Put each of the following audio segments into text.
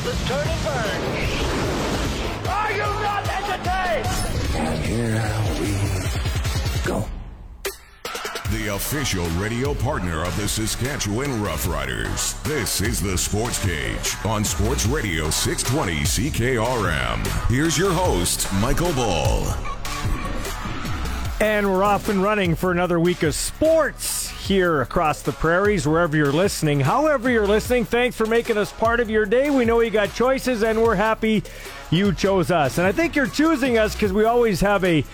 Okay, let's turn and burn. Are you not entertained? And here we go. The official radio partner of the Saskatchewan Roughriders. This is the Sports Cage on Sports Radio 620 CKRM. Here's your host, Michael Ball. And we're off and running for another week of sports here across the prairies, wherever you're listening. However, you're listening, thanks for making us part of your day. We know you got choices, and we're happy you chose us. And I think you're choosing us because we always have a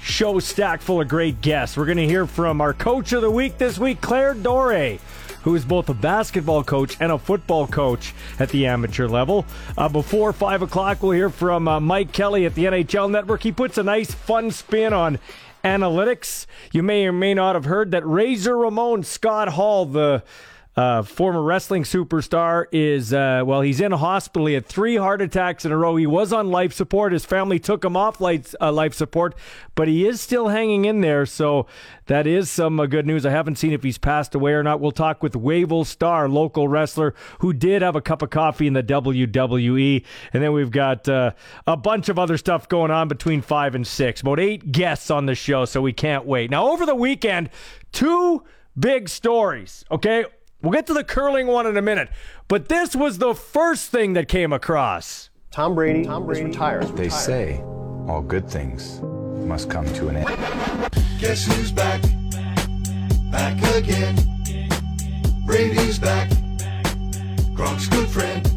show stacked full of great guests. We're going to hear from our coach of the week this week, Claire Dore, who is both a basketball coach and a football coach at the amateur level. Uh, before 5 o'clock, we'll hear from uh, Mike Kelly at the NHL Network. He puts a nice, fun spin on analytics. You may or may not have heard that Razor Ramon Scott Hall, the uh, former wrestling superstar is uh, well he's in a hospital. He had three heart attacks in a row. He was on life support. His family took him off life, uh, life support but he is still hanging in there. So that is some uh, good news. I haven't seen if he's passed away or not. We'll talk with wavell star local wrestler who did have a cup of coffee in the wwe and then we've got uh, a bunch of other stuff going on between five and six. About eight guests on the show so we can't wait. Now over the weekend two big stories okay We'll get to the curling one in a minute. But this was the first thing that came across. Tom Brady, Tom Brady is retired. They say all good things must come to an end. Guess who's back? Back again. Brady's back. Gronk's good friend.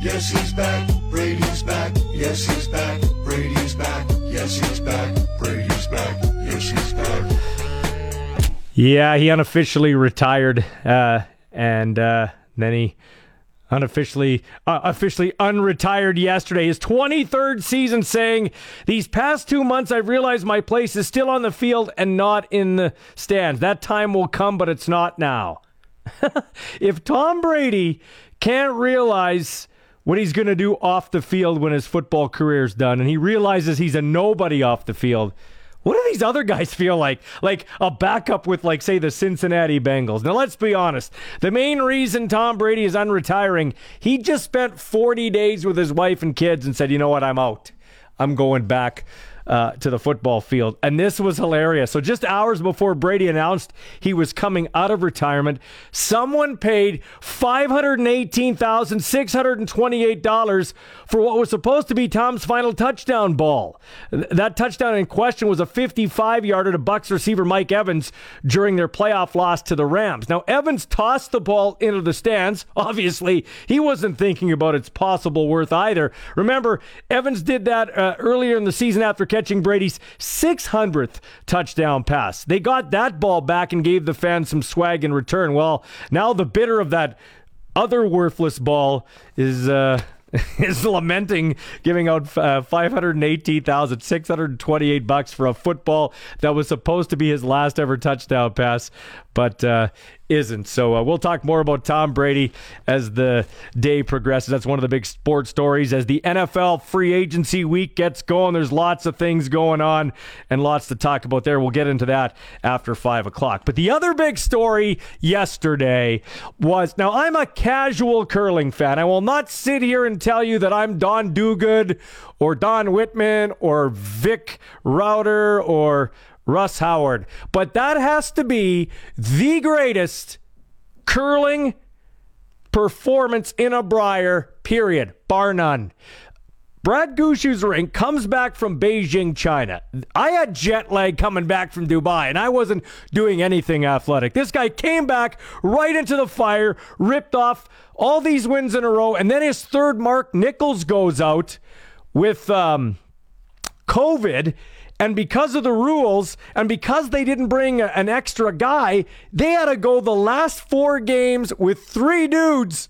Yes, he's back. Brady's back. Yes, he's back. Brady's back. Yes, he's back. Brady's back. Yes, he's back. Yeah, he unofficially retired, uh, and uh, then he unofficially uh, officially unretired yesterday. His 23rd season, saying, "These past two months, I've realized my place is still on the field and not in the stands. That time will come, but it's not now." if Tom Brady can't realize what he's going to do off the field when his football career is done, and he realizes he's a nobody off the field what do these other guys feel like? Like a backup with, like, say, the Cincinnati Bengals. Now, let's be honest. The main reason Tom Brady is unretiring, he just spent 40 days with his wife and kids and said, you know what, I'm out. I'm going back uh, to the football field. And this was hilarious. So, just hours before Brady announced he was coming out of retirement, someone paid $518,628 for what was supposed to be Tom's final touchdown ball. That touchdown in question was a 55 yarder to Bucks receiver Mike Evans during their playoff loss to the Rams. Now, Evans tossed the ball into the stands. Obviously, he wasn't thinking about its possible worth either. Remember, Evans did that uh, earlier in the season after catching Brady's 600th touchdown pass. They got that ball back and gave the fans some swag in return. Well, now the bidder of that other worthless ball is uh, is lamenting giving out uh, 518,628 bucks for a football that was supposed to be his last ever touchdown pass, but uh, isn't. So uh, we'll talk more about Tom Brady as the day progresses. That's one of the big sports stories as the NFL free agency week gets going. There's lots of things going on and lots to talk about there. We'll get into that after five o'clock. But the other big story yesterday was now I'm a casual curling fan. I will not sit here and tell you that I'm Don Duguid or Don Whitman or Vic Rauter or Russ Howard. But that has to be the greatest curling performance in a Brier, period, bar none. Brad Gushue's ring comes back from Beijing, China. I had jet lag coming back from Dubai, and I wasn't doing anything athletic. This guy came back right into the fire, ripped off all these wins in a row, and then his third Mark Nichols goes out with um, COVID And because of the rules, and because they didn't bring a- an extra guy, they had to go the last four games with three dudes.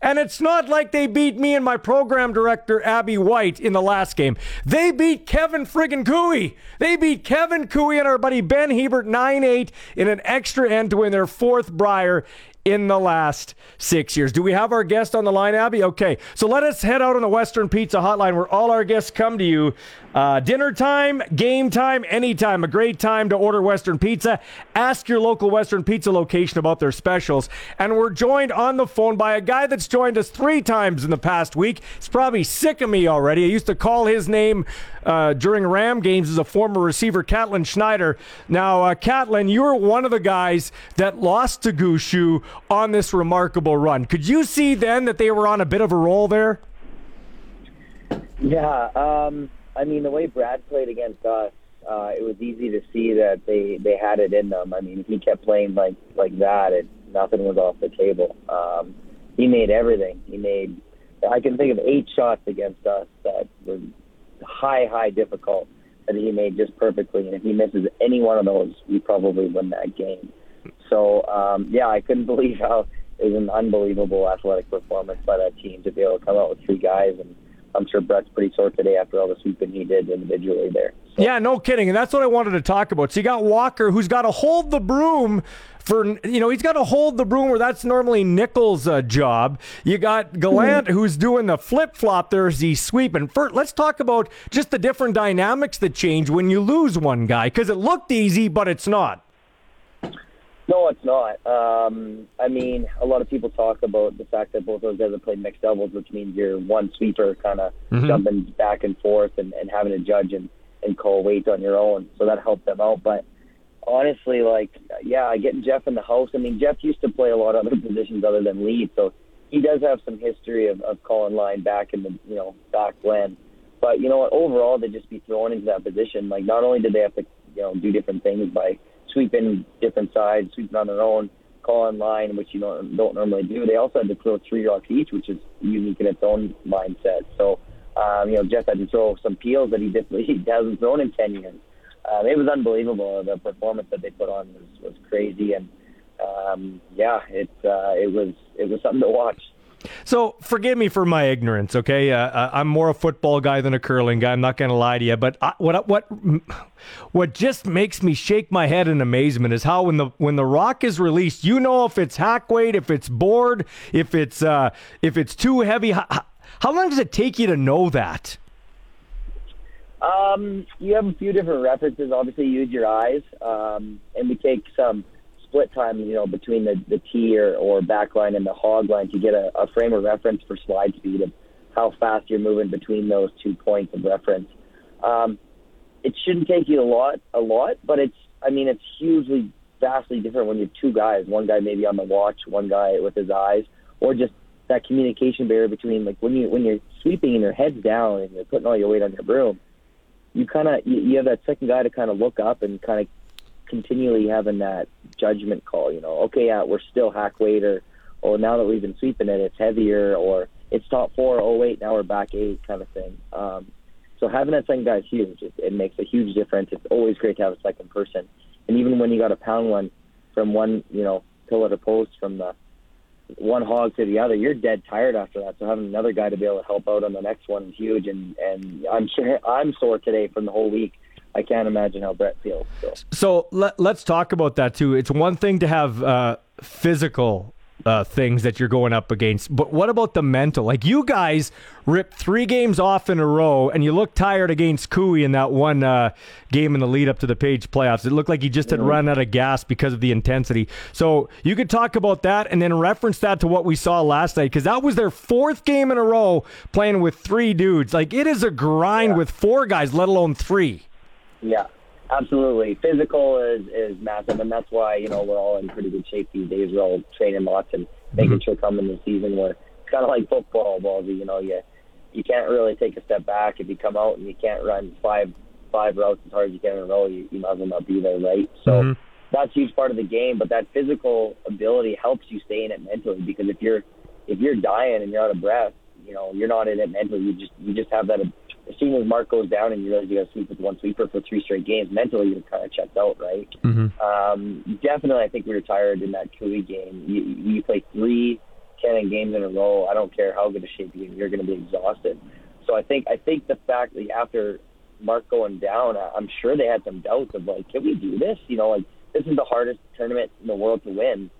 And it's not like they beat me and my program director, Abby White, in the last game. They beat Kevin friggin' Koe. They beat Kevin Koe and our buddy Ben Hebert 9 8 in an extra end to win their fourth Brier in the last six years. Do we have our guest on the line, Abby? Okay, so let us head out on the Western Pizza Hotline where all our guests come to you. Uh, dinner time, game time, anytime. A great time to order Western Pizza. Ask your local Western Pizza location about their specials. And we're joined on the phone by a guy that's joined us three times in the past week. He's probably sick of me already. I used to call his name uh, during Ram games as a former receiver, Catlin Schneider. Now, uh, Catlin, you were one of the guys that lost to Gushue on this remarkable run. Could you see then that they were on a bit of a roll there? Yeah, um, I mean the way Brad played against us, uh, it was easy to see that they they had it in them. I mean he kept playing like like that, and nothing was off the table. Um, he made everything. He made. I can think of eight shots against us that were high, high difficult that he made just perfectly. And if he misses any one of those, we probably win that game. So um, yeah, I couldn't believe how it was an unbelievable athletic performance by that team to be able to come out with three guys and I'm sure Brett's pretty sore today after all the sweeping he did individually there. So. Yeah, no kidding. And that's what I wanted to talk about. So you got Walker, who's got to hold the broom for, you know, he's got to hold the broom where that's normally Nichols' uh, job. You got Gallant, mm-hmm. who's doing the flip flop there as he's sweeping. First, let's talk about just the different dynamics that change when you lose one guy, because it looked easy, but it's not. No, it's not. Um, I mean, a lot of people talk about the fact that both those guys have played mixed doubles, which means you're one sweeper kind of mm-hmm. jumping back and forth and, and having to judge and, and call weight on your own. So that helped them out. But honestly, like, yeah, getting Geoff in the house. I mean, Geoff used to play a lot of other positions other than lead, so he does have some history of, of calling line back in the, you know, back when. But you know what? Overall, they just be thrown into that position. Like, not only did they have to, you know, do different things by sweeping different sides, sweeping on their own, call on line, which you don't, don't normally do. They also had to throw three rocks each, which is unique in its own mindset. So, um, you know, Geoff had to throw some peels that he, did, he hasn't thrown in 10 years. Um, it was unbelievable. The performance that they put on was, was crazy. And, um, yeah, it, uh, it was, it was something to watch. So forgive me for my ignorance, okay? Uh, uh, I'm more a football guy than a curling guy. I'm not going to lie to you, but I, what what what just makes me shake my head in amazement is how when the when the rock is released, you know if it's hack weight, if it's bored, if it's uh, if it's too heavy. How, how long does it take you to know that? Um, you have a few different references. Obviously, you use your eyes, um, and we take some split time, you know, between the, the tee or, or back line and the hog line to get a, a frame of reference for slide speed of how fast you're moving between those two points of reference. Um, it shouldn't take you a lot, a lot, but it's, I mean, it's hugely, vastly different when you have two guys, one guy maybe on the watch, one guy with his eyes, or just that communication barrier between like when you when you're sweeping and your head's down and you're putting all your weight on your broom, you kind of you, you have that second guy to kind of look up and kind of continually having that judgment call. You know, okay, yeah, we're still hack weight, or oh, now that we've been sweeping it, it's heavier, or it's top four. Oh wait, now we're back eight, kind of thing. Um, so having that second guy is huge. It, it makes a huge difference. It's always great to have a second person, and even when you got to pound one from one, you know, pillar to post from the one hog to the other, you're dead tired after that. So having another guy to be able to help out on the next one is huge. And and I'm sure I'm sore today from the whole week I can't imagine how Brett feels. So, so let, us talk about that too. It's one thing to have uh, physical uh, things that you're going up against, but what about the mental? Like you guys ripped three games off in a row, and you look tired against Koe in that one uh, game in the lead up to the Page playoffs. It looked like he just had mm-hmm. run out of gas because of the intensity. So you could talk about that and then reference that to what we saw last night because that was their fourth game in a row playing with three dudes. Like it is a grind yeah. with four guys, let alone three. Yeah, absolutely. Physical is is massive, and that's why you know we're all in pretty good shape these days. We're all training lots and making mm-hmm. sure coming the season we're kind of like football, ballsy. You know, you you can't really take a step back if you come out and you can't run five five routes as hard as you can in a row. You, you might as well not be there, right? So. Mm-hmm. That's a huge part of the game, but that physical ability helps you stay in it mentally because if you're if you're dying and you're out of breath, you know you're not in it mentally. You just you just have that as soon as Mark goes down and you realize you got to sleep with one sweeper for three straight games, mentally you're kind of checked out, right? Mm-hmm. Um, definitely, I think we were tired in that Koe game. You, you play three Cannon games in a row. I don't care how good a shape you're in, you're going to be exhausted. So I think I think the fact that after Mark going down, I'm sure they had some doubts of like, can we do this? You know, like this is the hardest tournament in the world to win,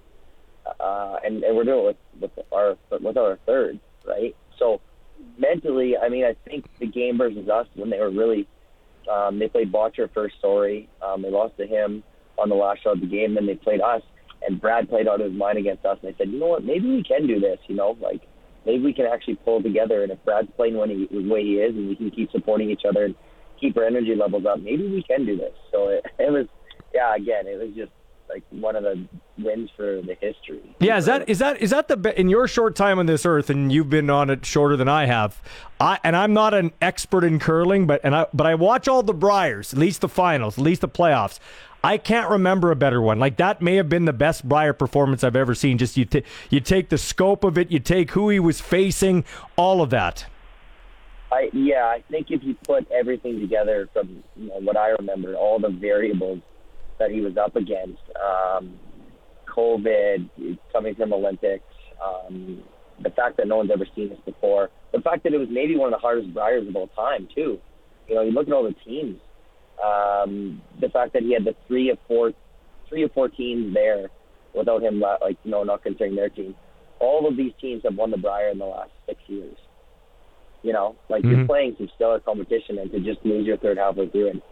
uh, and and we're doing it with with our with our third, right? So mentally, I mean, I think the game versus us when they were really um, they played Bottcher first. Sorry, um, they lost to him on the last shot of the game. Then they played us, and Brad played out of his mind against us. And they said, you know what, maybe we can do this. You know, like maybe we can actually pull together. And if Brad's playing when he, the way he is, and we can keep supporting each other and keep our energy levels up, maybe we can do this. So it, it was, yeah, again, it was just like one of the wins for the history. Yeah, is that is that is that the in your short time on this earth, and you've been on it shorter than I have. I and I'm not an expert in curling, but and I but I watch all the Briers, at least the finals, at least the playoffs. I can't remember a better one. Like that may have been the best Brier performance I've ever seen. Just you t- you take the scope of it, you take who he was facing, all of that. I yeah, I think if you put everything together from you know, what I remember, all the variables that he was up against, um, COVID, coming from Olympics, um, the fact that no one's ever seen this before, the fact that it was maybe one of the hardest Briers of all time too. You know, you look at all the teams. Um, the fact that he had the three of four, three or four teams there without him, like you know, not considering their team. All of these teams have won the Brier in the last six years. You know, like mm-hmm. you're playing some stellar competition, and to just lose your third halfway through, and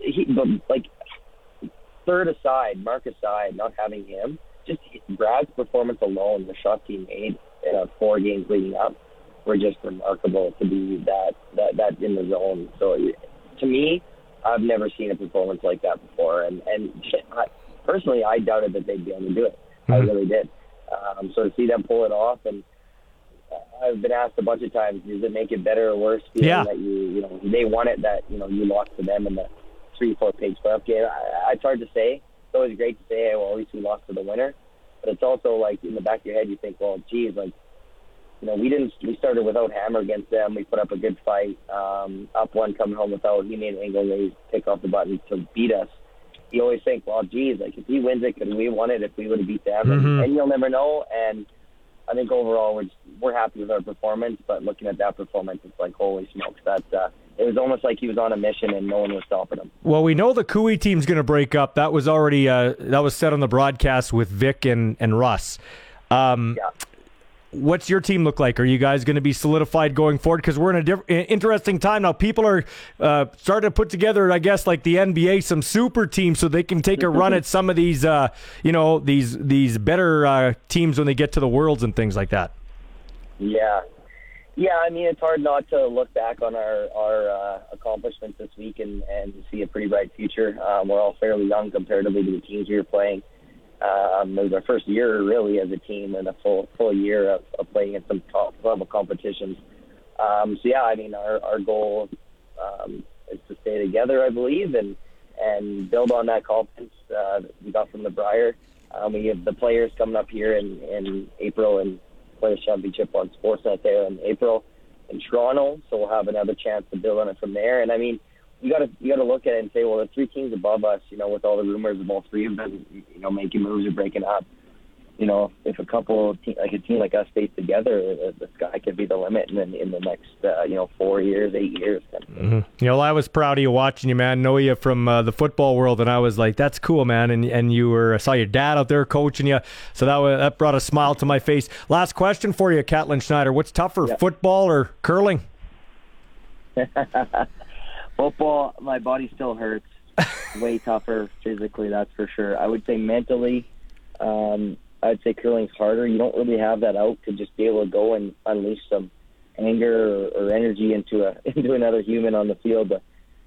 he, but like third aside, Mark aside, not having him, just Brad's performance alone, the shots he made in uh, four games leading up, were just remarkable to be that that that in the zone. So to me, I've never seen a performance like that before, and and I, personally, I doubted that they'd be able to do it. Mm-hmm. I really did. Um, so to see them pull it off, and I've been asked a bunch of times, does it make it better or worse? Yeah. That you you know they won it, that you know you lost to them in the three four page playoff game. I, it's hard to say. It's always great to say, well, at least we lost to the winner. But it's also like in the back of your head, you think, well, geez, like you know, we didn't. We started without Hammer against them. We put up a good fight. Um, up one, coming home without. He made angle raise, pick off the button to beat us. You always think, well, geez, like if he wins it, could we won it if we would have beat them? Mm-hmm. And, and you'll never know. And I think overall, we're just, we're happy with our performance. But looking at that performance, it's like, holy smokes, that uh, it was almost like he was on a mission and no one was stopping him. Well, we know the Koe team's going to break up. That was already uh, that was said on the broadcast with Vic and and Russ. Um, yeah what's your team look like? Are you guys going to be solidified going forward? Because we're in a diff- interesting time now. People are uh, starting to put together, I guess, like the NBA, some super teams, so they can take a run at some of these, uh, you know, these these better uh, teams when they get to the worlds and things like that. Yeah, yeah. I mean, it's hard not to look back on our our uh, accomplishments this week and and see a pretty bright future. Um, we're all fairly young comparatively to the teams we were playing. Um, it was our first year really as a team and a full full year of, of playing in some top level competitions. Um, so yeah, I mean our our goal um, is to stay together, I believe, and and build on that confidence uh, that we got from the Brier. Um, we have the players coming up here in, in April and Players Championship on Sportsnet there in April in Toronto, so we'll have another chance to build on it from there. And I mean, you got to you got to look at it and say, well, the three teams above us, you know, with all the rumors of all three of them, you know, making moves or breaking up, you know, if a couple te- like a team like us stays together, uh, the sky could be the limit in, in the next, uh, you know, four years, eight years. Mm-hmm. You know, I was proud of you watching you, man. Know you from uh, the football world, and I was like, "That's cool, man." And and you were, I saw your dad out there coaching you, so that was, that brought a smile to my face. Last question for you, Catlin Schneider: What's tougher, yep. football or curling? Football, my body still hurts. Way tougher physically, that's for sure. I would say mentally, um, I'd say curling's harder. You don't really have that out to just be able to go and unleash some anger or, or energy into a into another human on the field. But,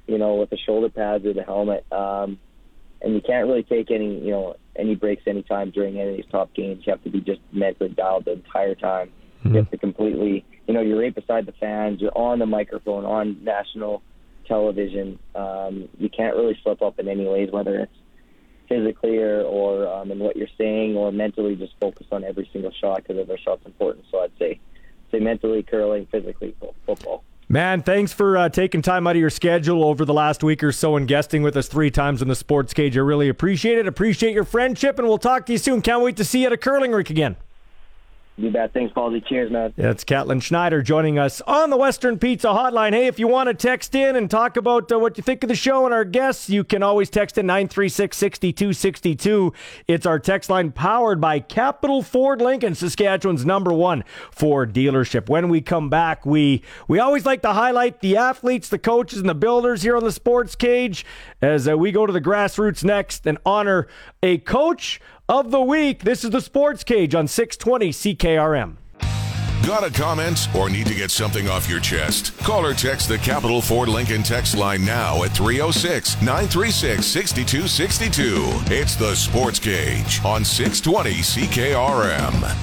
you know, with the shoulder pads or the helmet, um, and you can't really take any you know any breaks anytime during any of these top games. You have to be just mentally dialed the entire time. Mm-hmm. You have to completely, you know, you're right beside the fans. You're on the microphone on national television. Um, you can't really slip up in any ways, whether it's physically or, or um, in what you're saying or mentally just focus on every single shot because every shot's important. So I'd say say mentally curling, physically football. Man, thanks for uh, taking time out of your schedule over the last week or so and guesting with us three times in the sports cage. I really appreciate it. Appreciate your friendship, and we'll talk to you soon. Can't wait to see you at a curling rink again. You bet. Thanks, Ballsy. Cheers, man. That's Catlin Schneider joining us on the Western Pizza Hotline. Hey, if you want to text in and talk about uh, what you think of the show and our guests, you can always text in 936 6262. It's our text line powered by Capital Ford Lincoln, Saskatchewan's number one Ford dealership. When we come back, we, we always like to highlight the athletes, the coaches, and the builders here on the sports cage as uh, we go to the grassroots next and honor a coach of the week. This is the Sports Cage on 620 CKRM. Got a comment or need to get something off your chest? Call or text the Capital Ford Lincoln text line now at 306 936 6262. It's the Sports Cage on 620 CKRM.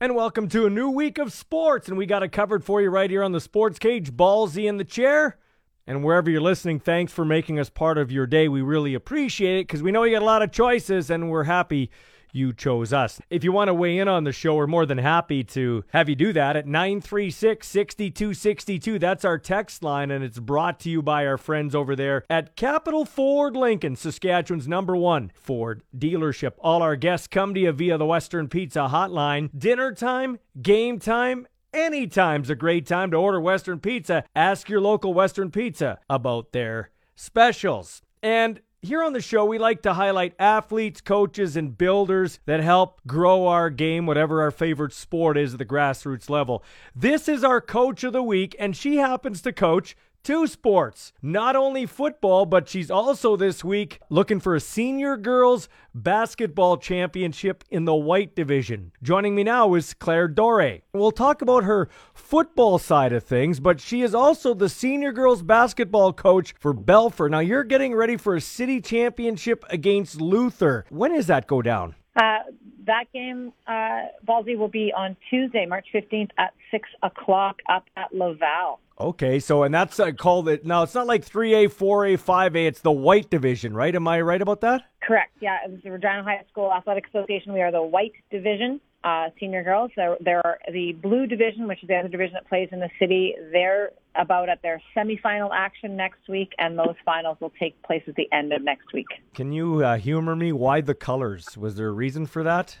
And welcome to a new week of sports. And we got it covered for you right here on the Sports Cage. Ballsy in the chair. And wherever you're listening, thanks for making us part of your day. We really appreciate it because we know you got a lot of choices and we're happy you chose us. If you want to weigh in on the show, we're more than happy to have you do that at 936 6262. That's our text line, and it's brought to you by our friends over there at Capital Ford Lincoln, Saskatchewan's number one Ford dealership. All our guests come to you via the Western Pizza Hotline. Dinner time, game time, Anytime's a great time to order Western Pizza. Ask your local Western Pizza about their specials. And here on the show, we like to highlight athletes, coaches, and builders that help grow our game, whatever our favorite sport is at the grassroots level. This is our coach of the week, and she happens to coach two sports. Not only football, but she's also this week looking for a senior girls basketball championship in the white division. Joining me now is Claire Dore. We'll talk about her football side of things, but she is also the senior girls basketball coach for Balfour. Now you're getting ready for a city championship against Luther. When does that go down? Uh, that game, uh, Ballsy, will be on Tuesday, March 15th at 6 o'clock up at Laval. Okay, so and that's uh, called it. Now it's not like three A, four A, five A. It's the white division, right? Am I right about that? Correct. Yeah, it was the Regina High School Athletic Association. We are the white division, uh, senior girls. There, there are the blue division, which is the other division that plays in the city. They're about at their semifinal action next week, and those finals will take place at the end of next week. Can you uh, humor me? Why the colors? Was there a reason for that?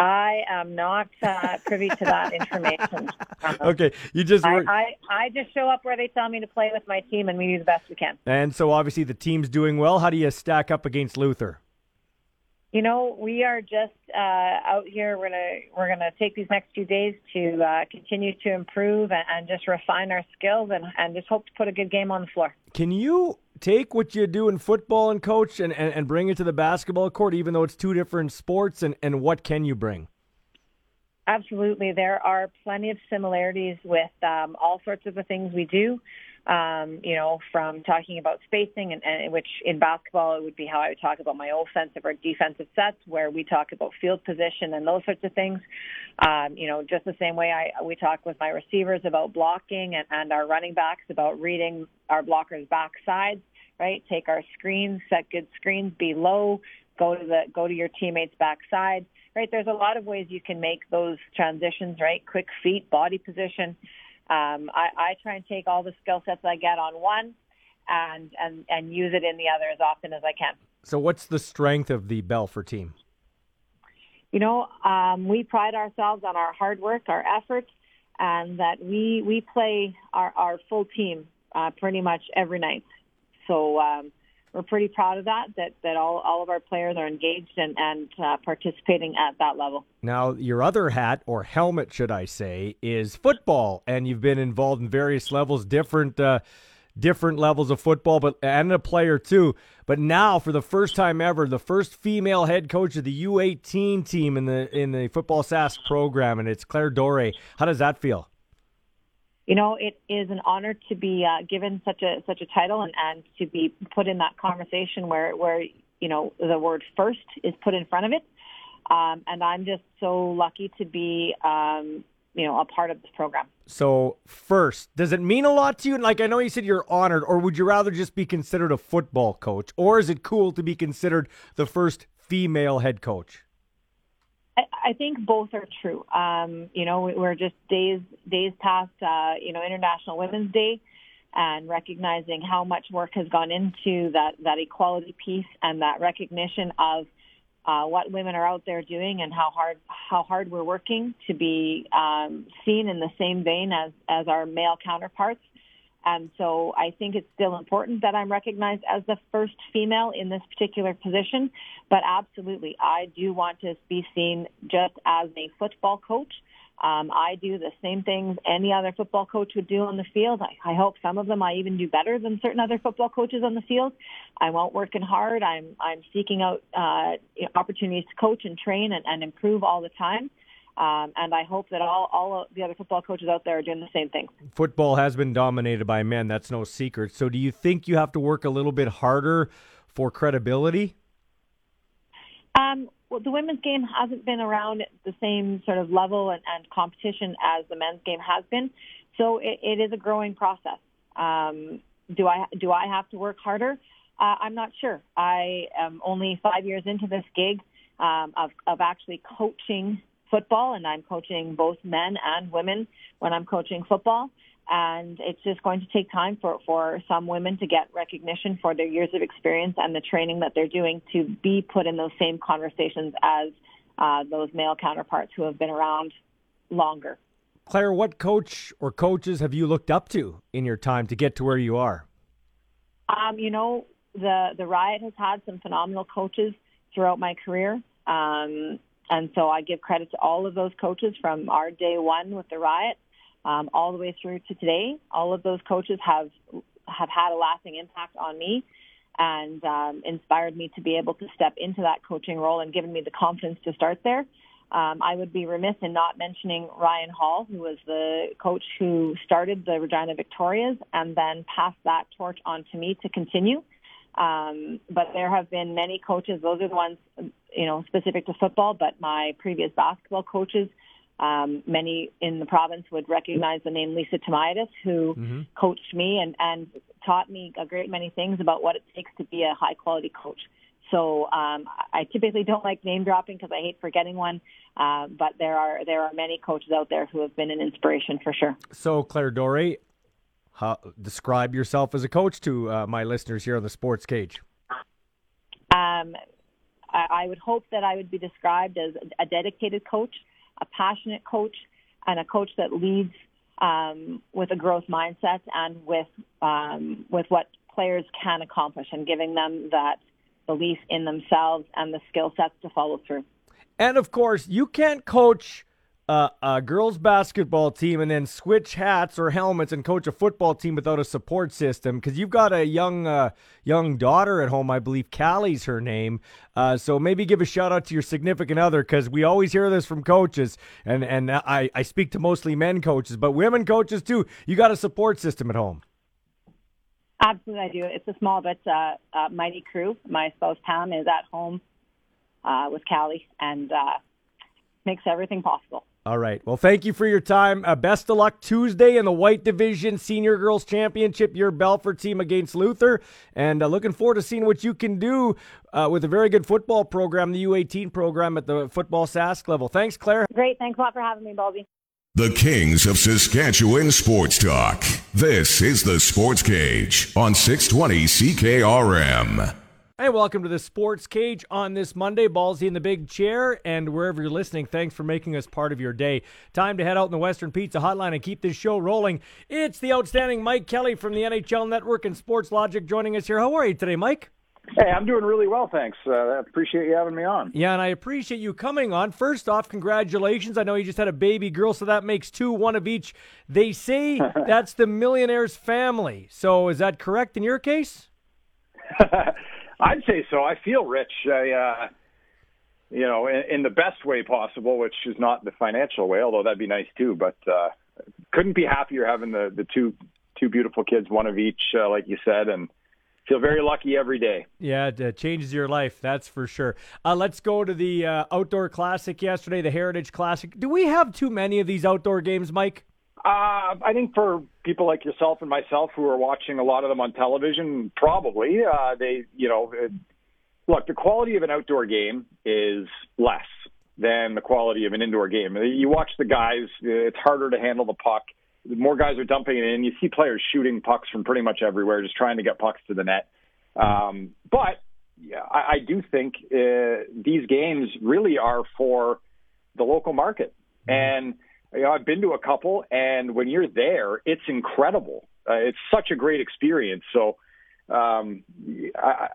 I am not uh, privy to that information. okay, you just I, I, I just show up where they tell me to play with my team, and we do the best we can. And so, obviously, the team's doing well. How do you stack up against Luther? You know, we are just uh, out here. We're gonna we're gonna take these next few days to uh, continue to improve and, and just refine our skills, and, and just hope to put a good game on the floor. Can you take what you do in football and coach and, and, and bring it to the basketball court, even though it's two different sports? And, and what can you bring? Absolutely. There are plenty of similarities with um, all sorts of the things we do. Um, you know, from talking about spacing, and, and which in basketball it would be how I would talk about my offensive or defensive sets, where we talk about field position and those sorts of things. Um, you know, just the same way I we talk with my receivers about blocking and, and our running backs about reading our blockers' backsides. Right, take our screens, set good screens, be low, go to the go to your teammates' backside right? There's a lot of ways you can make those transitions, right? Quick feet, body position. Um, I, I try and take all the skill sets I get on one and, and, and use it in the other as often as I can. So, what's the strength of the Balfour team? You know, um, we pride ourselves on our hard work, our efforts, and that we we play our, our full team uh, pretty much every night. So um, we're pretty proud of that. That that all, all of our players are engaged and and uh, participating at that level. Now, your other hat or helmet, should I say, is football, and you've been involved in various levels, different. Uh, different levels of football, but and a player too. But now, for the first time ever, the first female head coach of the U18 team in the in the football Sask program, and it's Claire Dore. How does that feel? You know, it is an honor to be uh, given such a such a title and, and to be put in that conversation where where you know the word first is put in front of it. Um, and I'm just so lucky to be um, you know a part of this program. So first, does it mean a lot to you? Like I know you said you're honored, or would you rather just be considered a football coach, or is it cool to be considered the first female head coach? I, think both are true. Um, you know, we're just days days past uh, you know International Women's Day, and recognizing how much work has gone into that that equality piece and that recognition of uh, what women are out there doing and how hard how hard we're working to be um, seen in the same vein as as our male counterparts. And so I think it's still important that I'm recognized as the first female in this particular position. But absolutely, I do want to be seen just as a football coach. Um, I do the same things any other football coach would do on the field. I, I hope some of them I even do better than certain other football coaches on the field. I'm out working hard. I'm I'm seeking out uh, opportunities to coach and train and, and improve all the time. Um, and I hope that all, all the other football coaches out there are doing the same thing. Football has been dominated by men. That's no secret. So, do you think you have to work a little bit harder for credibility? Um, well, the women's game hasn't been around the same sort of level and, and competition as the men's game has been. So, it, it is a growing process. Um, do I do I have to work harder? Uh, I'm not sure. I am only five years into this gig um, of, of actually coaching football, and I'm coaching both men and women when I'm coaching football. And it's just going to take time for, for some women to get recognition for their years of experience and the training that they're doing to be put in those same conversations as uh, those male counterparts who have been around longer. Claire, what coach or coaches have you looked up to in your time to get to where you are? Um, you know, the the Riot has had some phenomenal coaches throughout my career. Um, and so I give credit to all of those coaches from our day one with the riot um, all the way through to today. All of those coaches have have had a lasting impact on me and um, inspired me to be able to step into that coaching role and given me the confidence to start there. Um, I would be remiss in not mentioning Ryan Hall, who was the coach who started the Regina Victorias and then passed that torch on to me to continue. Um, but there have been many coaches; those are the ones you know, specific to football, but my previous basketball coaches, um, many in the province would recognize the name Lisa Thomaidis, who mm-hmm. coached me and, and taught me a great many things about what it takes to be a high quality coach. So um, I typically don't like name dropping because I hate forgetting one. Uh, but there are there are many coaches out there who have been an inspiration for sure. So Claire Dorey, how, describe yourself as a coach to uh, my listeners here on the Sports Cage. Um, I, I would hope that I would be described as a dedicated coach, a passionate coach, and a coach that leads um, with a growth mindset and with um, with what players can accomplish, and giving them that belief in themselves and the skill sets to follow through. And of course, you can't coach uh, a girls basketball team and then switch hats or helmets and coach a football team without a support system. Because you've got a young uh, young daughter at home i believe callie's her name. Uh, so maybe give a shout out to your significant other because we always hear this from coaches and and I, I speak to mostly men coaches but women coaches too. You got a support system at home. Absolutely i do. It's a small but uh, uh, mighty crew. My spouse pam is at home uh, with callie and makes everything possible all right. Well, thank you for your time. Uh, best of luck Tuesday in the White Division Senior Girls Championship, your Balfour team against Luther. And uh, looking forward to seeing what you can do uh, with a very good football program, the U18 program at the football Sask level. Thanks, Claire. Great. Thanks a lot for having me, Bobby. The Kings of Saskatchewan Sports Talk. This is the Sports Cage on 620 CKRM. Hey, welcome to the Sports Cage on this Monday. Ballsy in the big chair, and wherever you're listening, thanks for making us part of your day. Time to head out in the Western Pizza Hotline and keep this show rolling. It's the outstanding Mike Kelly from the NHL Network and Sports Logic joining us here. How are you today, Mike? Hey, I'm doing really well, thanks. Uh, I appreciate you having me on. Yeah, and I appreciate you coming on. First off, congratulations. I know you just had a baby girl, so that makes two, one of each. They say that's the millionaire's family. So is that correct in your case? I'd say so. I feel rich. I, uh, you know, in, in the best way possible, which is not the financial way, although that'd be nice too. But uh, couldn't be happier having the the two two beautiful kids, one of each, uh, like you said, and feel very lucky every day. Yeah, it uh, changes your life, that's for sure. Uh, let's go to the uh, outdoor classic yesterday, the Heritage Classic. Do we have too many of these outdoor games, Mike? Uh, I think for people like yourself and myself who are watching a lot of them on television, probably uh, they, you know, it, look, the quality of an outdoor game is less than the quality of an indoor game. You watch the guys; it's harder to handle the puck. More guys are dumping it in. You see players shooting pucks from pretty much everywhere, just trying to get pucks to the net. Um, but yeah, I, I do think uh, these games really are for the local market. And you know, I've been to a couple, and when you're there, it's incredible. Uh, it's such a great experience. So um, I,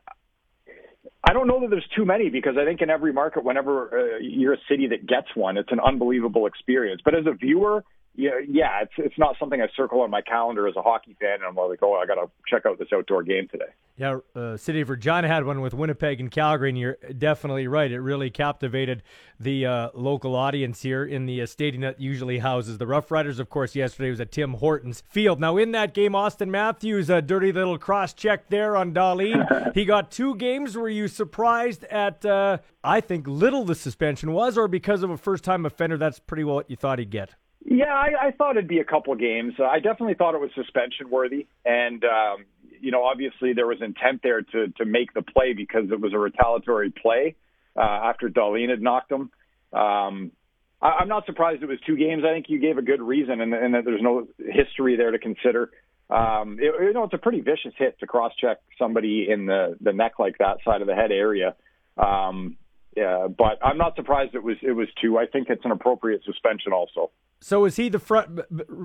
I don't know that there's too many because I think in every market, whenever uh, you're a city that gets one, it's an unbelievable experience. But as a viewer, yeah, yeah, it's it's not something I circle on my calendar as a hockey fan, and I'm like, oh, I got to check out this outdoor game today. Yeah, uh, City of Regina had one with Winnipeg and Calgary, and you're definitely right. It really captivated the uh, local audience here in the uh, stadium that usually houses the Rough Riders. Of course, yesterday was at Tim Hortons Field. Now, in that game, Auston Matthews, a dirty little cross check there on Dahlin. he got two games. Were you surprised at, uh, I think, little the suspension was, or because of a first time offender, that's pretty well what you thought he'd get? Yeah, I, I thought it'd be a couple games. Uh, I definitely thought it was suspension worthy, and um, you know, obviously there was intent there to to make the play because it was a retaliatory play uh, after Dahlin had knocked him. Um, I, I'm not surprised it was two games. I think you gave a good reason, and, and that there's no history there to consider. Um, it, you know, it's a pretty vicious hit to cross check somebody in the the neck like that, side of the head area. Um, yeah, but I'm not surprised it was it was two. I think it's an appropriate suspension also. So is he the front?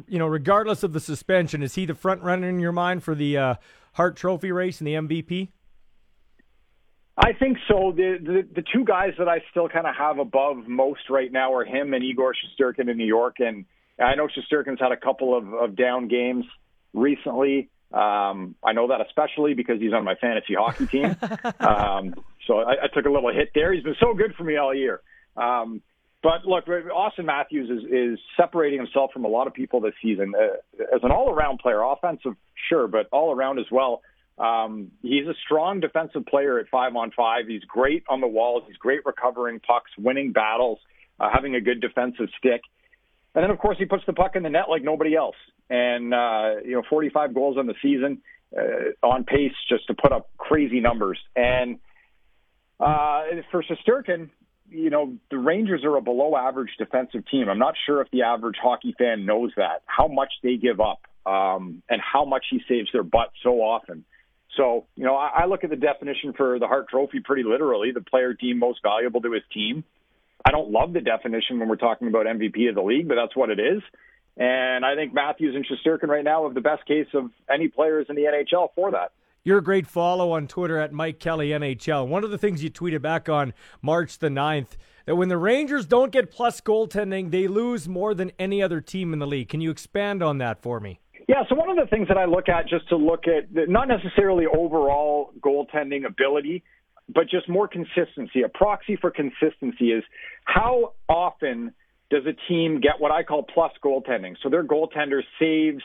You know, regardless of the suspension, is he the front runner in your mind for the uh, Hart Trophy race and the MVP? I think so. The the, the two guys that I still kind of have above most right now are him and Igor Shesterkin in New York, and I know Shesterkin's had a couple of, of down games recently. Um, I know that especially because he's on my fantasy hockey team. um, so I, I took a little hit there. He's been so good for me all year. Um, but look, Auston Matthews is, is separating himself from a lot of people this season uh, as an all-around player, offensive, sure, but all around as well. Um, he's a strong defensive player at five on five. He's great on the walls. He's great recovering pucks, winning battles, uh, having a good defensive stick. And then, of course, he puts the puck in the net like nobody else. And, uh, you know, 45 goals on the season, uh, on pace just to put up crazy numbers. And uh, for Shesterkin, you know, the Rangers are a below average defensive team. I'm not sure if the average hockey fan knows that, how much they give up um, and how much he saves their butt so often. So, you know, I, I look at the definition for the Hart Trophy pretty literally the player deemed most valuable to his team. I don't love the definition when we're talking about MVP of the league, but that's what it is. And I think Matthews and Shesterkin right now have the best case of any players in the NHL for that. You're a great follow on Twitter at Mike Kelly NHL. One of the things you tweeted back on March the 9th that when the Rangers don't get plus goaltending, they lose more than any other team in the league. Can you expand on that for me? Yeah, so one of the things that I look at just to look at not necessarily overall goaltending ability, but just more consistency. A proxy for consistency is how often does a team get what I call plus goaltending? So their goaltender saves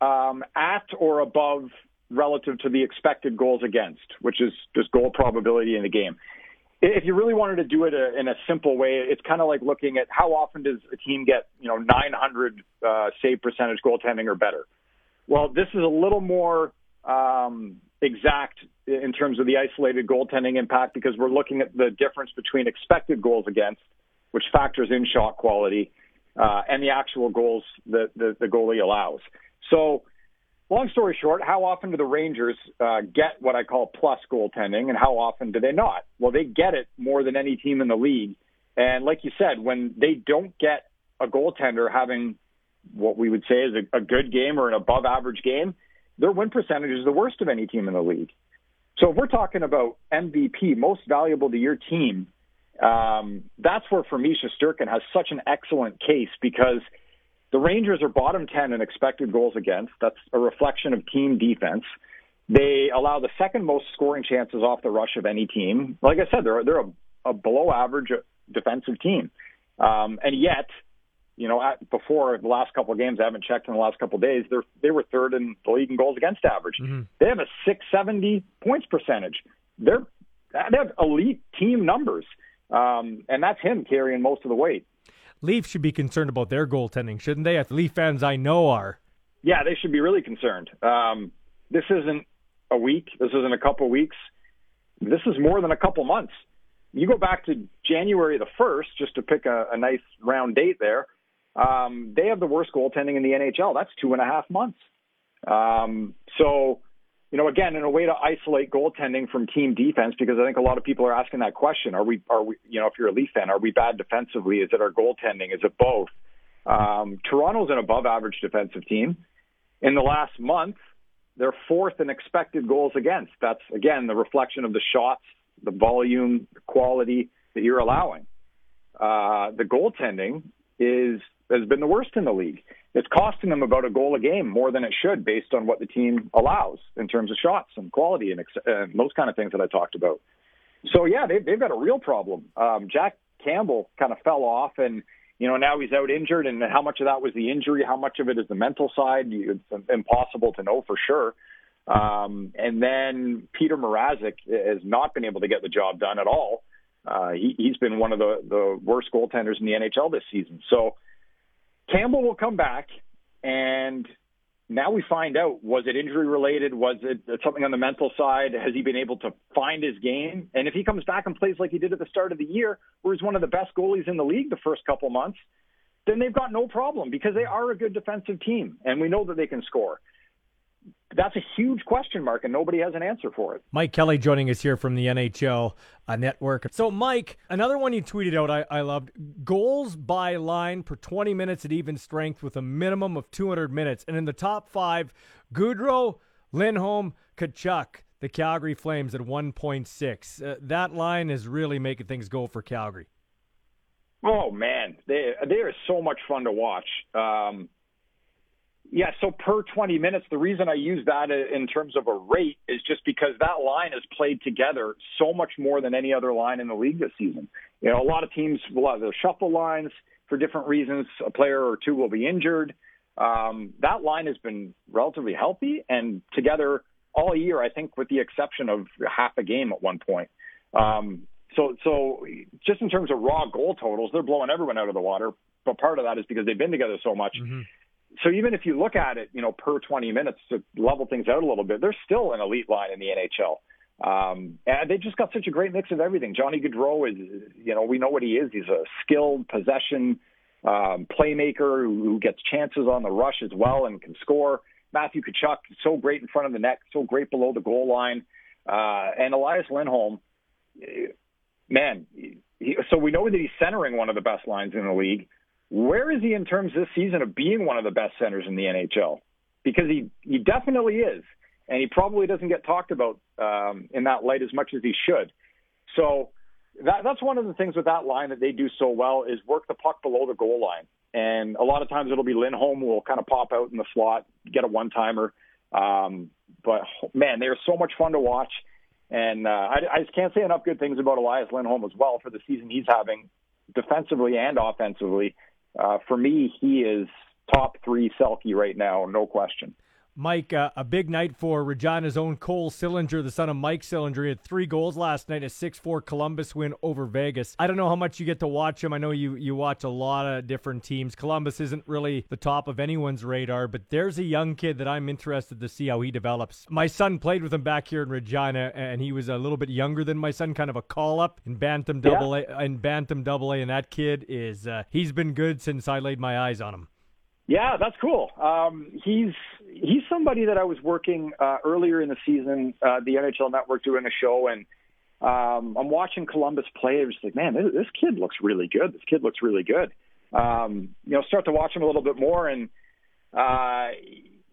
um, at or above relative to the expected goals against, which is just goal probability in the game. If you really wanted to do it uh, in a simple way, it's kind of like looking at how often does a team get, you know, 900 uh, save percentage goaltending or better. Well, this is a little more um, exact in terms of the isolated goaltending impact because we're looking at the difference between expected goals against, which factors in shot quality, uh, and the actual goals that the, the goalie allows. So long story short, how often do the Rangers uh, get what I call plus goaltending, and how often do they not? Well, they get it more than any team in the league. And like you said, when they don't get a goaltender having what we would say is a, a good game or an above average game, their win percentage is the worst of any team in the league. So if we're talking about MVP, most valuable to your team, um, that's where for Shesterkin has such an excellent case because – the Rangers are bottom 10 in expected goals against. That's a reflection of team defense. They allow the second most scoring chances off the rush of any team. Like I said, they're they're a, a below average defensive team, um, and yet, you know, at, before the last couple of games, I haven't checked in the last couple of days. They they were third in the league in goals against average. Mm-hmm. They have a 670 points percentage. They're they have elite team numbers, um, and that's him carrying most of the weight. Leafs should be concerned about their goaltending, shouldn't they? As Leaf fans I know are. Yeah, they should be really concerned. Um, this isn't a week. This isn't a couple weeks. This is more than a couple months. You go back to January the 1st, just to pick a, a nice round date there, um, they have the worst goaltending in the NHL. That's two and a half months. Um, so, you know, again, in a way to isolate goaltending from team defense, because I think a lot of people are asking that question: Are we, are we, you know, if you're a Leaf fan, are we bad defensively? Is it our goaltending? Is it both? Um, Toronto's an above-average defensive team. In the last month, they're fourth in expected goals against. That's again the reflection of the shots, the volume, the quality that you're allowing. Uh, the goaltending is has been the worst in the league. It's costing them about a goal a game more than it should, based on what the team allows in terms of shots and quality and, ex- and those kind of things that I talked about. So yeah, they've, they've got a real problem. Um, Jack Campbell kind of fell off, and you know now he's out injured. And how much of that was the injury? How much of it is the mental side? It's impossible to know for sure. Um, and then Peter Mrazek has not been able to get the job done at all. Uh, he, he's been one of the, the worst goaltenders in the NHL this season. So Campbell will come back, and now we find out was it injury related? Was it something on the mental side? Has he been able to find his game? And if he comes back and plays like he did at the start of the year, where he's one of the best goalies in the league the first couple months, then they've got no problem because they are a good defensive team, and we know that they can score that's a huge question mark, and nobody has an answer for it. Mike Kelly joining us here from the NHL uh, Network. So, Mike, another one you tweeted out I, I loved goals by line per 20 minutes at even strength with a minimum of 200 minutes. And in the top five, Gaudreau, Lindholm, Tkachuk, the Calgary Flames at 1.6. Uh, that line is really making things go for Calgary. Oh, man. They, they are so much fun to watch. Um, yeah, so per 20 minutes, the reason I use that in terms of a rate is just because that line has played together so much more than any other line in the league this season. You know, a lot of teams will have their shuffle lines for different reasons. A player or two will be injured. Um, that line has been relatively healthy and together all year, I think, with the exception of half a game at one point. Um, so, so just in terms of raw goal totals, they're blowing everyone out of the water. But part of that is because they've been together so much. Mm-hmm so even if you look at it, you know, per 20 minutes to level things out a little bit, they're still an elite line in the NHL. Um, and they just got such a great mix of everything. Johnny Gaudreau is, you know, we know what he is. He's a skilled possession um, playmaker who, gets chances on the rush as well and can score. Matthew Tkachuk, so great in front of the net, so great below the goal line. Uh, and Elias Lindholm, man, he, so we know that he's centering one of the best lines in the league. Where is he in terms this season of being one of the best centers in the NHL? Because he he definitely is, and he probably doesn't get talked about um, in that light as much as he should. So that that's one of the things with that line that they do so well is work the puck below the goal line. And a lot of times it'll be Lindholm who will kind of pop out in the slot, get a one timer. Um, but man, they are so much fun to watch. And uh, I, I just can't say enough good things about Elias Lindholm as well for the season he's having defensively and offensively uh, for me, he is top three Selke right now, no question. Mike, uh, a big night for Regina's own Cole Sillinger, the son of Mike Sillinger. He had three goals last night, a 6 4 Columbus win over Vegas. I don't know how much you get to watch him. I know you, you watch a lot of different teams. Columbus isn't really the top of anyone's radar, but there's a young kid that I'm interested to see how he develops. My son played with him back here in Regina, and he was a little bit younger than my son, kind of a call up in Bantam Double yeah. A. In Bantam Double A, and that kid is uh, he's been good since I laid my eyes on him. Yeah, that's cool. Um, he's he's somebody that I was working uh, earlier in the season, uh, the NHL Network doing a show, and um, I'm watching Columbus play. I was like, man, this, this kid looks really good. This kid looks really good. Um, you know, start to watch him a little bit more, and uh,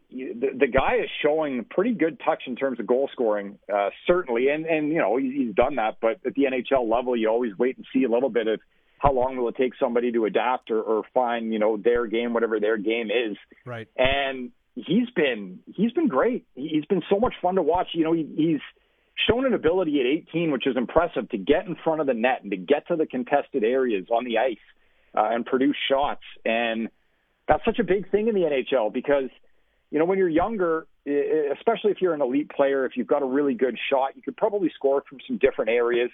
the, the guy is showing pretty good touch in terms of goal scoring, uh, certainly, and and you know he's done that. But at the NHL level, you always wait and see a little bit of how long will it take somebody to adapt or, or find you know their game, whatever their game is. Right. And he's been he's been great. He's been so much fun to watch. You know, he, he's shown an ability at 18, which is impressive, to get in front of the net and to get to the contested areas on the ice uh, and produce shots. And that's such a big thing in the NHL because you know when you're younger, especially if you're an elite player, if you've got a really good shot, you could probably score from some different areas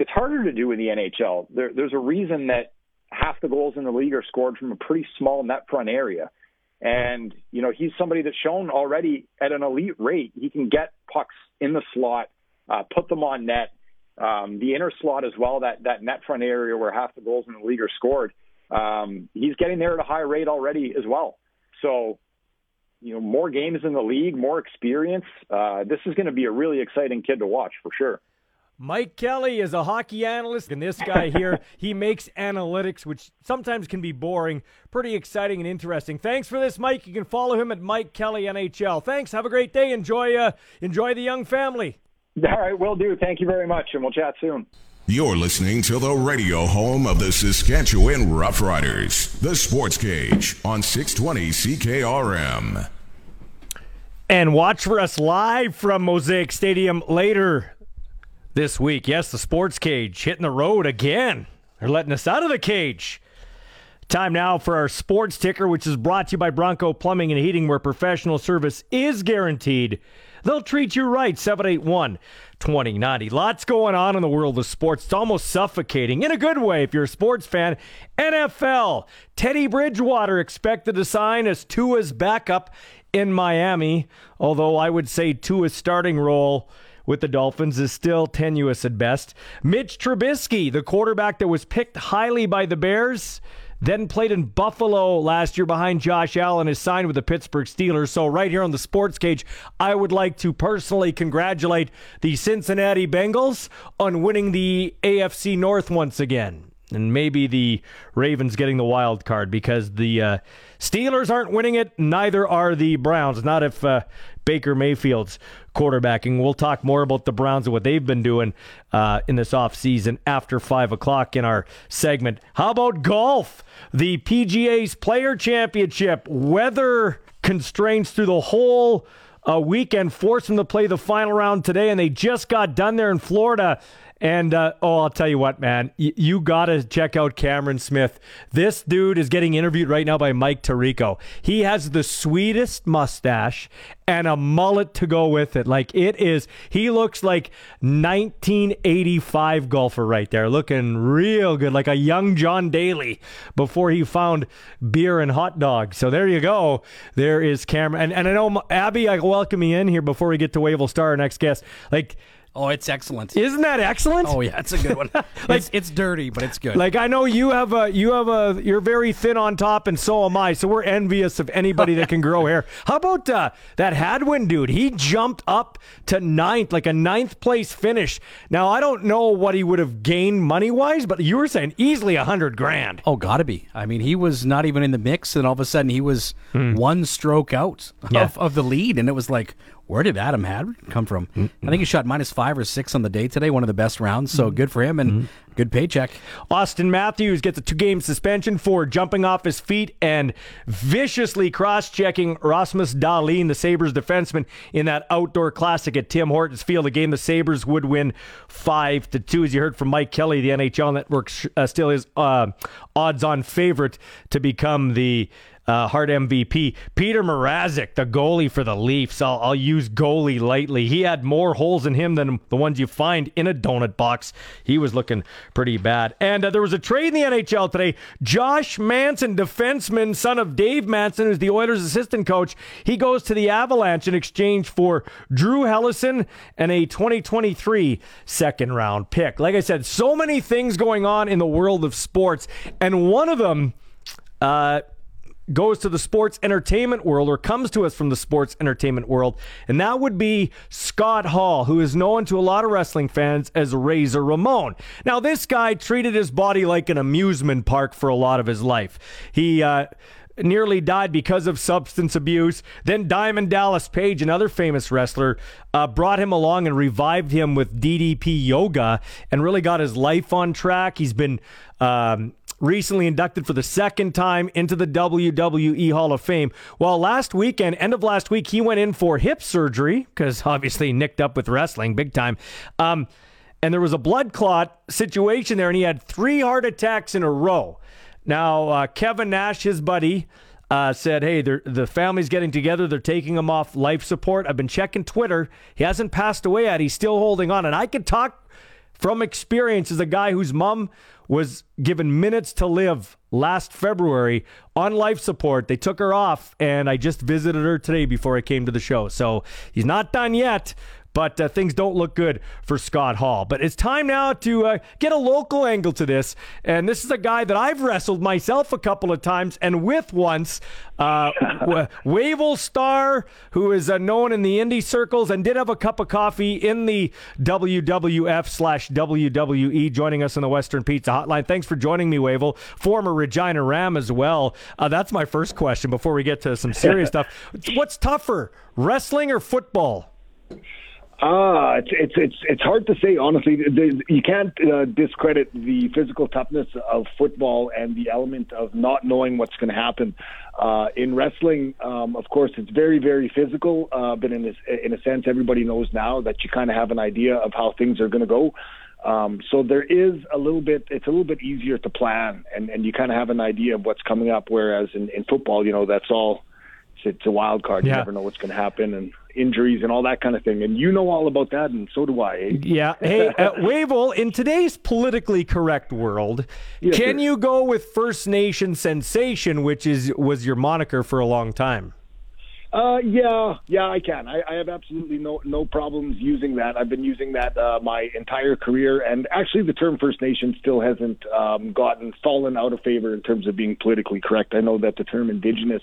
it's harder to do in the NHL. There, there's a reason that half the goals in the league are scored from a pretty small net front area. And, you know, he's somebody that's shown already at an elite rate. He can get pucks in the slot, uh, put them on net. um, the inner slot as well, that that net front area where half the goals in the league are scored. Um, he's getting there at a high rate already as well. So, you know, more games in the league, more experience. Uh, this is going to be a really exciting kid to watch for sure. Mike Kelly is a hockey analyst, and this guy here, he makes analytics, which sometimes can be boring, pretty exciting and interesting. Thanks for this, Mike. You can follow him at Mike Kelly NHL. Thanks. Have a great day. Enjoy, uh, enjoy the young family. All right, will do. Thank you very much, and we'll chat soon. You're listening to the radio home of the Saskatchewan Roughriders, the Sports Cage on 620 CKRM. And watch for us live from Mosaic Stadium later this week. Yes, the Sports Cage hitting the road again. They're letting us out of the cage. Time now for our sports ticker, which is brought to you by Bronco Plumbing and Heating, where professional service is guaranteed. They'll treat you right. 781 2090. Lots going on in the world of sports. It's almost suffocating in a good way if you're a sports fan. NFL. Teddy Bridgewater expected to sign as Tua's backup in Miami, although I would say Tua's starting role with the Dolphins is still tenuous at best. Mitch Trubisky, the quarterback that was picked highly by the Bears, then played in Buffalo last year behind Josh Allen, is signed with the Pittsburgh Steelers. So, right here on the sports cage, I would like to personally congratulate the Cincinnati Bengals on winning the AFC North once again. And maybe the Ravens getting the wild card because the uh, Steelers aren't winning it. Neither are the Browns. Not if uh, Baker Mayfield's quarterbacking. We'll talk more about the Browns and what they've been doing uh, in this offseason after 5 o'clock in our segment. How about golf? The PGA's Player Championship. Weather constraints through the whole uh, weekend forced them to play the final round today, and they just got done there in Florida. And uh, oh, I'll tell you what, man, y- you got to check out Cameron Smith. This dude is getting interviewed right now by Mike Tirico. He has the sweetest mustache and a mullet to go with it. Like it is, he looks like 1985 golfer right there, looking real good, like a young John Daly before he found beer and hot dogs. So there you go. There is Cameron, and and I know Abby, I welcome you in here before we get to Wavell Starr, our next guest. Like Oh, it's excellent. Isn't that excellent? Oh yeah, it's a good one. like, it's, it's dirty, but it's good. Like I know you have a you have a you're very thin on top, and so am I. So we're envious of anybody that can grow hair. How about uh, that Hadwin dude? He jumped up to ninth, like a ninth place finish. Now I don't know what he would have gained money wise, but you were saying easily a hundred grand. Oh, gotta be. I mean, he was not even in the mix, and all of a sudden he was one stroke out Yeah. of, of the lead, and it was like, where did Adam Hadwin come from? I think he shot minus five or six on the day today, one of the best rounds. So good for him and good paycheck. Auston Matthews gets a two game suspension for jumping off his feet and viciously cross checking Rasmus Dahlin, the Sabres defenseman, in that outdoor classic at Tim Hortons Field, a game the Sabres would win 5 to 2. As you heard from Mike Kelly, the NHL Network uh, still is uh, odds on favorite to become the uh, MVP. Peter Mrazek, the goalie for the Leafs. I'll, I'll use goalie lightly. He had more holes in him than the ones you find in a donut box. He was looking pretty bad. And uh, there was a trade in the NHL today. Josh Manson, defenseman, son of Dave Manson, who's the Oilers' assistant coach, he goes to the Avalanche in exchange for Drew Helleson and a 2023 second round pick. Like I said, so many things going on in the world of sports, and one of them. Uh, goes to the sports entertainment world or comes to us from the sports entertainment world, and that would be Scott Hall, who is known to a lot of wrestling fans as Razor Ramon. Now, this guy treated his body like an amusement park for a lot of his life. He, uh, Nearly died because of substance abuse. Then Diamond Dallas Page, another famous wrestler, uh, brought him along and revived him with DDP yoga and really got his life on track. He's been um, recently inducted for the second time into the WWE Hall of Fame. Well, last weekend, end of last week, he went in for hip surgery because obviously nicked up with wrestling big time. Um, and there was a blood clot situation there, and he had three heart attacks in a row. Now, uh, Kevin Nash, his buddy, uh, said, Hey, the family's getting together. They're taking him off life support. I've been checking Twitter. He hasn't passed away yet. He's still holding on. And I can talk from experience as a guy whose mom was given minutes to live last February on life support. They took her off, and I just visited her today before I came to the show. So he's not done yet. But uh, things don't look good for Scott Hall. But it's time now to uh, get a local angle to this. And this is a guy that I've wrestled myself a couple of times and with once. Uh, Wavell Starr, who is uh, known in the indie circles and did have a cup of coffee in the WWF slash WWE, joining us in the Western Pizza Hotline. Thanks for joining me, Wavell. Former Regina Ram as well. Uh, that's my first question before we get to some serious stuff. What's tougher, wrestling or football? Ah, it's it's it's it's hard to say honestly. You can't uh, discredit the physical toughness of football and the element of not knowing what's going to happen. Uh, in wrestling, um, of course, it's very very physical, uh, but in a, in a sense, everybody knows now that you kind of have an idea of how things are going to go. Um, so there is a little bit, it's a little bit easier to plan, and and you kind of have an idea of what's coming up. Whereas in, in football, you know, that's all it's a wild card. You never know what's going to happen and injuries and all that kind of thing. And you know all about that, and so do I. Eh? Yeah. Hey, uh, Wavell, in today's politically correct world, yes, can sir. you go with First Nation sensation, which is was your moniker for a long time? Uh, yeah, yeah, I can. I, I have absolutely no no problems using that. I've been using that uh, my entire career, and actually, the term First Nation still hasn't um, gotten fallen out of favor in terms of being politically correct. I know that the term Indigenous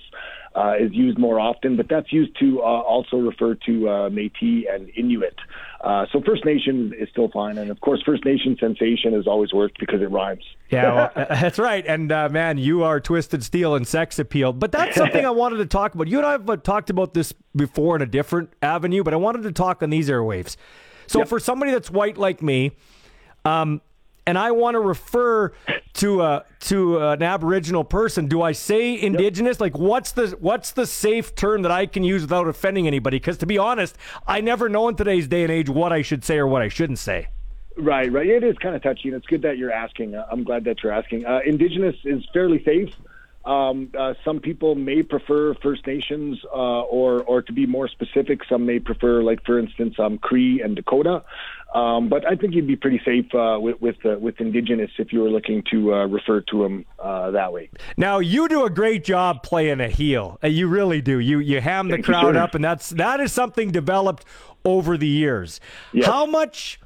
uh, is used more often, but that's used to uh, also refer to uh, Métis and Inuit. Uh, so First Nation is still fine, and of course, First Nation sensation has always worked because it rhymes. Yeah, well, that's right. And uh, man, you are twisted steel and sex appeal. But that's something I wanted to talk about. You and I have uh, talked about this before in a different avenue, but I wanted to talk on these airwaves. So yep. for somebody that's white like me, um, and I want to refer to a to an Aboriginal person, do I say Indigenous? Yep. Like, what's the what's the safe term that I can use without offending anybody? Because to be honest, I never know in today's day and age what I should say or what I shouldn't say. Right, right. It is kind of touchy, and it's good that you're asking. Uh, I'm glad that you're asking. Uh, indigenous is fairly safe. Um, uh, some people may prefer First Nations, uh, or or to be more specific, some may prefer, like for instance, um, Cree and Dakota. Um, but I think you'd be pretty safe uh, with with, uh, with Indigenous if you were looking to uh, refer to them uh, that way. Now you do a great job playing a heel. Uh, you really do. You you ham the Thank crowd up, and that's that is something developed over the years. Yes. How much?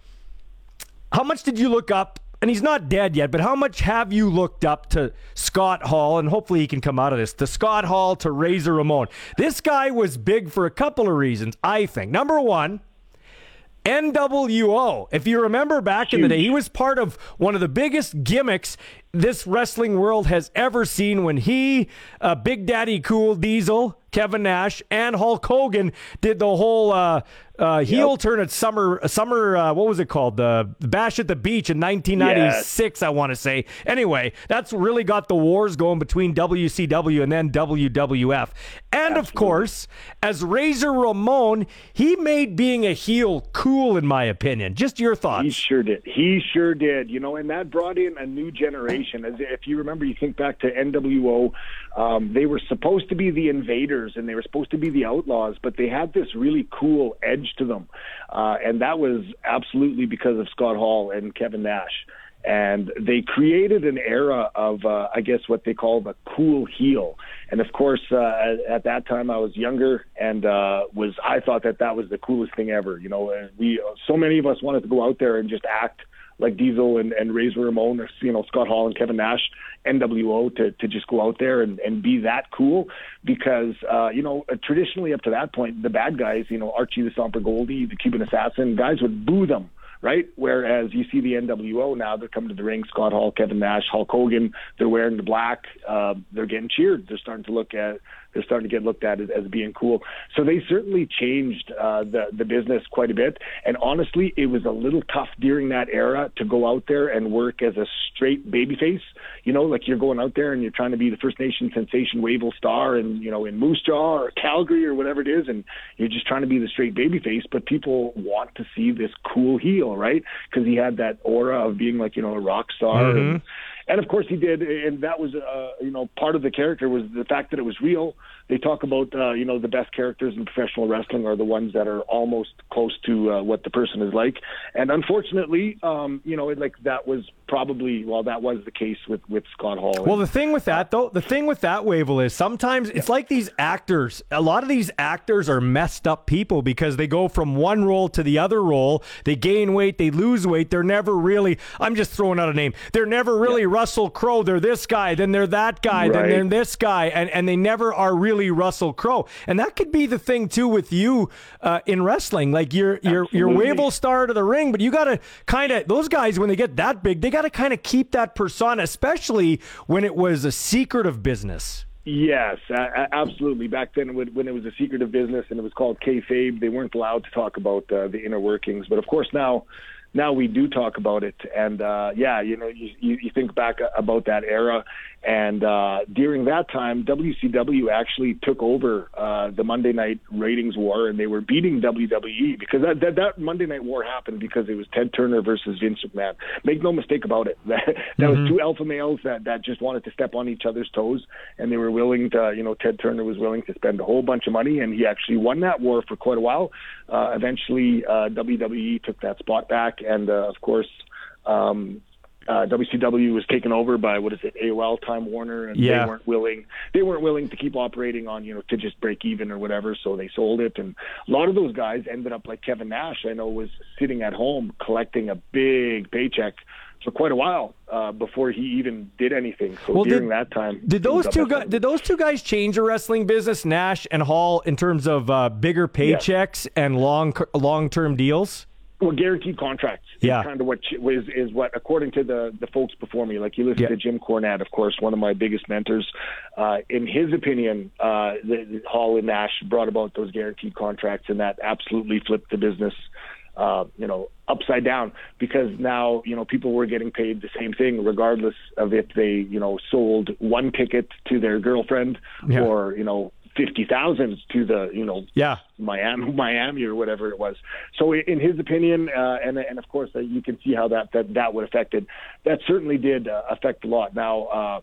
How much did you look up? And he's not dead yet, but how much have you looked up to Scott Hall? And hopefully he can come out of this. To Scott Hall, to Razor Ramon. This guy was big for a couple of reasons, I think. Number one, NWO. If you remember back Huge. in the day, he was part of one of the biggest gimmicks this wrestling world has ever seen when he, uh, Big Daddy Cool Diesel, Kevin Nash, and Hulk Hogan did the whole uh, uh, heel yep. turn at summer summer uh, what was it called? The bash at the beach in 1996 yes. I want to say. Anyway that's really got the wars going between WCW and then WWF and Absolutely. of course as Razor Ramon he made being a heel cool in my opinion. Just your thoughts. he sure did. He sure did. You know and that brought in a new generation as if you remember you think back to NWO um, they were supposed to be the invaders and they were supposed to be the outlaws but they had this really cool edge to them. Uh, and that was absolutely because of Scott Hall and Kevin Nash. And they created an era of, uh, I guess, what they call the cool heel. And of course, uh, at, at that time, I was younger and uh, was I thought that that was the coolest thing ever. You know, we so many of us wanted to go out there and just act like Diesel and, and Razor Ramon or you know Scott Hall and Kevin Nash, NWO to to just go out there and, and be that cool. Because uh, you know traditionally up to that point the bad guys you know Archie the Stomper Gouldie the Cuban Assassin guys would boo them right? Whereas you see the NWO now, they're coming to the ring, Scott Hall, Kevin Nash, Hulk Hogan, they're wearing the black, uh, they're getting cheered. They're starting to look at they're starting to get looked at as, as being cool. So they certainly changed uh, the the business quite a bit. And honestly, it was a little tough during that era to go out there and work as a straight babyface. You know, like you're going out there and you're trying to be the First Nation sensation Wavell Starr, and you know in Moose Jaw or Calgary or whatever it is, and you're just trying to be the straight babyface. But people want to see this cool heel, right? Because he had that aura of being like you know a rock star. Mm-hmm. And, and of course he did, and that was uh, you know part of the character was the fact that it was real. They talk about uh, you know the best characters in professional wrestling are the ones that are almost close to uh, what the person is like, and unfortunately, um, you know, it, like that was probably well, that was the case with with Scott Hall. Well, the thing with that though, the thing with that Wavell is sometimes it's like these actors. A lot of these actors are messed up people because they go from one role to the other role. They gain weight, they lose weight. They're never really. I'm just throwing out a name. They're never really Russell Crowe. They're this guy, then they're that guy, then they're this guy, and and they never are really Russell Crowe. And that could be the thing too with you uh, in wrestling. Like you're you're you're. Wavell Starr to the ring, but you got to kind of those guys when they get that big, they got to kind of keep that persona, especially when it was a secretive business. Yes, absolutely. Back then, when when it was a secretive business and it was called kayfabe, they weren't allowed to talk about uh, the inner workings. But of course, now, now we do talk about it. And uh, yeah, you know, you, you think back about that era, and uh, during that time, WCW actually took over uh, the Monday Night Ratings War, and they were beating WWE because that, that that Monday Night War happened because it was Ted Turner versus Vince McMahon. Make no mistake about it. That, that was two alpha males that that just wanted to step on each other's toes, and they were willing to. You know, Ted Turner was willing to spend a whole bunch of money, and he actually won that war for quite a while. Uh, eventually, uh, WWE took that spot back, and uh, of course. Um, uh, WCW was taken over by what is it AOL Time Warner, and Yeah. they weren't willing. They weren't willing to keep operating on you know to just break even or whatever, so they sold it. And a lot of those guys ended up like Kevin Nash. I know was sitting at home collecting a big paycheck for quite a while uh, before he even did anything. So Well, during did- that time, Did those two guys? Did those two guys change the wrestling business, Nash and Hall, in terms of uh, bigger paychecks and long long term deals? Well, guaranteed contracts. Yeah. is kind of what was is what according to the the folks before me. Like you listen Yeah. to Jim Cornette, of course, one of my biggest mentors. Uh, in his opinion, uh, the, the Hall and Nash brought about those guaranteed contracts, and that absolutely flipped the business. Uh, you know, upside down because now you know people were getting paid the same thing regardless of if they you know sold one ticket to their girlfriend Yeah. or you know fifty thousand to the you know Yeah. Miami, Miami or whatever it was. So, in his opinion, uh, and and of course, uh, you can see how that that that would affect it. That certainly did uh, affect a lot. Now, uh,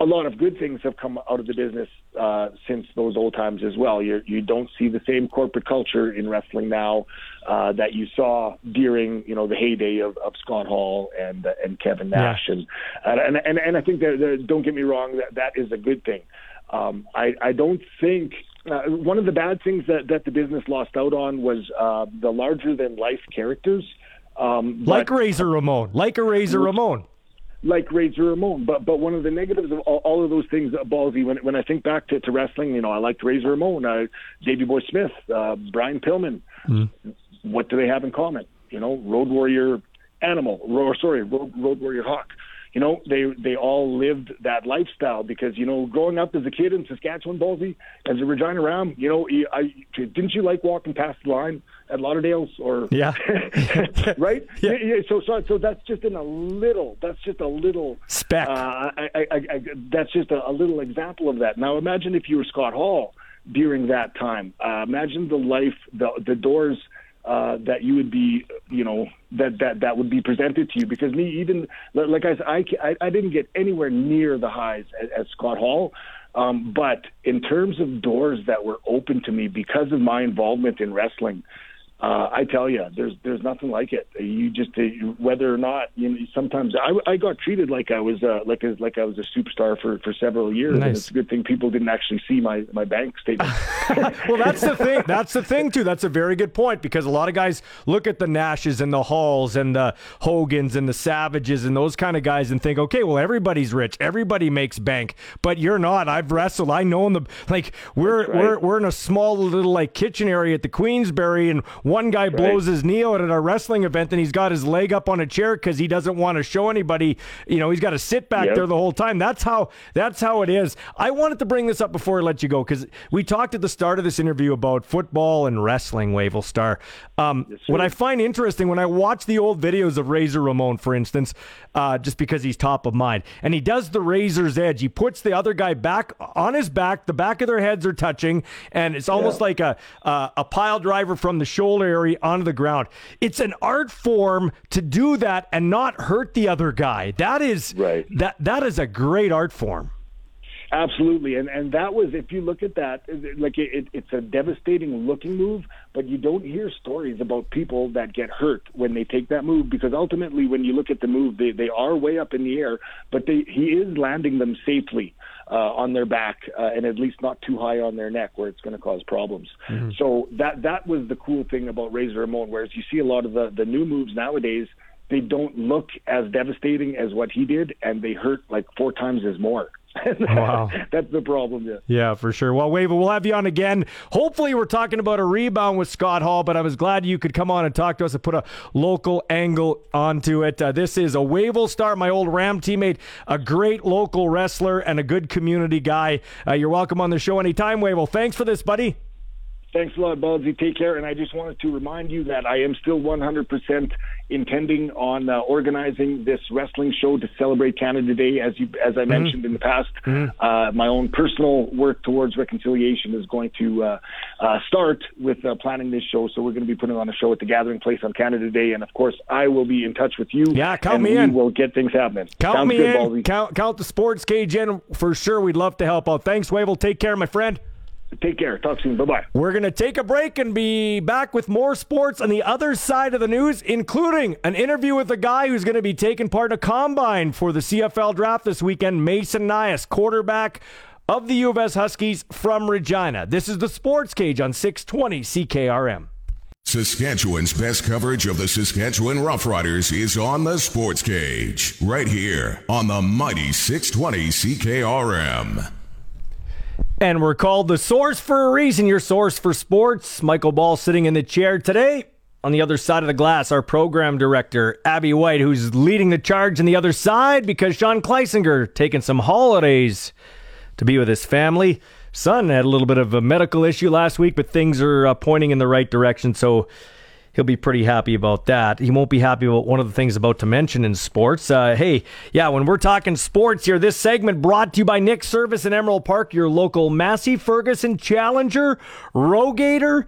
a lot of good things have come out of the business uh, since those old times as well. You you don't see the same corporate culture in wrestling now uh, that you saw during you know the heyday of, of Scott Hall and uh, and Kevin Nash and and and and I think that, that don't get me wrong that that is a good thing. Um, I I don't think uh, one of the bad things that that the business lost out on was uh, the larger than life characters. Um, Like but- Razor Ramon, like a Razor Ramon. like Razor Ramon. But but one of the negatives of all, all of those things, uh, ballsy. When when I think back to, to wrestling, you know, I liked Razor Ramon, uh, Davey Boy Smith, uh, Brian Pillman. What do they have in common? You know, Road Warrior Animal, or sorry, Road, Road Warrior Hawk. You know, they they all lived that lifestyle because you know, growing up as a kid in Saskatchewan, ballsy, as a Regina Ram, you know, I didn't you like walking past the line at Lauderdale's or Yeah. right? Yeah. yeah. So, so, so that's just in a little. That's just a little Speck. Uh, I, I, I, I, that's just a, a little example of that. Now, imagine if you were Scott Hall during that time. Uh, imagine the life, the the doors uh, that you would be, you know, that that that would be presented to you. Because me, even like I said, I, I, didn't get anywhere near the highs as, as Scott Hall. Um, but in terms of doors that were open to me because of my involvement in wrestling, uh, I tell you, there's there's nothing like it. You just uh, whether or not you know, sometimes I, I got treated like I was uh, like a, like I was a superstar for, for several years. And Nice. it's a good thing people didn't actually see my, my bank statement. well, that's the thing. That's the thing too. That's a very good point because a lot of guys look at the Nashes and the Halls and the Hogans and the Savages and those kind of guys and think, okay, well, everybody's rich, everybody makes bank, but you're not. I've wrestled. I know in the like we're right. we're we're in a small little like kitchen area at the Queensbury, and one guy blows his knee out at a wrestling event, and he's got his leg up on a chair because he doesn't want to show anybody. You know, he's got to sit back Yep. there the whole time. That's how that's how it is. I wanted to bring this up before I let you go because we talked at the start of this interview about football and wrestling. Wavell Starr. Um, what I find interesting when I watch the old videos of Razor Ramon, for instance, uh, just because he's top of mind, and he does the razor's edge. He puts the other guy back on his back. The back of their heads are touching, and it's almost like a uh, a pile driver from the shoulder area onto the ground. It's an art form to do that and not hurt the other guy. That is Right. that that is a great art form. Absolutely, and and that was if you look at that, like it, it's a devastating looking move, but you don't hear stories about people that get hurt when they take that move because ultimately, when you look at the move, they they are way up in the air, but they he is landing them safely uh, on their back uh, and at least not too high on their neck where it's going to cause problems. Mm-hmm. So that that was the cool thing about Razor Ramon, whereas you see a lot of the the new moves nowadays they don't look as devastating as what he did, and they hurt like four times as more. wow. That's the problem, yeah. Yeah, for sure. Well, Wave, we'll have you on again. Hopefully, we're talking about a rebound with Scott Hall, but I was glad you could come on and talk to us and put a local angle onto it. Uh, this is a Wavell Starr, my old Ram teammate, a great local wrestler, and a good community guy. Uh, you're welcome on the show anytime, Wavell. Thanks for this, buddy. Thanks a lot, Budsy. Take care. And I just wanted to remind you that I am still 100% intending on uh, organizing this wrestling show to celebrate Canada Day. As you, as I mm-hmm. mentioned in the past, mm-hmm. uh, my own personal work towards reconciliation is going to uh, uh start with uh, planning this show. So we're going to be putting on a show at the Gathering Place on Canada Day, and of course, I will be in touch with you. Yeah, count and me we in. We'll get things happening. Count Sounds me good, in. Count, count the sports cage in for sure. We'd love to help out. Thanks, Wavell. Take care, my friend. Take care. Talk soon. Bye bye. We're going to take a break and be back with more sports on the other side of the news, including an interview with a guy who's going to be taking part in a combine for the CFL draft this weekend, Mason Nias, quarterback of the U of S Huskies from Regina. This is the Sports Cage on 620 CKRM. Saskatchewan's best coverage of the Saskatchewan Roughriders is on the Sports Cage, right here on the mighty 620 CKRM. And we're called the source for a reason, your source for sports. Michael Ball sitting in the chair today. On the other side of the glass, our program director, Abby White, who's leading the charge on the other side because Sean Kleisinger taking some holidays to be with his family. Son had a little bit of a medical issue last week, but things are uh, pointing in the right direction. So he'll be pretty happy about that. He won't be happy about one of the things about to mention in sports. Uh, hey, yeah, when we're talking sports here, this segment brought to you by Nick Service in Emerald Park, your local Massey Ferguson Challenger, Rogator,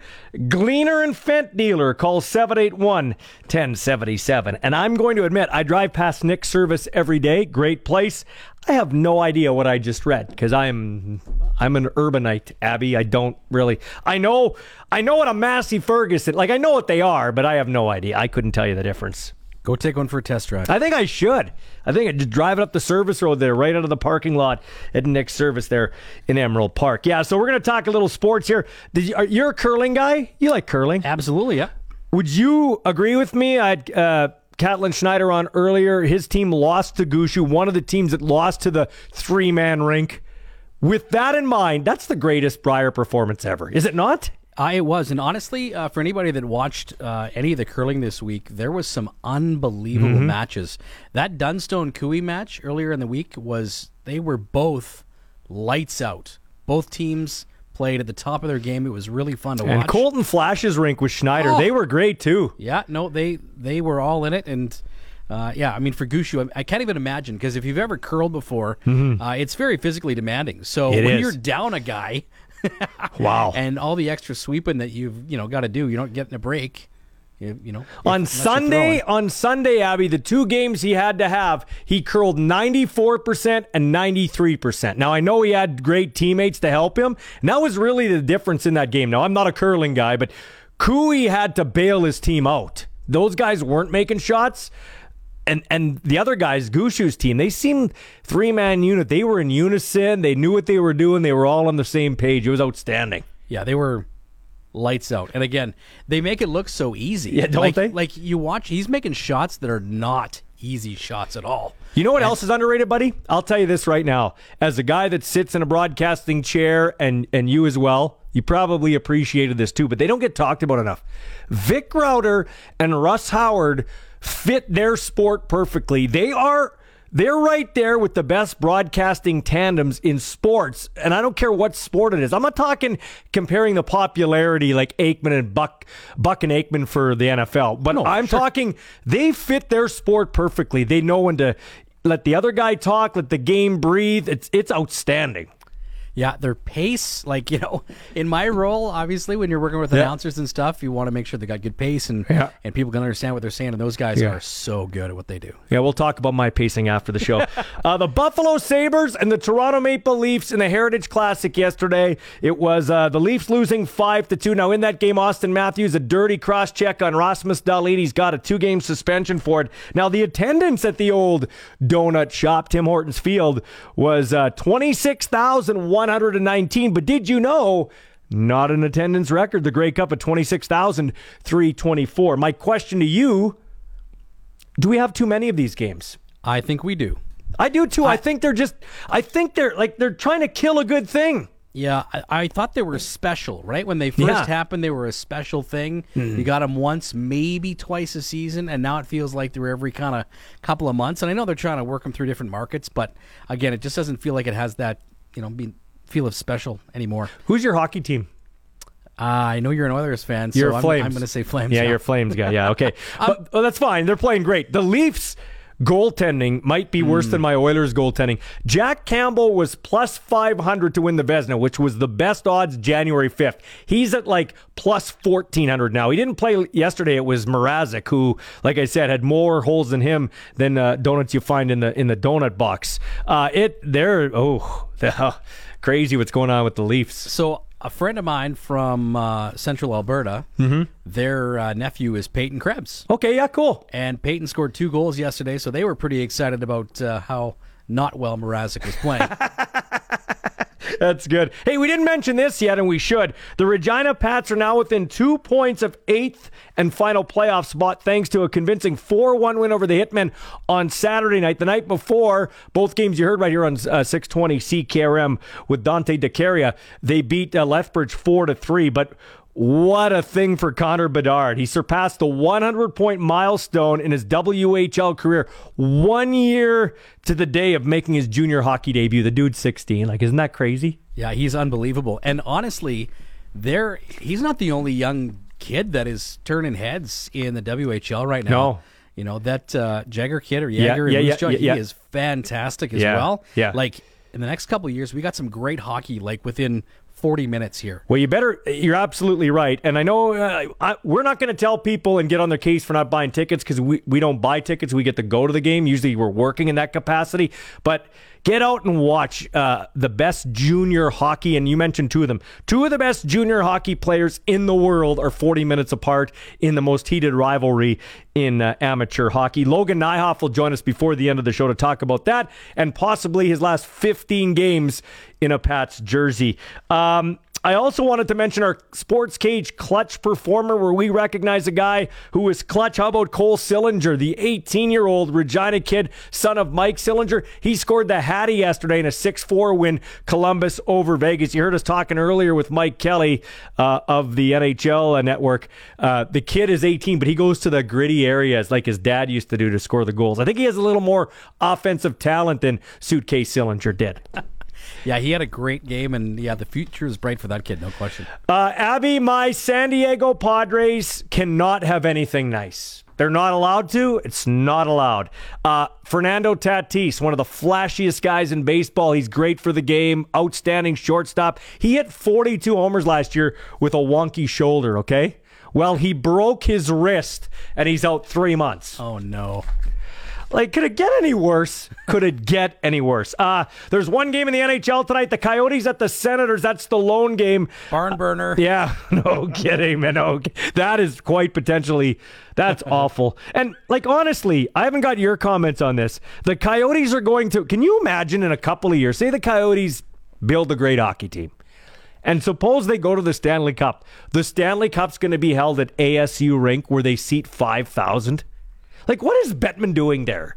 Gleaner, and Fendt dealer. Call 781 1077. And I'm going to admit, I drive past Nick Service every day. Great place. I have no idea what I just read because I'm I'm an urbanite, Abby. I don't really. I know I know what a Massey Ferguson like. I know what they are, but I have no idea. I couldn't tell you the difference. Go take one for a test drive. I think I should. I think I just drive it up the service road there, right out of the parking lot at Nick's Service there in Emerald Park. Yeah, so we're gonna talk a little sports here. Did you, are, you're a curling guy? You like curling? Absolutely, yeah. Would you agree with me? I'd. Uh, Catlin Schneider on earlier. His team lost to Gushue, one of the teams that lost to the three man rink. With that in mind, that's the greatest Brier performance ever, is it not? I it was, and honestly, uh, for anybody that watched uh, any of the curling this week, there was some unbelievable mm-hmm. matches. That Dunstone Koe match earlier in the week was they were both lights out. Both teams played at the top of their game. It was really fun to and watch. Colton Flasch's rink with Schneider, oh. they were great too. Yeah, no, they they were all in it, and uh, yeah, I mean for Gushue, I, I can't even imagine because if you've ever curled before, mm-hmm. uh, it's very physically demanding. So it when is. you're down a guy, wow, and all the extra sweeping that you've you know got to do, you don't get in a break. You, you know, on Sunday, on Sunday, Abby, the two games he had to have, he curled 94% and 93%. Now, I know he had great teammates to help him, and that was really the difference in that game. Now, I'm not a curling guy, but Koe had to bail his team out. Those guys weren't making shots. And and the other guys, Gushue's team, they seemed three man unit. They were in unison. They knew what they were doing. They were all on the same page. It was outstanding. Yeah, they were lights out. And again, they make it look so easy. Yeah, don't like, they? Like you watch, he's making shots that are not easy shots at all. You know what and, else is underrated, buddy? I'll tell you this right now. As a guy that sits in a broadcasting chair, and and you as well, you probably appreciated this too, but they don't get talked about enough. Vic Rauter and Russ Howard fit their sport perfectly. They are they're right there with the best broadcasting tandems in sports, and I don't care what sport it is. I'm not talking comparing the popularity like Aikman and Buck, Buck and Aikman for the NFL, but no, I'm sure. talking they fit their sport perfectly. They know when to let the other guy talk, let the game breathe. It's it's outstanding. Yeah, their pace, like, you know, in my role, obviously, when you're working with Yeah. announcers and stuff, you want to make sure they got good pace and, Yeah. and people can understand what they're saying. And those guys Yeah. are so good at what they do. Yeah, we'll talk about my pacing after the show. uh, the Buffalo Sabres and the Toronto Maple Leafs in the Heritage Classic yesterday. It was uh, the Leafs losing 5 to 2. Now, in that game, Auston Matthews, a dirty cross check on Rasmus Dahlin. He's got a two game suspension for it. Now, the attendance at the old donut shop, Tim Hortons Field, was uh, 26,119. But did you know? Not an attendance record. The Grey Cup at 26,324. My question to you do we have too many of these games? I think we do. I do too. I, think they're just. I think they're like they're trying to kill a good thing. Yeah, I, I thought they were special, right? When they first Yeah. happened, they were a special thing. Mhm. You got them once, maybe twice a season, and now it feels like they're every kind of couple of months. And I know they're trying to work them through different markets, but again, it just doesn't feel like it has that, you know, be, feel of special anymore. Who's your hockey team? Uh, I know you're an Oilers fan, You're so I'm, Flames. I'm going to say Flames. Yeah, now. you're a Flames guy. Yeah, okay. but well, that's fine. They're playing great. The Leafs goaltending might be worse than my Oilers goaltending. Jack Campbell was plus 500 to win the Vezina, which was the best odds January 5th. He's at like plus 1400 now. He didn't play yesterday. It was Mrazek who, like I said, had more holes in him than uh, donuts you find in the in the donut box. Uh, it they're oh crazy what's going on with the Leafs. So a friend of mine from uh, Central Alberta, Mhm. their uh, nephew is Peyton Krebs. Okay, yeah, cool. And Peyton scored two goals yesterday, so they were pretty excited about uh, how not well Mrazek was playing. That's good. Hey, we didn't mention this yet, and we should. The Regina Pats are now within two points of eighth and final playoff spot thanks to a convincing 4 1 win over the Hitmen on Saturday night. The night before, both games you heard right here on uh, 620 CKRM with Dante DeCaria, they beat uh, Lethbridge 4 to 3. But what a thing for Connor Bedard. He surpassed the 100 point milestone in his WHL career one year to the day of making his junior hockey debut. The dude's 16. Like, isn't that crazy? Yeah, he's unbelievable. And honestly, there he's not the only young kid that is turning heads in the WHL right now. No. You know, that uh, Jagger kid or Jagger yeah, in yeah, yeah, yeah. he is fantastic as well. yeah. Like in the next couple of years, we got some great hockey like within 40 minutes here. Well, you better. You're absolutely right, and I know uh, I, we're not going to tell people and get on their case for not buying tickets because we we don't buy tickets. We get to go to the game. Usually, we're working in that capacity, but. Get out and watch uh, the best junior hockey, and you mentioned two of them. Two of the best junior hockey players in the world are 40 minutes apart in the most heated rivalry in uh, amateur hockey. Logan Nijhoff will join us before the end of the show to talk about that and possibly his last 15 games in a Pats jersey. Um, I also wanted to mention our Sports Cage Clutch Performer, where we recognize a guy who is clutch. How about Cole Sillinger, the 18 year old Regina kid, son of Mike Sillinger? He scored the Hattie yesterday in a 6 4 win, Columbus over Vegas. You heard us talking earlier with Mike Kelly uh, of the NHL network. Uh, the kid is 18, but he goes to the gritty areas like his dad used to do to score the goals. I think he has a little more offensive talent than Suitcase Sillinger did. Yeah, he had a great game, and yeah, the future is bright for that kid, no question. Uh, Abby, my San Diego Padres cannot have anything nice. They're not allowed to. It's not allowed. Uh, Fernando Tatis, one of the flashiest guys in baseball. He's great for the game. Outstanding shortstop. He hit 42 homers last year with a wonky shoulder, okay? Well, he broke his wrist and he's out three months. Oh, no. Like, could it get any worse? Could it get any worse? Uh, there's one game in the NHL tonight. The Coyotes at the Senators. That's the lone game. Barn burner. Yeah, no kidding, man. No, that is quite potentially. That's awful. And like honestly, I haven't got your comments on this. The Coyotes are going to. Can you imagine in a couple of years? Say the Coyotes build a great hockey team. And suppose they go to the Stanley Cup. The Stanley Cup's going to be held at ASU rink where they seat 5,000. Like, what is Bettman doing there?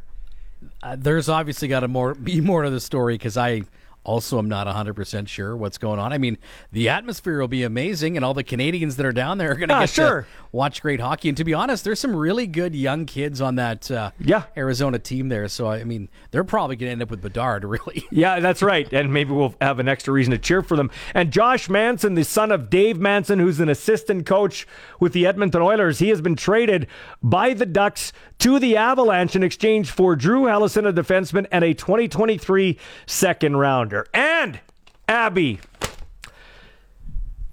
Uh, there's obviously got to more be more to the story because I also am not 100% sure what's going on. I mean, the atmosphere will be amazing, and all the Canadians that are down there are going to Ah, get sure. to watch great hockey. And to be honest, there's some really good young kids on that uh, Yeah. Arizona team there. So, I mean, they're probably going to end up with Bedard, really. Yeah, that's right. And maybe we'll have an extra reason to cheer for them. And Josh Manson, the son of Dave Manson, who's an assistant coach with the Edmonton Oilers, he has been traded by the Ducks to the Avalanche in exchange for Drew Helleson, a defenseman, and a 2023 second rounder. And Abby.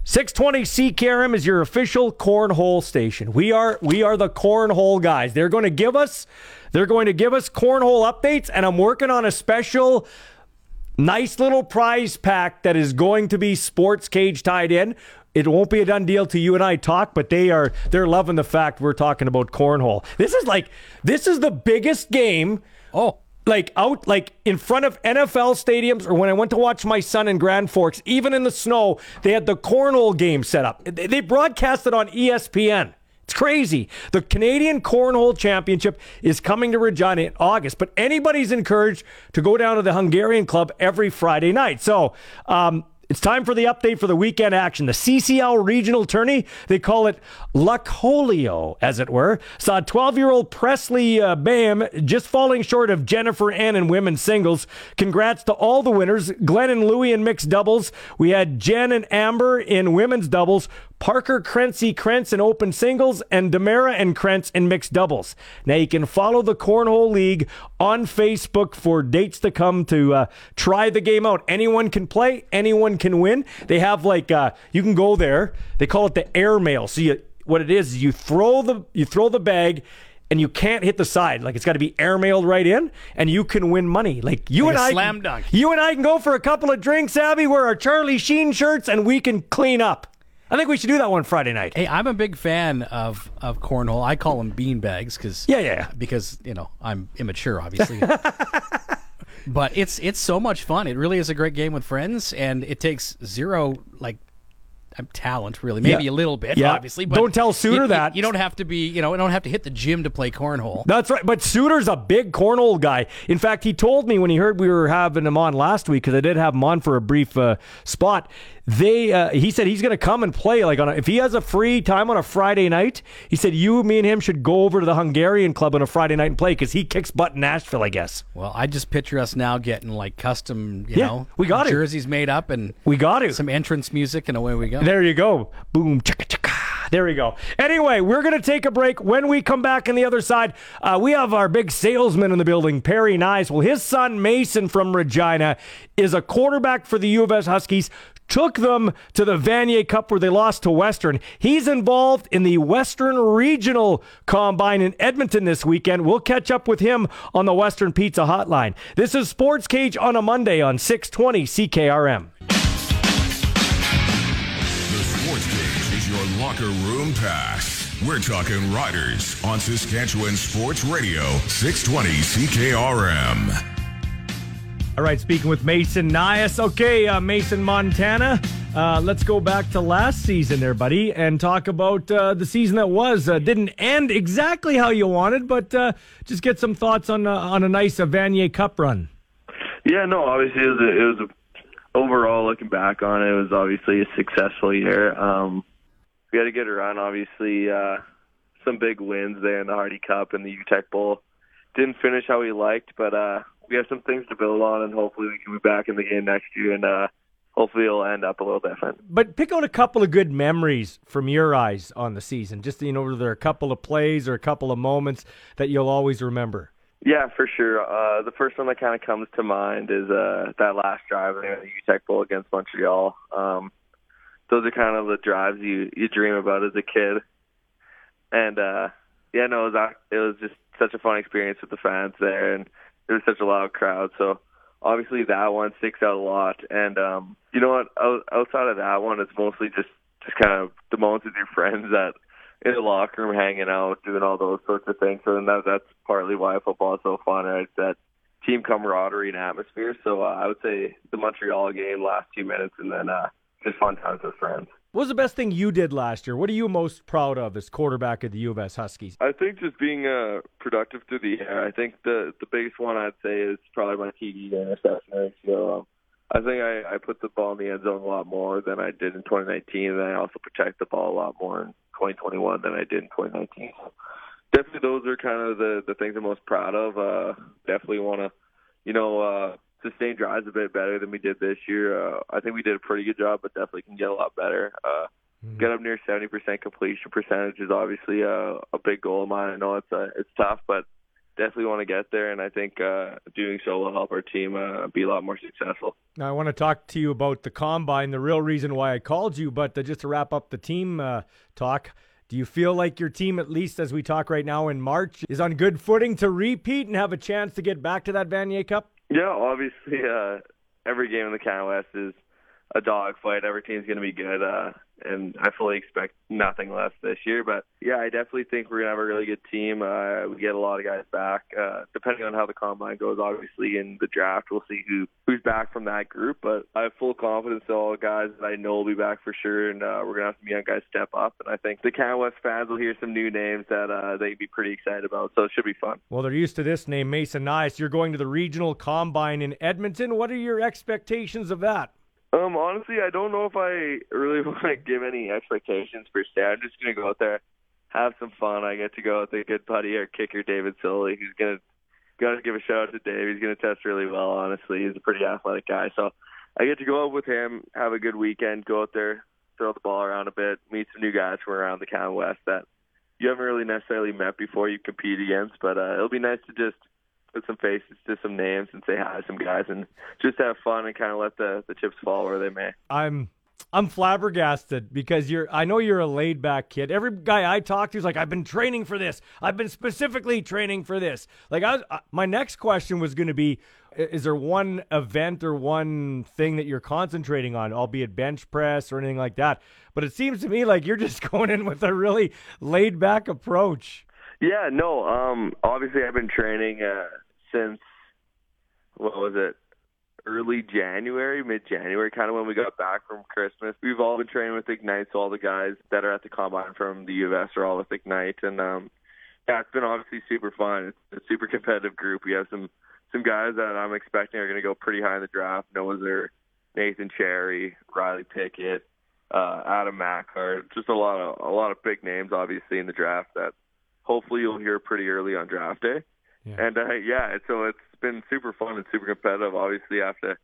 620 CKRM is your official cornhole station. We are we are the cornhole guys. They're going to give us they're going to give us cornhole updates and I'm working on a special nice little prize pack that is going to be sports cage tied in. It won't be a done deal till you and I talk, but they are they're loving the fact we're talking about cornhole. This is like this is the biggest game. Oh, like out like in front of NFL stadiums or when I went to watch my son in Grand Forks, even in the snow, they had the cornhole game set up. They broadcast it on ESPN. It's crazy. The Canadian Cornhole Championship is coming to Regina in August, but anybody's encouraged to go down to the Hungarian Club every Friday night. So, um, it's time for the update for the weekend action. The CCL regional tourney, they call it Luckholio, as it were, saw 12 year old Presley uh, Bam just falling short of Jennifer Ann in women's singles. Congrats to all the winners Glenn and Louie in mixed doubles. We had Jen and Amber in women's doubles. Parker Crency Krentz in open singles, and Demara and Krentz in mixed doubles. Now you can follow the Cornhole League on Facebook for dates to come to uh, try the game out. Anyone can play, anyone can win. They have like uh, you can go there. They call it the air mail. So you, what it is, you throw the you throw the bag and you can't hit the side. Like it's got to be airmailed right in, and you can win money. Like you Like and I, slam dunk. You and I can go for a couple of drinks, Abby. Wear our Charlie Sheen shirts, and we can clean up. I think we should do that one Friday night. Hey, I'm a big fan of, of cornhole. I call them bean bags because Yeah, yeah, because you know I'm immature, obviously. but it's it's so much fun. It really is a great game with friends, and it takes zero like um, talent, really. Maybe Yeah. a little bit, Yeah. obviously. But Don't tell Suitor you- you- that. You don't have to be, you know, you don't have to hit the gym to play cornhole. That's right. But Suitor's a big cornhole guy. In fact, he told me when he heard we were having him on last week because I did have him on for a brief uh, spot. They uh, he said he's going to come and play like on a, if he has a free time on a Friday night. He said you, me, and him should go over to the Hungarian club on a Friday night and play because he kicks butt in Nashville. I guess Well, I just picture us now getting like custom, you Yeah, know, we got it. jerseys made up and we got it. some entrance music, and away we go. There you go. Boom, chicka, chicka. There we go. Anyway, we're going to take a break. When we come back on the other side, uh, we have our big salesman in the building, Perry Nyhus. Well, his son, Mason from Regina, is a quarterback for the U of S Huskies. Took them to the Vanier Cup where they lost to Western. He's involved in the Western Regional Combine in Edmonton this weekend. We'll catch up with him on the Western Pizza Hotline. This is Sports Cage on a Monday on 620 CKRM. The Sports Cage is your locker room pass. We're talking Riders on Saskatchewan Sports Radio, 620 CKRM. All right, speaking with Mason Nyhus. Okay, uh, Mason, Montana. Uh, let's go back to last season there, buddy, and talk about uh, the season that was. Uh, didn't end exactly how you wanted, but uh, just get some thoughts on uh, on a nice Vanier Cup run. Yeah, no, obviously it was a, it was a, overall looking back on it, it was obviously a successful year. Um, we had a good run, obviously some big wins there in the Hardy Cup and the Uteck Bowl. Didn't finish how we liked, but we have some things to build on, and hopefully we can be back in the game next year, and uh, hopefully it'll end up a little different. But pick out a couple of good memories from your eyes on the season. Just you know, there are a couple of plays or a couple of moments that you'll always remember. Yeah, for sure. Uh, the first one that kind of comes to mind is uh, that last drive in the Uteck Bowl against Montreal. Um, those are kind of the drives you you dream about as a kid. And uh, yeah, no, it was it was just such a fun experience with the fans there, and it was such a loud crowd. So obviously that one sticks out a lot. And um, you know what? Out- Outside of that one, it's mostly just just kind of the moments with your friends that in the locker room, hanging out, doing all those sorts of things. So then that, that's partly why football is so fun, right? That team camaraderie and atmosphere. So uh, I would say the Montreal game, last two minutes, and then uh, just fun times with friends. What was the best thing you did last year? What are you most proud of as quarterback of the U of S Huskies? I think just being uh, productive through the air. I think the the biggest one I'd say is probably my TD interception ratio. Um, I think I, I put the ball in the end zone a lot more than I did in 2019, and I also protect the ball a lot more in 2021 than I did in 2019. So definitely those are kind of the the things I'm most proud of. Uh, definitely want to, you know, uh, sustain drives a bit better than we did this year. Uh, I think we did a pretty good job, but definitely can get a lot better. Uh, Get up near 70% completion percentage is obviously a, a big goal of mine. I know it's uh, it's tough, but definitely want to get there, and I think uh, doing so will help our team uh, be a lot more successful. Now, I want to talk to you about the combine, the real reason why I called you, but uh, just to wrap up the team uh, talk. Do you feel like your team, at least as we talk right now in March, is on good footing to repeat and have a chance to get back to that Vanier Cup? Yeah, obviously, uh, every game in the Canada West is a dogfight. Every team's going to be good. Uh, and I fully expect nothing less this year. But yeah, I definitely think we're gonna have a really good team. Uh, we get a lot of guys back. Uh, depending on how the combine goes, obviously in the draft, we'll see who who's back from that group. But I have full confidence in all the guys that I know will be back for sure, and uh, we're gonna have some young guys step up. And I think the Canada West fans will hear some new names that uh, they'd be pretty excited about. So it should be fun. Well, they're used to this name, Mason Nyhus. You're going to the regional combine in Edmonton. What are your expectations of that? Um, honestly, I don't know if I really want to give any expectations per se. I'm just gonna go out there, have some fun. I get to go with a good buddy, our kicker David Sully, who's gonna gotta give a shout out to Dave. He's gonna test really well. Honestly, he's a pretty athletic guy, so I get to go out with him, have a good weekend, go out there, throw the ball around a bit, meet some new guys from around the Canada West that you haven't really necessarily met before you compete against. But uh, it'll be nice to just put some faces to some names and say hi to some guys and just have fun and kind of let the, the chips fall where they may. I'm I'm flabbergasted because you're I know you're a laid back kid. Every guy I talk to is like I've been training for this. I've been specifically training for this. Like I was, uh, my next question was going to be is there one event or one thing that you're concentrating on, albeit bench press or anything like that? But it seems to me like you're just going in with a really laid back approach. Yeah, no. Um, obviously, I've been training uh, since what was it? Early January, mid January, kind of when we got back from Christmas. We've all been training with Ignite, so all the guys that are at the combine from the U of S are all with Ignite, and um, yeah, it's been obviously super fun. It's a super competitive group. We have some some guys that I'm expecting are going to go pretty high in the draft. Noah Zerr, Nathan Cherry, Riley Pickett, uh, Adam Machart, just a lot of a lot of big names, obviously in the draft that hopefully you'll hear pretty early on draft day. Yeah. And uh, yeah, so it's been super fun and super competitive. Obviously, you have to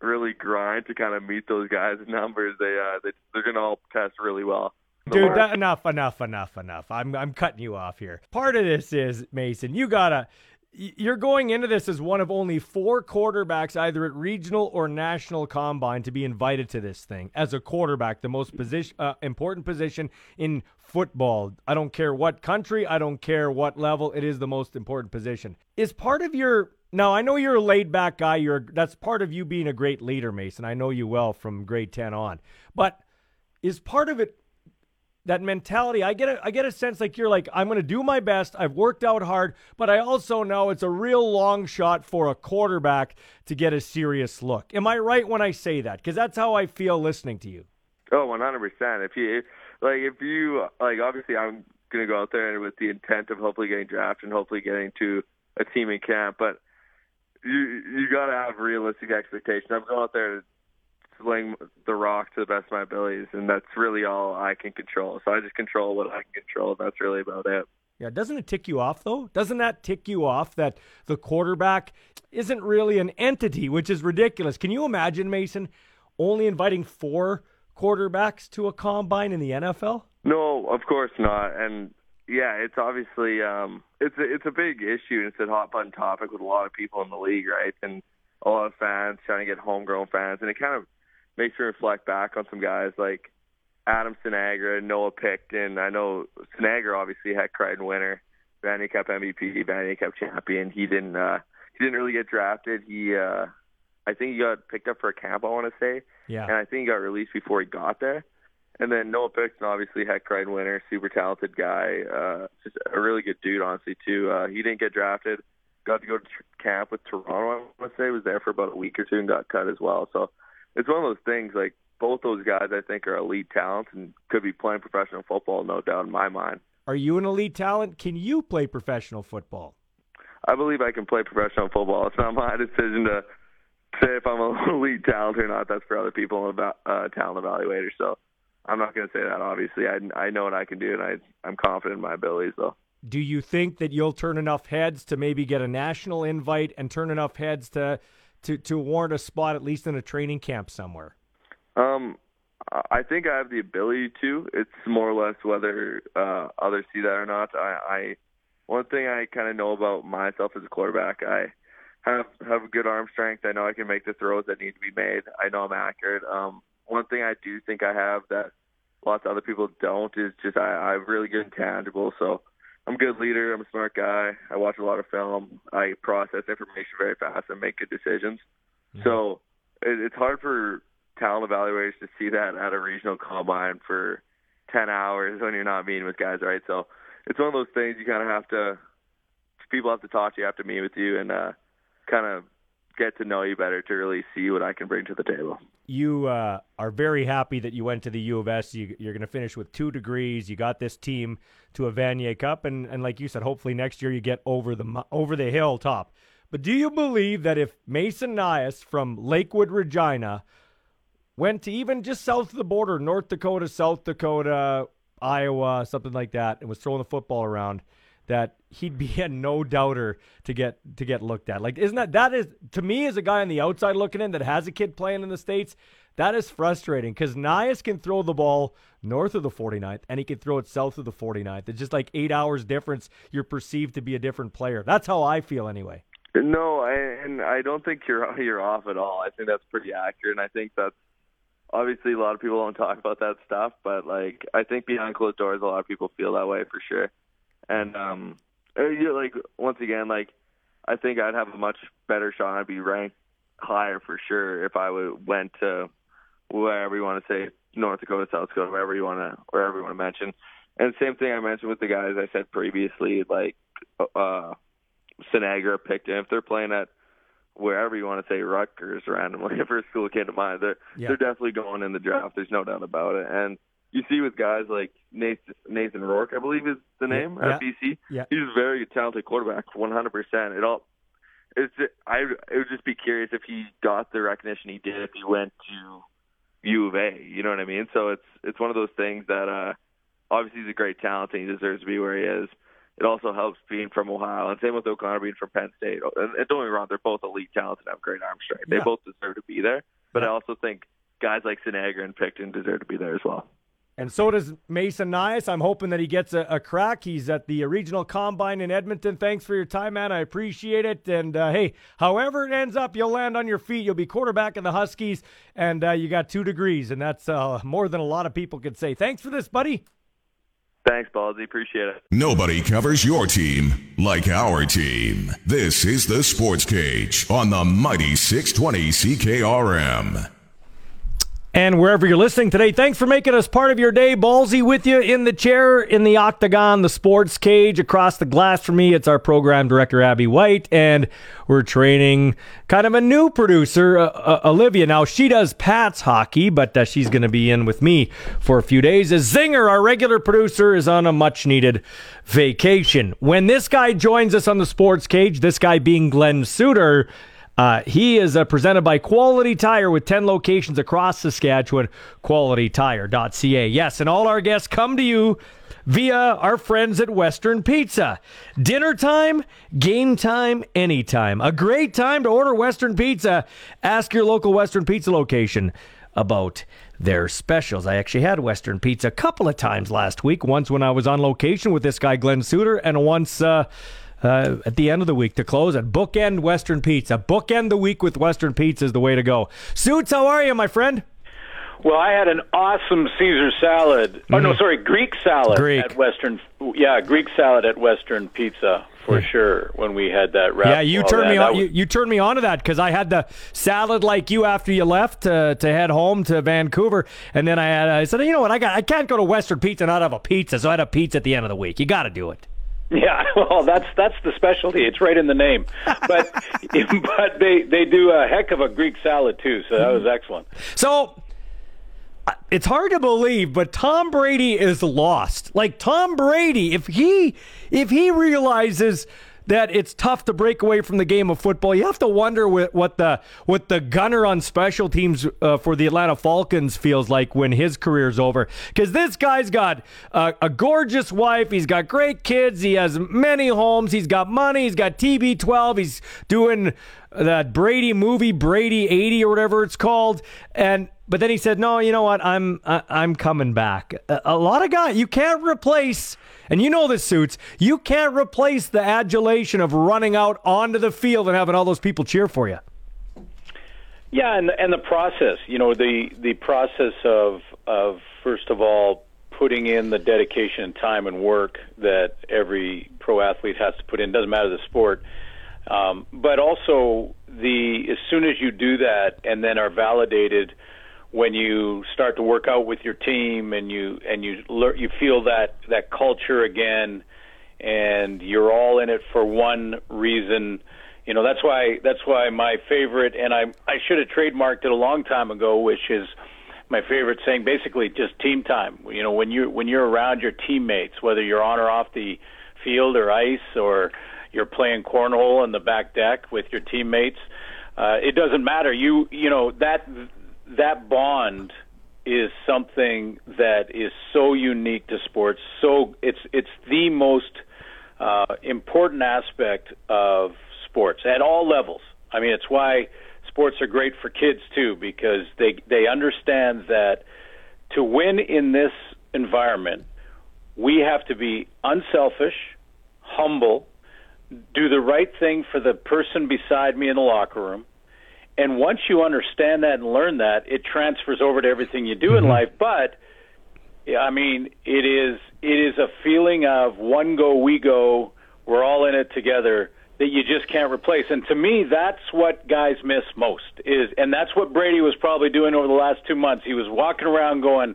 really grind to kind of meet those guys' numbers. They uh, they they're gonna all test really well. Dude, that, enough, enough, enough, enough. I'm I'm cutting you off here. Part of this is Mason. You gotta. You're going into this as one of only four quarterbacks, either at regional or national combine, to be invited to this thing as a quarterback, the most position, uh, important position in football. I don't care what country, I don't care what level, it is the most important position. Is part of your now I know you're a laid back guy, you're that's part of you being a great leader, Mason. I know you well from grade 10 on. But is part of it that mentality I get a, I get a sense like you're like I'm going to do my best. I've worked out hard, but I also know it's a real long shot for a quarterback to get a serious look. Am I right when I say that? Cuz that's how I feel listening to you. Oh, 100%. If you like if you like obviously I'm gonna go out there with the intent of hopefully getting drafted and hopefully getting to a team in camp, but you you gotta have realistic expectations. I'm going out there to sling the rock to the best of my abilities, and that's really all I can control. So I just control what I can control. And that's really about it. Yeah, doesn't it tick you off though? Doesn't that tick you off that the quarterback isn't really an entity, which is ridiculous? Can you imagine Mason only inviting four quarterbacks to a combine in the NFL? No, of course not. And yeah, it's obviously um, it's a, it's a big issue and it's a hot button topic with a lot of people in the league, right? And a lot of fans trying to get homegrown fans, and it kind of makes me reflect back on some guys like Adam Sinagra, Noah Picton. I know Sinagra obviously had Crighton winner, Vanier Cup MVP, Vanier Cup champion. He didn't uh, he didn't really get drafted. He uh, I think he got picked up for a camp. I want to say, yeah. And I think he got released before he got there. And then Noah Picton obviously had Crighton winner, super talented guy, uh, just a really good dude, honestly too. Uh, he didn't get drafted. Got to go to camp with Toronto. I want to say was there for about a week or two and got cut as well. So it's one of those things. Like both those guys, I think are elite talents and could be playing professional football, no doubt in my mind. Are you an elite talent? Can you play professional football? I believe I can play professional football. It's not my decision to say if I'm an elite talent or not. That's for other people about uh, talent evaluators. So I'm not going to say that. Obviously, I I know what I can do, and I I'm confident in my abilities. Though. Do you think that you'll turn enough heads to maybe get a national invite and turn enough heads to to to warrant a spot at least in a training camp somewhere? Um, I think I have the ability to. It's more or less whether uh, others see that or not. I, I one thing I kind of know about myself as a quarterback, I have have good arm strength. I know I can make the throws that need to be made. I know I'm accurate. Um, one thing I do think I have that lots of other people don't is just I, I'm really good intangible. So I'm a good leader. I'm a smart guy. I watch a lot of film. I process information very fast and make good decisions. Mm-hmm. So it, it's hard for talent evaluators to see that at a regional combine for 10 hours when you're not meeting with guys, right? So it's one of those things you kind of have to, people have to talk to you, have to meet with you, and uh, kind of get to know you better to really see what I can bring to the table. You uh, are very happy that you went to the U of S. You, are going to finish with two degrees. You got this team to a Vanier Cup, and, and like you said, hopefully next year you get over the over the hill top. But do you believe that if Mason Nyhus from Lakewood, Regina, went to even just south of the border, North Dakota, South Dakota, Iowa, something like that, and was throwing the football around, that he'd be a no doubter to get to get looked at. Like, isn't that that is to me as a guy on the outside looking in that has a kid playing in the states, that is frustrating because Nyhus can throw the ball north of the 49th and he can throw it south of the 49th. It's just like eight hours difference. You're perceived to be a different player. That's how I feel anyway. No, I, and I don't think you're you're off at all. I think that's pretty accurate, and I think that's obviously a lot of people don't talk about that stuff, but like I think behind closed doors, a lot of people feel that way for sure. And um, uh, you like once again, like I think I'd have a much better shot. I'd be ranked higher for sure if I would went to wherever you want to say North Dakota, South Dakota, wherever you want to wherever you want to mention. And same thing I mentioned with the guys I said previously, like uh, Sinagra, Picton. If they're playing at wherever you want to say Rutgers randomly, if a school came to mind, they're yeah. they're definitely going in the draft. There's no doubt about it. And you see with guys like Nathan, Nathan Rourke, I believe is the name yeah. at BC. Yeah. He's a very talented quarterback, 100. percent It all. It's just, I it would just be curious if he got the recognition he did if he went to U of A. You know what I mean? So it's it's one of those things that uh obviously he's a great talent and he deserves to be where he is it also helps being from Ohio. And same with O'Connor being from Penn State. And, and don't get me wrong, they're both elite talents and have great arm strength. They yeah. both deserve to be there. But yeah. I also think guys like Sinagra and Picton deserve to be there as well. And so does Mason Nyhus. I'm hoping that he gets a, a, crack. He's at the regional combine in Edmonton. Thanks for your time, man. I appreciate it. And uh, hey, however it ends up, you'll land on your feet. You'll be quarterback in the Huskies, and uh, you got two degrees, and that's uh, more than a lot of people could say. Thanks for this, buddy. Thanks, Ballsy. Appreciate it. Nobody covers your team like our team. This is the Sports Cage on the mighty 620 CKRM. And wherever you're listening today, thanks for making us part of your day. Ballsy with you in the chair, in the octagon, the sports cage across the glass for me. It's our program director, Abby White, and we're training kind of a new producer, uh, uh, Olivia. Now, she does Pat's hockey, but uh, she's going to be in with me for a few days. As Zinger, our regular producer, is on a much needed vacation. When this guy joins us on the sports cage, this guy being Glen Suitor, uh, he is uh, presented by Quality Tire with 10 locations across Saskatchewan. QualityTire.ca. Yes, and all our guests come to you via our friends at Western Pizza. Dinner time, game time, anytime. A great time to order Western Pizza. Ask your local Western Pizza location about their specials. I actually had Western Pizza a couple of times last week. Once when I was on location with this guy, Glen Suitor, and once. Uh, uh, at the end of the week to close at Bookend Western Pizza. Bookend the week with Western Pizza is the way to go. Suits, how are you, my friend? Well, I had an awesome Caesar salad. Oh no, mm-hmm. sorry, Greek salad Greek. at Western. Yeah, Greek salad at Western Pizza for mm. sure. When we had that wrap. Yeah, you turned me on. Was... You, you, turned me on to that because I had the salad like you after you left uh, to head home to Vancouver, and then I had I said, you know what, I got I can't go to Western Pizza and not have a pizza, so I had a pizza at the end of the week. You got to do it. Yeah, well, that's that's the specialty. It's right in the name. But but they they do a heck of a Greek salad too. So that was mm-hmm. excellent. So uh, it's hard to believe, but Tom Brady is lost. Like Tom Brady, if he if he realizes that it's tough to break away from the game of football. You have to wonder what the what the gunner on special teams uh, for the Atlanta Falcons feels like when his career's over. Because this guy's got a, a gorgeous wife, he's got great kids, he has many homes, he's got money, he's got TB12, he's doing that Brady movie, Brady 80 or whatever it's called, and but then he said, "No, you know what? I'm I, I'm coming back." A, a lot of guys you can't replace, and you know this suits. You can't replace the adulation of running out onto the field and having all those people cheer for you. Yeah, and and the process, you know, the the process of of first of all putting in the dedication and time and work that every pro athlete has to put in. Doesn't matter the sport, um, but also the as soon as you do that and then are validated when you start to work out with your team and you and you learn, you feel that that culture again, and you're all in it for one reason you know that's why that's why my favorite and I I should have trademarked it a long time ago, which is my favorite saying. Basically, just team time. You know, when you when you're around your teammates, whether you're on or off the field or ice, or you're playing cornhole in the back deck with your teammates, uh, it doesn't matter. You you know that that bond is something that is so unique to sports. So it's it's the most uh, important aspect of sports at all levels. I mean, it's why sports are great for kids too because they they understand that to win in this environment, we have to be unselfish, humble, do the right thing for the person beside me in the locker room. And once you understand that and learn that, it transfers over to everything you do mm-hmm. in life. But I mean, it is it is a feeling of one go, we go, we're all in it together that you just can't replace. And to me, that's what guys miss most is, and that's what Brady was probably doing over the last two months. He was walking around going,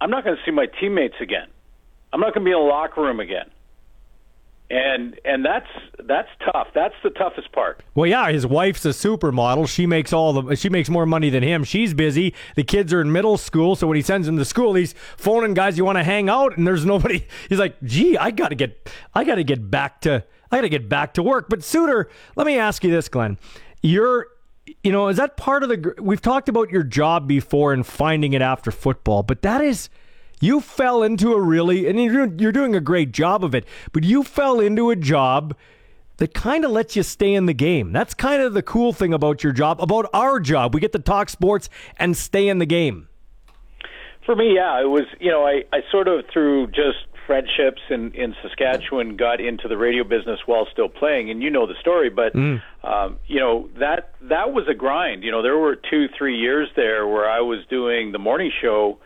"I'm not going to see my teammates again. I'm not going to be in the locker room again." And and that's that's tough. That's the toughest part. Well, yeah, his wife's a supermodel. She makes all the she makes more money than him. She's busy. The kids are in middle school, so when he sends them to school, he's phoning guys you want to hang out, and there's nobody. He's like, "Gee, I got to get I got to get back to." I got to get back to work. But Suitor, let me ask you this, Glen. You're, you know, is that part of the? We've talked about your job before and finding it after football, but that is. You fell into a really, and you're, you're doing a great job of it, but you fell into a job that kind of lets you stay in the game. That's kind of the cool thing about your job, about our job. We get to talk sports and stay in the game. For me, yeah, it was, you know, I, I sort of through just friendships in in Saskatchewan got into the radio business while still playing, and you know the story. But mm. um, you know that that was a grind. You know, there were two, three years there where I was doing the morning show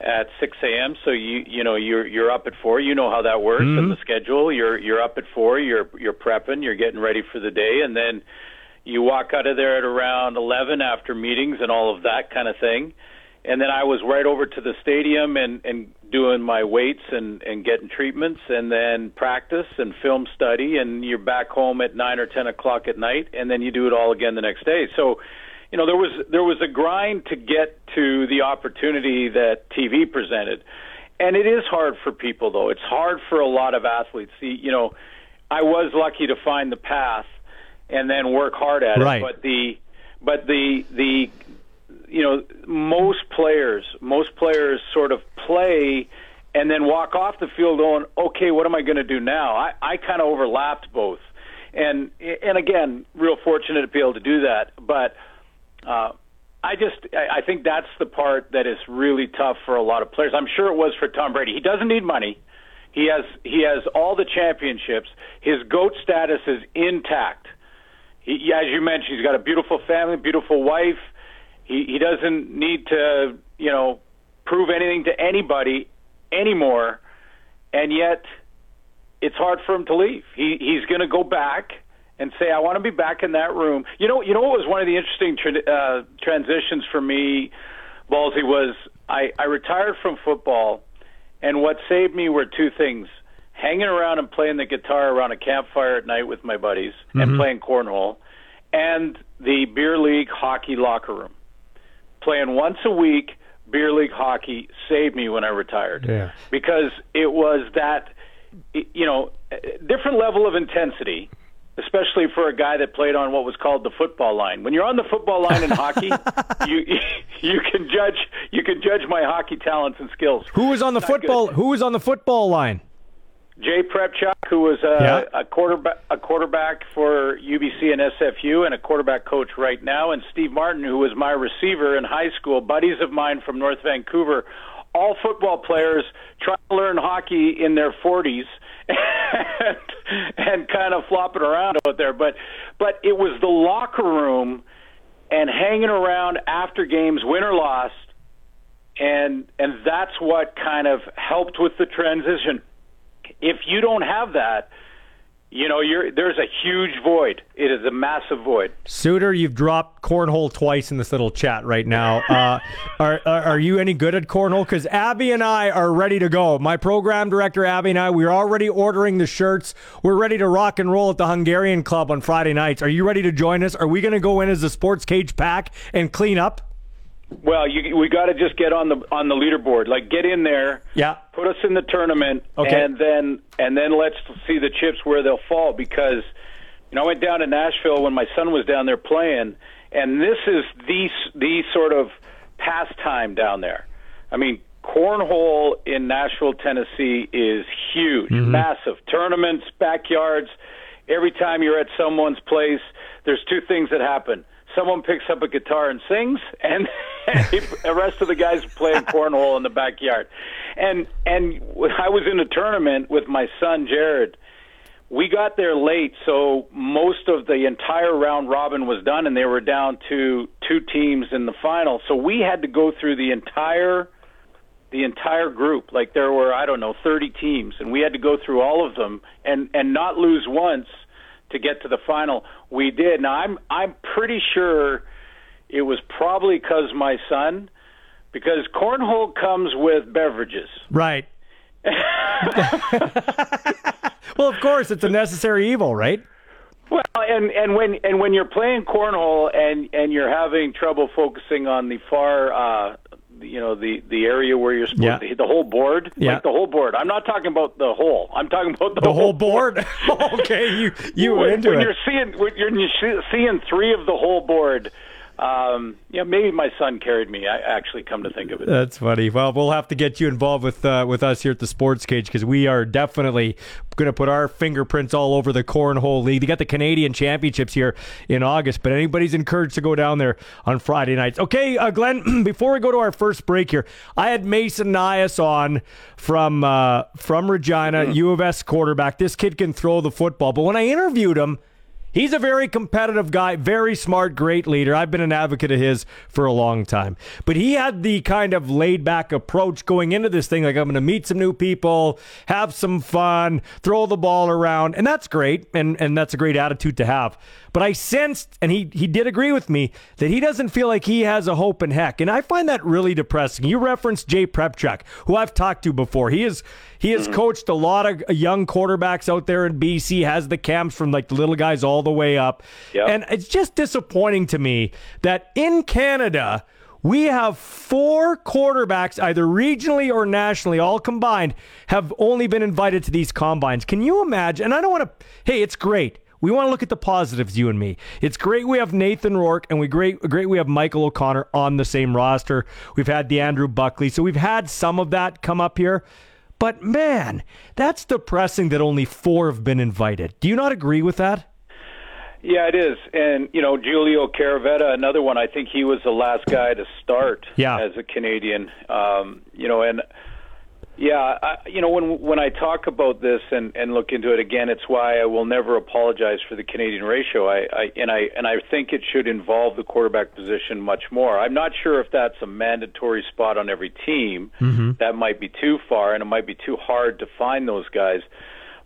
at 6 a.m. So you you know you're you're up at four. You know how that works mm-hmm. and the schedule. You're you're up at four. You're you're prepping. You're getting ready for the day, and then you walk out of there at around 11 after meetings and all of that kind of thing and then I was right over to the stadium and and doing my weights and and getting treatments, and then practice and film study, and you're back home at nine or ten o'clock at night, and then you do it all again the next day. So, you know, there was there was a grind to get to the opportunity that TV presented, and it is hard for people though. It's hard for a lot of athletes. See, you know, I was lucky to find the path and then work hard at right. it, but the but the the you know, most players, most players sort of play and then walk off the field going, okay, what am I going to do now? I, I kind of overlapped both, and and again, real fortunate to be able to do that. But uh, I just I think that's the part that is really tough for a lot of players. I'm sure it was for Tom Brady. He doesn't need money. He has he has all the championships. His goat status is intact. He, as you mentioned, he's got a beautiful family, beautiful wife he he doesn't need to you know prove anything to anybody anymore, and yet it's hard for him to leave. He he's going to go back and say, "I want to be back in that room." You know, you know what was one of the interesting tra- uh, transitions for me, Ballsy, was I I retired from football, and what saved me were two things: hanging around and playing the guitar around a campfire at night with my buddies mm-hmm. and playing cornhole, and the beer league hockey locker room playing once a week beer league hockey saved me when I retired. Yeah. Because it was that you know different level of intensity especially for a guy that played on what was called the football line. When you're on the football line in hockey, you you can judge you can judge my hockey talents and skills. Who was on the football good. who was on the football line? Jay Prepchuk, who was a, Yeah. a quarterback a quarterback for UBC and SFU, and a quarterback coach right now, and Steve Martin, who was my receiver in high school, buddies of mine from North Vancouver, all football players trying to learn hockey in their 40s. And, and kind of flopping around out there, but but it was the locker room and hanging around after games, win or lost, and and that's what kind of helped with the transition. If you don't have that, you know, you're there's a huge void. It is a massive void. Suitor, you've dropped cornhole twice in this little chat right now. Uh, are, are are you any good at cornhole? Because Abby and I are ready to go. My program director Abby and I, we're already ordering the shirts. We're ready to rock and roll at the Hungarian Club on Friday nights. Are you ready to join us? Are we going to go in as a sports cage pack and clean up? Well, you, we got to just get on the on the leaderboard. Like get in there, Yeah. put us in the tournament, Okay. and then and then let's see the chips where they'll fall. Because you know, I went down to Nashville when my son was down there playing, and this is the the sort of pastime down there. I mean, cornhole in Nashville, Tennessee, is huge, mm-hmm. massive tournaments, backyards. Every time you're at someone's place, there's two things that happen. Someone picks up a guitar and sings, and the rest of the guys are playing cornhole in the backyard. And and I was in a tournament with my son Jared. We got there late, so most of the entire round robin was done, and they were down to two teams in the final. So we had to go through the entire the entire group. Like there were I don't know 30 teams, and we had to go through all of them and and not lose once to get to the final. We did. Now I'm I'm pretty sure it was probably because my son, because cornhole comes with beverages. Right. well, of course, it's a necessary evil, right? Well, and and when and when you're playing cornhole and and you're having trouble focusing on the far, uh, you know, the the area where you're supposed Yeah. to the whole board, Yeah. like the whole board. I'm not talking about the hole. I'm talking about the, The whole board. okay, you you were when, into when it. you're seeing when you're, you're seeing three of the whole board. Um, yeah, maybe my son carried me. I actually come to think of it. That's funny. Well, we'll have to get you involved with uh, with us here at the Sports Cage because we are definitely going to put our fingerprints all over the cornhole league. They got the Canadian Championships here in August, but anybody's encouraged to go down there on Friday nights. Okay, uh, Glen. Before we go to our first break here, I had Mason Nyhus on from uh, from Regina, U of S quarterback. This kid can throw the football, but when I interviewed him. He's a very competitive guy, very smart, great leader. I've been an advocate of his for a long time. But he had the kind of laid back approach going into this thing like, I'm going to meet some new people, have some fun, throw the ball around. And that's great. And, and that's a great attitude to have. But I sensed, and he, he did agree with me, that he doesn't feel like he has a hope in heck. And I find that really depressing. You referenced Jay Prepchuk, who I've talked to before. He is he has mm-hmm. coached a lot of young quarterbacks out there in BC, has the camps from like the little guys all the way up. And it's just disappointing to me that in Canada, we have four quarterbacks, either regionally or nationally, all combined, have only been invited to these combines. Can you imagine? And I don't want to, hey, it's great. We want to look at the positives, you and me. It's great we have Nathan Rourke and we great great we have Michael O'Connor on the same roster. We've had the Andrew Buckley, so we've had some of that come up here. But man, that's depressing that only four have been invited. Do you not agree with that? Yeah, it is. And, you know, Giulio Caravatta, another one, I think he was the last guy to start Yeah. as a Canadian. Um, you know, and yeah, I, you know, when when I talk about this and, and look into it again, it's why I will never apologize for the Canadian ratio. I, I and I and I think it should involve the quarterback position much more. I'm not sure if that's a mandatory spot on every team. Mm-hmm. That might be too far, and it might be too hard to find those guys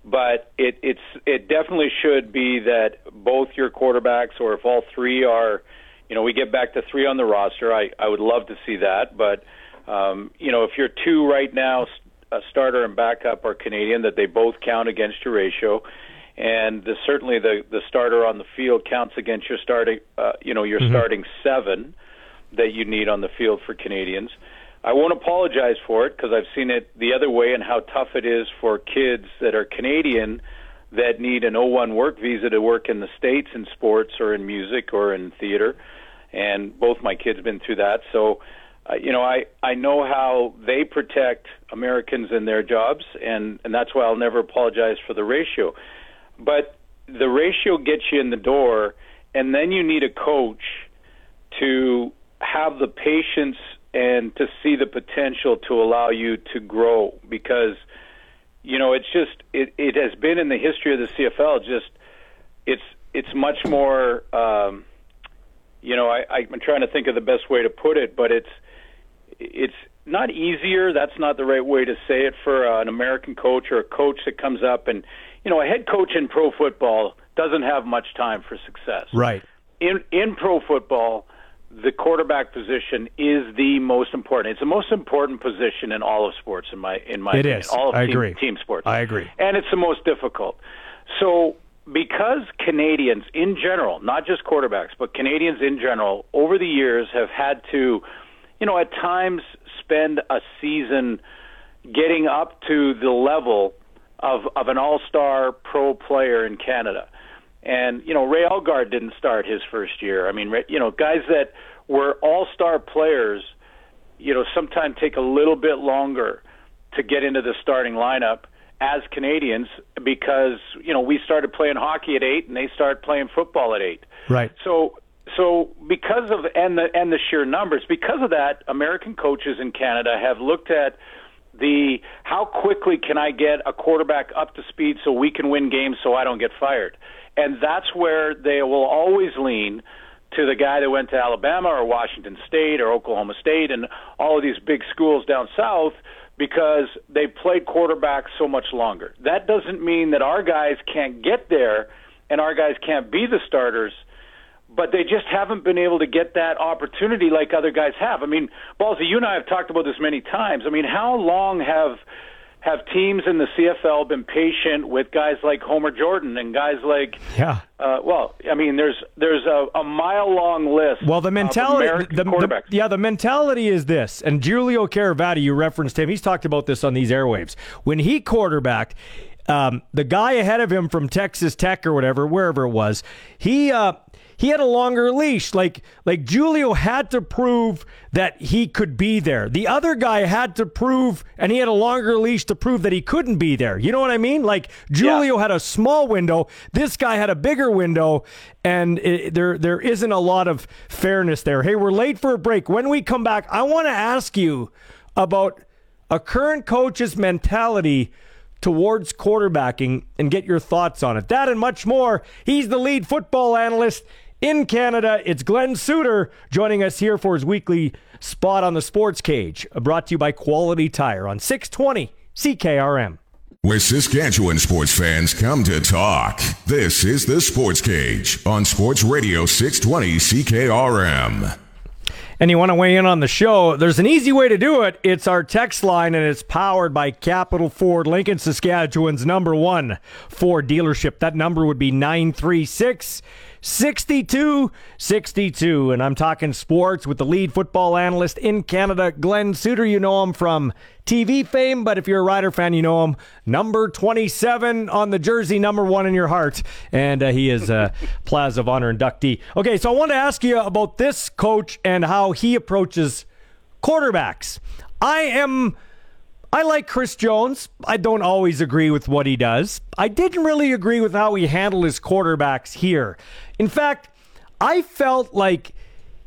but it it's it definitely should be that both your quarterbacks or if all three are you know we get back to three on the roster i i would love to see that but um you know if you're two right now a starter and backup are canadian that they both count against your ratio and the, certainly the the starter on the field counts against your starting uh, you know your Mm-hmm. starting seven that you need on the field for Canadians. I won't apologize for it because I've seen it the other way and how tough it is for kids that are Canadian that need an O1 work visa to work in the States in sports or in music or in theater. And both my kids have been through that. So uh, you know, I I know how they protect Americans in their jobs, and and that's why I'll never apologize for the ratio. But the ratio gets you in the door, and then you need a coach to have the patience and to see the potential to allow you to grow because you know it's just it it has been in the history of the CFL just it's it's much more um you know I I'm trying to think of the best way to put it but it's it's not easier that's not the right way to say it for uh, an American coach or a coach that comes up and you know a head coach in pro football doesn't have much time for success Right. in in pro football, the quarterback position is the most important. It's the most important position in all of sports, in my in my It opinion. is. All of I team, agree. team sports, I agree. and it's the most difficult. So, because Canadians in general, not just quarterbacks, but Canadians in general, over the years have had to, you know, at times spend a season getting up to the level of of an all-star pro player in Canada. And you know, Ray Elgaard didn't start his first year. I mean, you know, guys that were all-star players, you know, sometimes take a little bit longer to get into the starting lineup as Canadians because you know we started playing hockey at eight and they started playing football at eight. Right. So so because of and the and the sheer numbers, because of that, American coaches in Canada have looked at the how quickly can I get a quarterback up to speed so we can win games so I don't get fired. And that's where they will always lean to the guy that went to Alabama or Washington State or Oklahoma State and all of these big schools down south because they played quarterback so much longer. That doesn't mean that our guys can't get there and our guys can't be the starters but they just haven't been able to get that opportunity like other guys have. I mean, Ballsy, you and I have talked about this many times. I mean, how long have have teams in the CFL been patient with guys like Homer Jordan and guys like Yeah. uh, well, I mean, there's there's a, a mile long list. Well, the mentality, of the, the- yeah, the mentality is this. And Giulio Caravatta, you referenced him. He's talked about this on these airwaves. When he quarterbacked, um, the guy ahead of him from Texas Tech or whatever, wherever it was, he uh, he had a longer leash. Like like Giulio had to prove that he could be there. The other guy had to prove, and he had a longer leash to prove that he couldn't be there. You know what I mean? Like Giulio had a small window. This guy had a bigger window, and it, there there isn't a lot of fairness there. Hey, we're late for a break. When we come back, I want to ask you about a current coach's mentality towards quarterbacking and get your thoughts on it. That and much more. He's the lead football analyst in Canada. It's Glen Suitor joining us here for his weekly spot on the sports cage, brought to you by Quality Tire on 620 CKRM. Where Saskatchewan sports fans come to talk. This is the Sports Cage on Sports Radio 620 CKRM. and you want to weigh in on the show, there's an easy way to do it. It's our text line, and it's powered by Capital Ford, Lincoln, Saskatchewan's number one Ford dealership. That number would be 936 6262. And I'm talking sports with the lead football analyst in Canada, Glen Suitor. You know him from TV fame, but if you're a Rider fan, you know him. Number 27 on the jersey, number one in your heart. And uh, he is a Plaza of Honor inductee. Okay, so I want to ask you about this coach and how he approaches quarterbacks. I am. I like Chris Jones. I don't always agree with what he does. I didn't really agree with how he handled his quarterbacks here. In fact, I felt like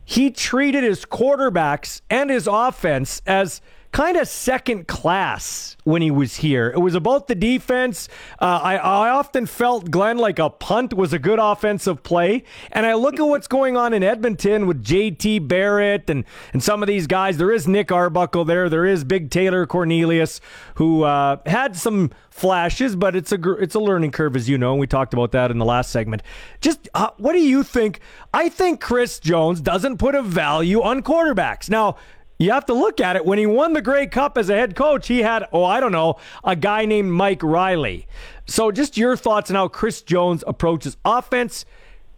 he treated his quarterbacks and his offense as kind of second class when he was here. It was about the defense. Uh, I, I often felt Glen like a punt was a good offensive play. And I look at what's going on in Edmonton with JT Barrett and, and some of these guys. There is Nick Arbuckle there. There is Big Taylor Cornelius, who uh, had some flashes, but it's a it's a learning curve, as you know. And we talked about that in the last segment. Just uh, what do you think? I think Chris Jones doesn't put a value on quarterbacks. Now, you have to look at it. When he won the Grey Cup as a head coach, he had, oh, I don't know, a guy named Mike Riley. So, just your thoughts on how Chris Jones approaches offense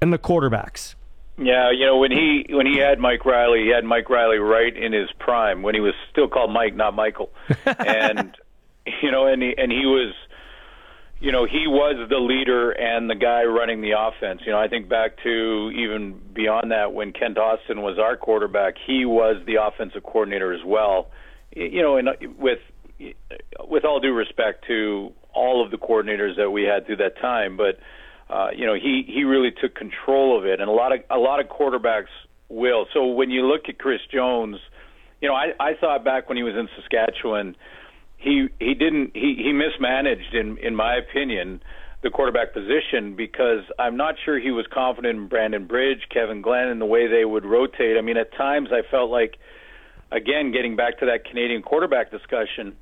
and the quarterbacks. Yeah, you know when he when he had Mike Riley, he had Mike Riley right in his prime when he was still called Mike, not Michael, and you know, and he and he was, you know, he was the leader and the guy running the offense. You know, I think back to even beyond that when Kent Austin was our quarterback, he was the offensive coordinator as well. You know, and with with all due respect to all of the coordinators that we had through that time, but uh, you know, he he really took control of it, and a lot of a lot of quarterbacks will. So when you look at Chris Jones, you know, I I thought back when he was in Saskatchewan he he didn't he he mismanaged in in my opinion the quarterback position because I'm not sure he was confident in Brandon Bridge, Kevin Glenn, and the way they would rotate. I mean, at times I felt like, again, getting back to that Canadian quarterback discussion,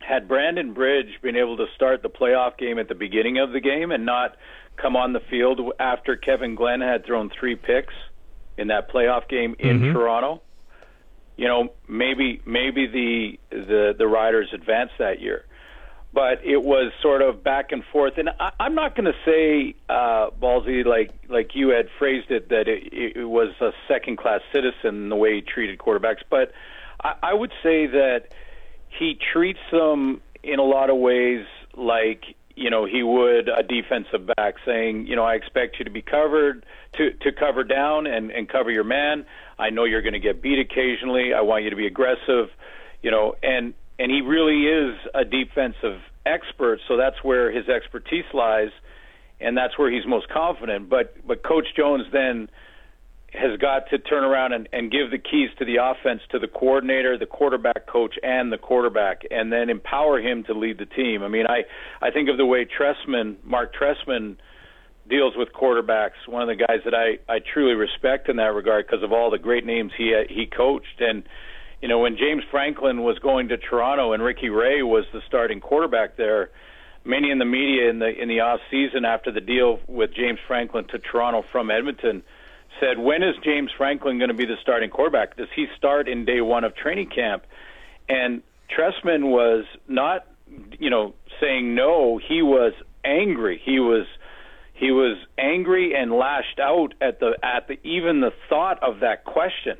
had Brandon Bridge been able to start the playoff game at the beginning of the game and not come on the field after Kevin Glenn had thrown three picks in that playoff game in Mm-hmm. Toronto, you know, maybe maybe the the the Riders advanced that year, but it was sort of back and forth. And I, I'm not going to say, uh, Ballsy, like like you had phrased it, that it, it was a second class citizen the way he treated quarterbacks, but I, I would say that he treats them in a lot of ways like you know he would a defensive back saying you know I expect you to be covered to to cover down and and cover your man I know you're going to get beat occasionally I want you to be aggressive you know and and he really is a defensive expert so that's where his expertise lies and that's where he's most confident but but coach Jones then has got to turn around and, and give the keys to the offense to the coordinator, the quarterback coach, and the quarterback, and then empower him to lead the team. I mean, I I think of the way Trestman, Marc Trestman, deals with quarterbacks. One of the guys that I I truly respect in that regard because of all the great names he he coached. And you know, when James Franklin was going to Toronto and Ricky Ray was the starting quarterback there. Many in the media in the in the off season after the deal with James Franklin to Toronto from Edmonton said, "When is James Franklin going to be the starting quarterback? Does he start in day one of training camp?" And Trestman was not, you know, saying no. He was angry. He was he was angry and lashed out at the at the even the thought of that question.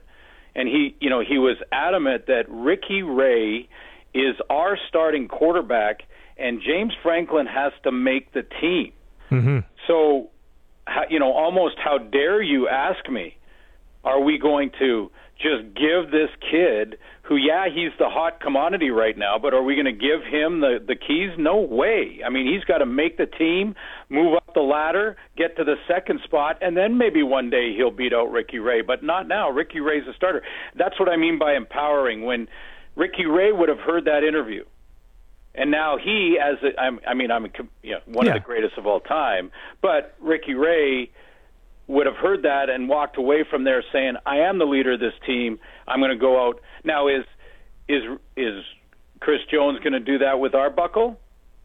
And he, you know, he was adamant that Ricky Ray is our starting quarterback, and James Franklin has to make the team. Mm-hmm. So how, you know, almost how dare you ask me? Are we going to just give this kid, who, yeah, he's the hot commodity right now, but are we going to give him the the keys? No way. I mean, he's got to make the team, move up the ladder, get to the second spot, and then maybe one day he'll beat out Ricky Ray, but not now. Ricky Ray's a starter. That's what I mean by empowering. When Ricky Ray would have heard that interview, and now he, as a, I'm, I mean, I'm you know, one Yeah. of the greatest of all time. But Ricky Ray would have heard that and walked away from there saying, "I am the leader of this team. I'm going to go out now." Is is is Chris Jones going to do that with Arbuckle,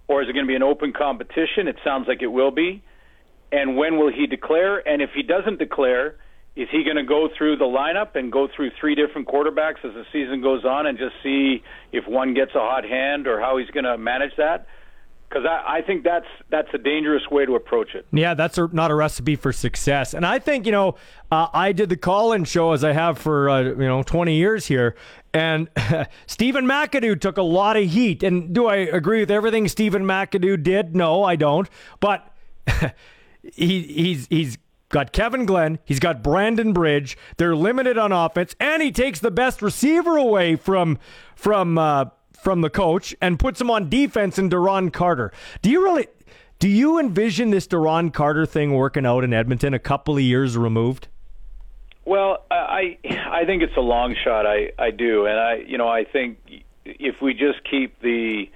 or is it going to be an open competition? It sounds like it will be. And when will he declare? And if he doesn't declare, is he going to go through the lineup and go through three different quarterbacks as the season goes on and just see if one gets a hot hand or how he's going to manage that? Because I, I think that's that's a dangerous way to approach it. Yeah, that's a, not a recipe for success. And I think you know, uh, I did the call-in show as I have for uh, you know 20 years here, and Stephen McAdoo took a lot of heat. And do I agree with everything Stephen McAdoo did? No, I don't. But he he's he's got Kevin Glenn, he's got Brandon Bridge. They're limited on offense, and he takes the best receiver away from from uh, from the coach and puts him on defense in Duron Carter. Do you really do you envision this Duron Carter thing working out in Edmonton a couple of years removed? Well, I I think it's a long shot. I I do, and I you know I think if we just keep the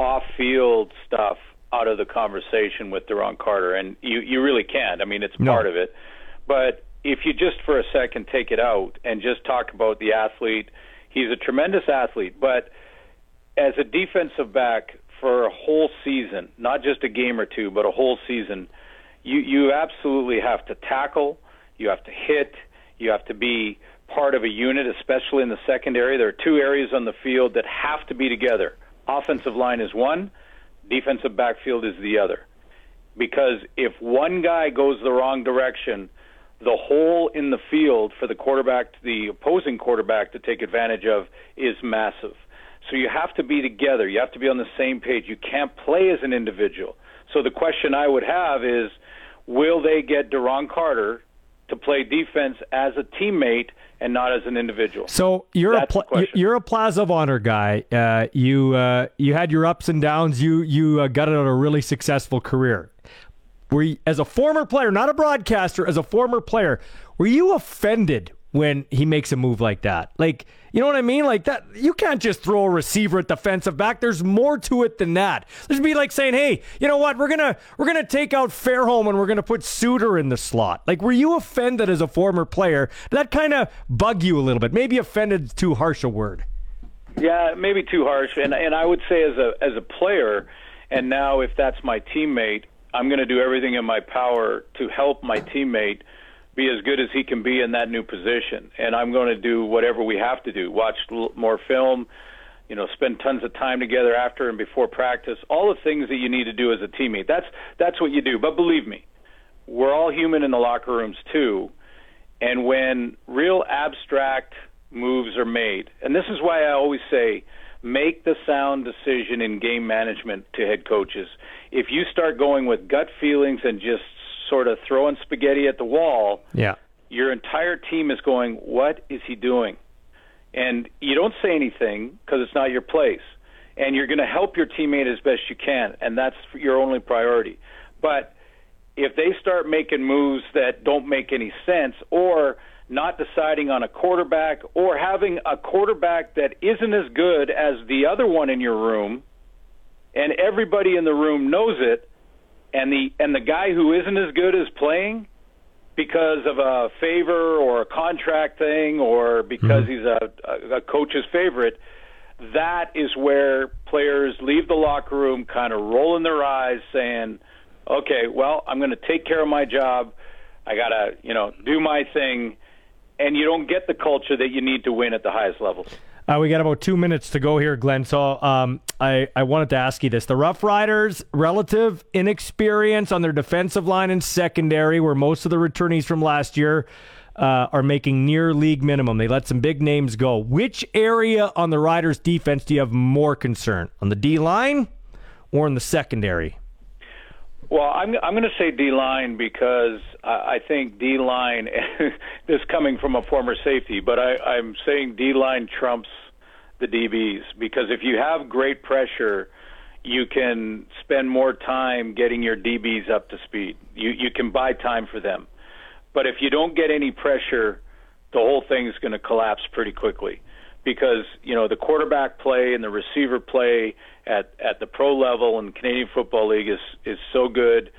off-field stuff out of the conversation with Duron Carter, and you you really can't. I mean, it's No. part of it, but if you just for a second take it out and just talk about the athlete, he's a tremendous athlete, but as a defensive back for a whole season, not just a game or two, but a whole season, you you absolutely have to tackle, you have to hit, you have to be part of a unit, especially in the secondary. There are two areas on the field that have to be together. Offensive line is one, defensive backfield is the other. Because if one guy goes the wrong direction, the hole in the field for the quarterback, the opposing quarterback to take advantage of is massive. So you have to be together. You have to be on the same page. You can't play as an individual. So the question I would have is, will they get Duron Carter to play defense as a teammate and not as an individual? So you're That's a question. you're a Plaza of Honor guy. Uh, you uh, you had your ups and downs. You you uh, got out a really successful career. Were you, as a former player, not a broadcaster, as a former player, were you offended when he makes a move like that? Like, you know what I mean? Like that, you can't just throw a receiver at defensive back. There's more to it than that. Would be like saying, "Hey, you know what? We're gonna we're gonna take out Fairholm and we're gonna put Suitor in the slot." Like, were you offended as a former player? Did that kind of bug you a little bit? Maybe offended too harsh a word. Yeah, maybe too harsh. And and I would say as a as a player, and now if that's my teammate, I'm going to do everything in my power to help my teammate be as good as he can be in that new position. And I'm going to do whatever we have to do. Watch more film, you know, spend tons of time together after and before practice. All the things that you need to do as a teammate. That's that's what you do. But believe me, we're all human in the locker rooms too. And when real abstract moves are made, and this is why I always say make the sound decision in game management to head coaches. If you start going with gut feelings and just sort of throwing spaghetti at the wall, Yeah. your entire team is going, What is he doing? And you don't say anything because it's not your place. And you're going to help your teammate as best you can, and that's your only priority. But if they start making moves that don't make any sense or not deciding on a quarterback or having a quarterback that isn't as good as the other one in your room and everybody in the room knows it and the and the guy who isn't as good is playing because of a favor or a contract thing or because mm-hmm. he's a, a, a coach's favorite that is where players leave the locker room kind of rolling their eyes saying okay well i'm going to take care of my job. I got to you know do my thing. And you don't get the culture that you need to win at the highest levels Uh, we got about two minutes to go here, Glen. So um, I, I wanted to ask you this. The Rough Riders' relative inexperience on their defensive line and secondary, where most of the returnees from last year uh, are making near league minimum. They let some big names go. Which area on the Riders' defense do you have more concern? On the D line or in the secondary? Well, I'm I'm going to say D line because I, I think D line. this coming from a former safety, but I, I'm saying D line trumps the DBs because if you have great pressure, you can spend more time getting your DBs up to speed. You you can buy time for them, but if you don't get any pressure, the whole thing is going to collapse pretty quickly because you know the quarterback play and the receiver play at at the pro level in Canadian Football League is is so good.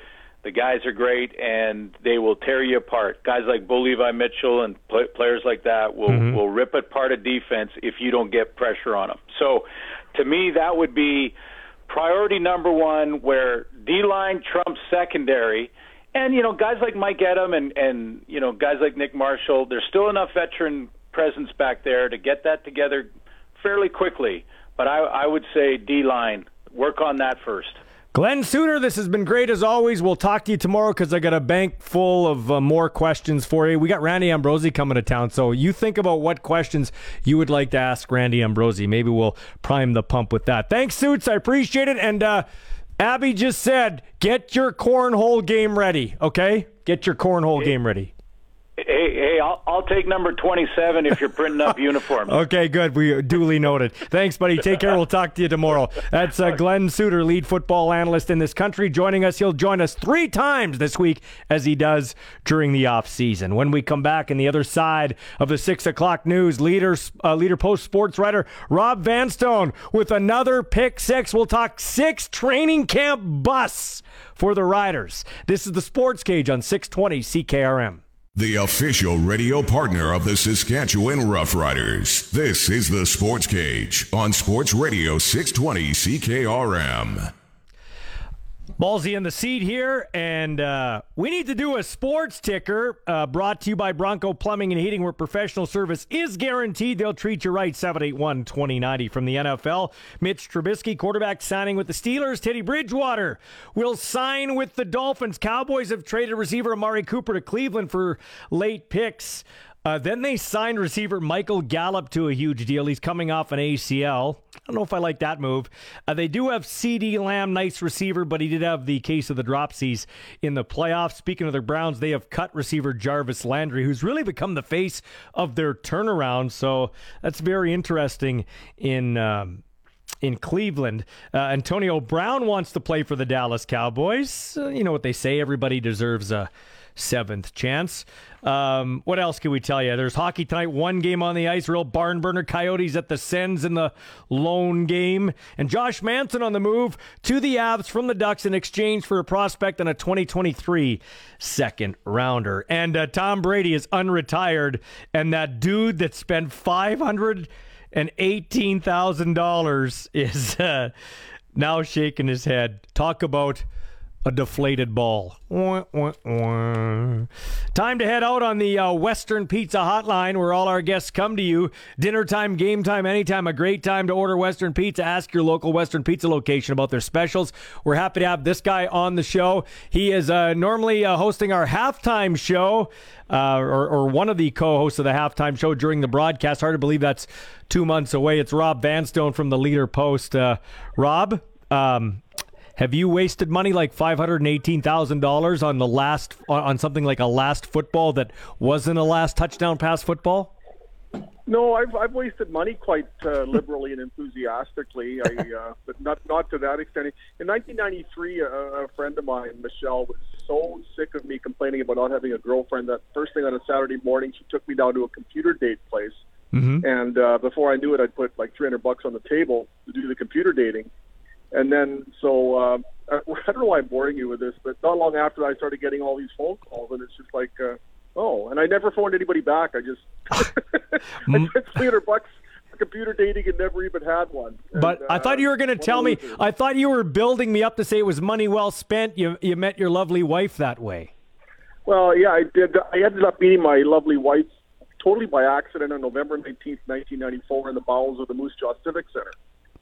The guys are great, and they will tear you apart. Guys like Bo Levi Mitchell and pl- players like that will Mhm. will rip apart a defense if you don't get pressure on them. So, to me, that would be priority number one, where D line trumps secondary. And you know, guys like Mike Edem and and you know guys like Nick Marshall, there's still enough veteran presence back there to get that together fairly quickly. But I, I would say D line, work on that first. Glen Suitor, this has been great as always. We'll talk to you tomorrow because I got a bank full of uh, more questions for you. We got Randy Ambrosie coming to town, so you think about what questions you would like to ask Randy Ambrosie. Maybe we'll prime the pump with that. Thanks, Suits. I appreciate it. And uh, Abby just said, get your cornhole game ready, okay? Get your cornhole game ready. Hey, hey, I'll, I'll take number 27 if you're printing up uniforms. Okay, good. We duly noted. Thanks, buddy. Take care. We'll talk to you tomorrow. That's uh, Glen Suitor, lead football analyst in this country, joining us. He'll join us three times this week, as he does during the off season. When we come back, on the other side of the six o'clock news, leader uh, leader post sports writer Rob Vanstone with another pick six. We'll talk six training camp busts for the Riders. This is the Sports Cage on 620 CKRM. The official radio partner of the Saskatchewan Roughriders. This is the Sports Cage on Sports Radio 620 CKRM. Ballsy in the seat here, and uh, we need to do a sports ticker uh, brought to you by Bronco Plumbing and Heating, where professional service is guaranteed. They'll treat you right. 781 2090 from the NFL. Mitch Trubisky, quarterback, signing with the Steelers. Teddy Bridgewater will sign with the Dolphins. Cowboys have traded receiver Amari Cooper to Cleveland for late picks. Uh, then they signed receiver Michael Gallup to a huge deal. He's coming off an ACL. I don't know if I like that move. Uh, they do have CeeDee Lamb, nice receiver, but he did have the case of the dropsies in the playoffs. Speaking of the Browns, they have cut receiver Jarvis Landry, who's really become the face of their turnaround. So that's very interesting in. Um, in Cleveland. Uh, Antonio Brown wants to play for the Dallas Cowboys. Uh, you know what they say everybody deserves a seventh chance. Um, what else can we tell you? There's hockey tonight, one game on the ice, real barn burner. Coyotes at the Sens in the lone game. And Josh Manson on the move to the Avs from the Ducks in exchange for a prospect and a 2023 second rounder. And uh, Tom Brady is unretired, and that dude that spent 500- and eighteen thousand dollars is uh, now shaking his head. Talk about a deflated ball. Time to head out on the uh, Western Pizza Hotline where all our guests come to you. Dinner time, game time, anytime. A great time to order Western Pizza. Ask your local Western Pizza location about their specials. We're happy to have this guy on the show. He is uh, normally uh, hosting our halftime show. Uh, or, or, one of the co-hosts of the halftime show during the broadcast. Hard to believe that's two months away. It's Rob Vanstone from the Leader Post. Uh, Rob, um, have you wasted money like five hundred and eighteen thousand dollars on the last on something like a last football that wasn't a last touchdown pass football? No, I've I've wasted money quite uh, liberally and enthusiastically. I, uh, but not not to that extent. In 1993, a, a friend of mine, Michelle, was so sick of me complaining about not having a girlfriend that first thing on a Saturday morning, she took me down to a computer date place. Mm-hmm. And uh, before I knew it, I'd put like 300 bucks on the table to do the computer dating. And then, so uh, I don't know why I'm boring you with this, but not long after I started getting all these phone calls, and it's just like, uh, oh, and I never phoned anybody back. I just I spent 300 bucks for computer dating and never even had one. And, but I thought you were going to tell me. I thought you were building me up to say it was money well spent. You you met your lovely wife that way. Well, yeah, I did. I ended up meeting my lovely wife totally by accident on November 19th, 1994, in the bowels of the Moose Jaw Civic Center.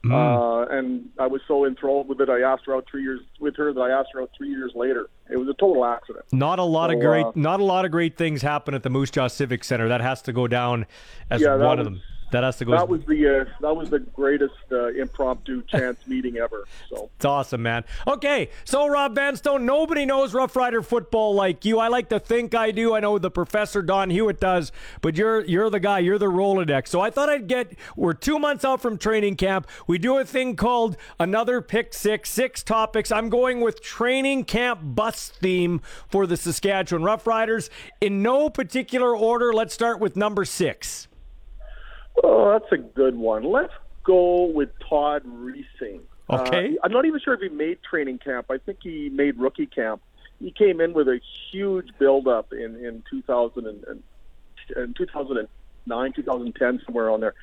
Mm. Uh, and I was so enthralled with it, I asked her out three years with her that I asked her out three years later. It was a total accident. Not a lot So, of great, uh, not a lot of great things happen at the Moose Jaw Civic Center. That has to go down as Yeah, one of them. That has to go. That was the uh, that was the greatest uh, impromptu chance meeting ever. So It's awesome, man. Okay, so Rob Vanstone, nobody knows Rough Rider football like you. I like to think I do. I know the professor Don Hewitt does, but you're you're the guy. You're the Rolodex. So I thought I'd get. We're two months out from training camp. We do a thing called another pick six, six topics. I'm going with training camp bus theme for the Saskatchewan Rough Riders in no particular order. Let's start with number six. Oh, that's a good one. Let's go with Todd Reesing. Okay. Uh, I'm not even sure if he made training camp. I think he made rookie camp. He came in with a huge buildup in in 2000 and, and in 2009, 2010, somewhere on there,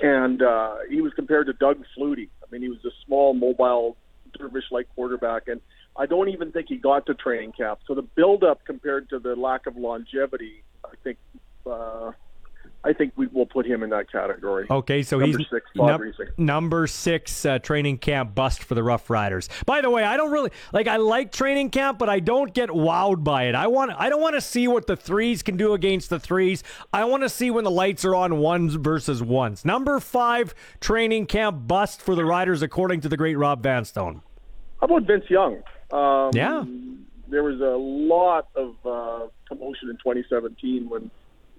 and uh, he was compared to Doug Flutie. I mean, he was a small, mobile, dervish-like quarterback, and I don't even think he got to training camp. So the buildup compared to the lack of longevity, I think. Uh, I think we will put him in that category. Okay, so Number he's six, num- number six uh, training camp bust for the Rough Riders. By the way, I don't really like. I like training camp, but I don't get wowed by it. I want. I don't want to see what the threes can do against the threes. I want to see when the lights are on ones versus ones. Number five training camp bust for the Riders, according to the great Rob Vanstone. How about Vince Young? Um, Yeah. There was a lot of uh, commotion in 2017 when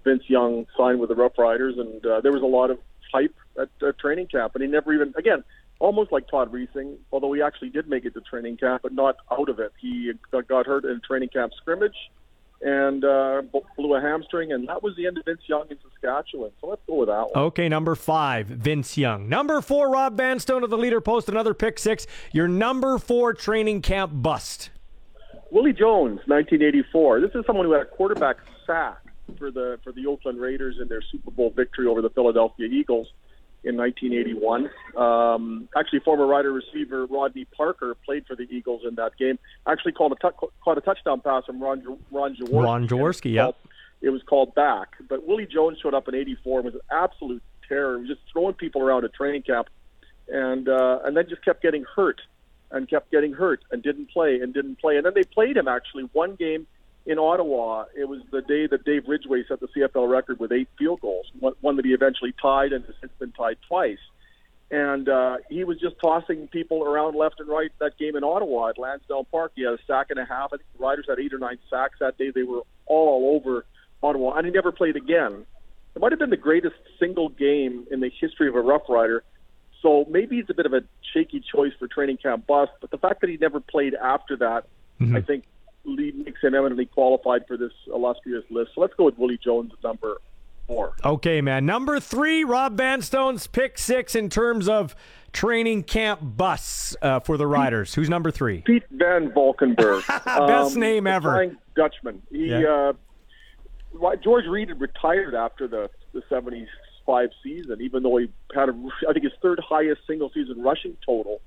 Vince Young signed with the Rough Riders, and uh, there was a lot of hype at uh, training camp. And he never even, again, almost like Todd Reesing, although he actually did make it to training camp, but not out of it. He got, hurt in training camp scrimmage and uh, blew a hamstring, and that was the end of Vince Young in Saskatchewan. So let's go with that one. Okay, number five, Vince Young. Number four, Rob Vanstone of the Leader Post, another pick six. Your number four training camp bust. Willie Jones, 1984. This is someone who had a quarterback sack for the for the Oakland Raiders in their Super Bowl victory over the Philadelphia Eagles in 1981. Um, actually, former Rider receiver Rodney Parker played for the Eagles in that game. Actually, called a caught a touchdown pass from Ron Ron Jaworski. Ron Jaworski, yeah. It was called back, but Willie Jones showed up in '84 and was an absolute terror. He was just throwing people around at training camp, and uh, and then just kept getting hurt and kept getting hurt and didn't play and didn't play. And then they played him actually one game in Ottawa, it was the day that Dave Ridgway set the CFL record with eight field goals, one, that he eventually tied and has since been tied twice. And uh, he was just tossing people around left and right that game in Ottawa at Lansdowne Park. He had a sack and a half. I think the Riders had eight or nine sacks that day. They were all over Ottawa, and he never played again. It might have been the greatest single game in the history of a Rough Rider. So maybe he's a bit of a shaky choice for training camp bust, but the fact that he never played after that, Mm-hmm. I think lead makes him eminently qualified for this illustrious list. So let's go with Willie Jones at number four. Okay, man. Number three, Rob Vanstone's pick six in terms of training camp bus uh, for the Riders. Who's number three? Pete Van Valkenburg. Best name ever. Dutchman. He Yeah. uh, George Reed had retired after the the '75 season, even though he had a, I think his third highest single season rushing total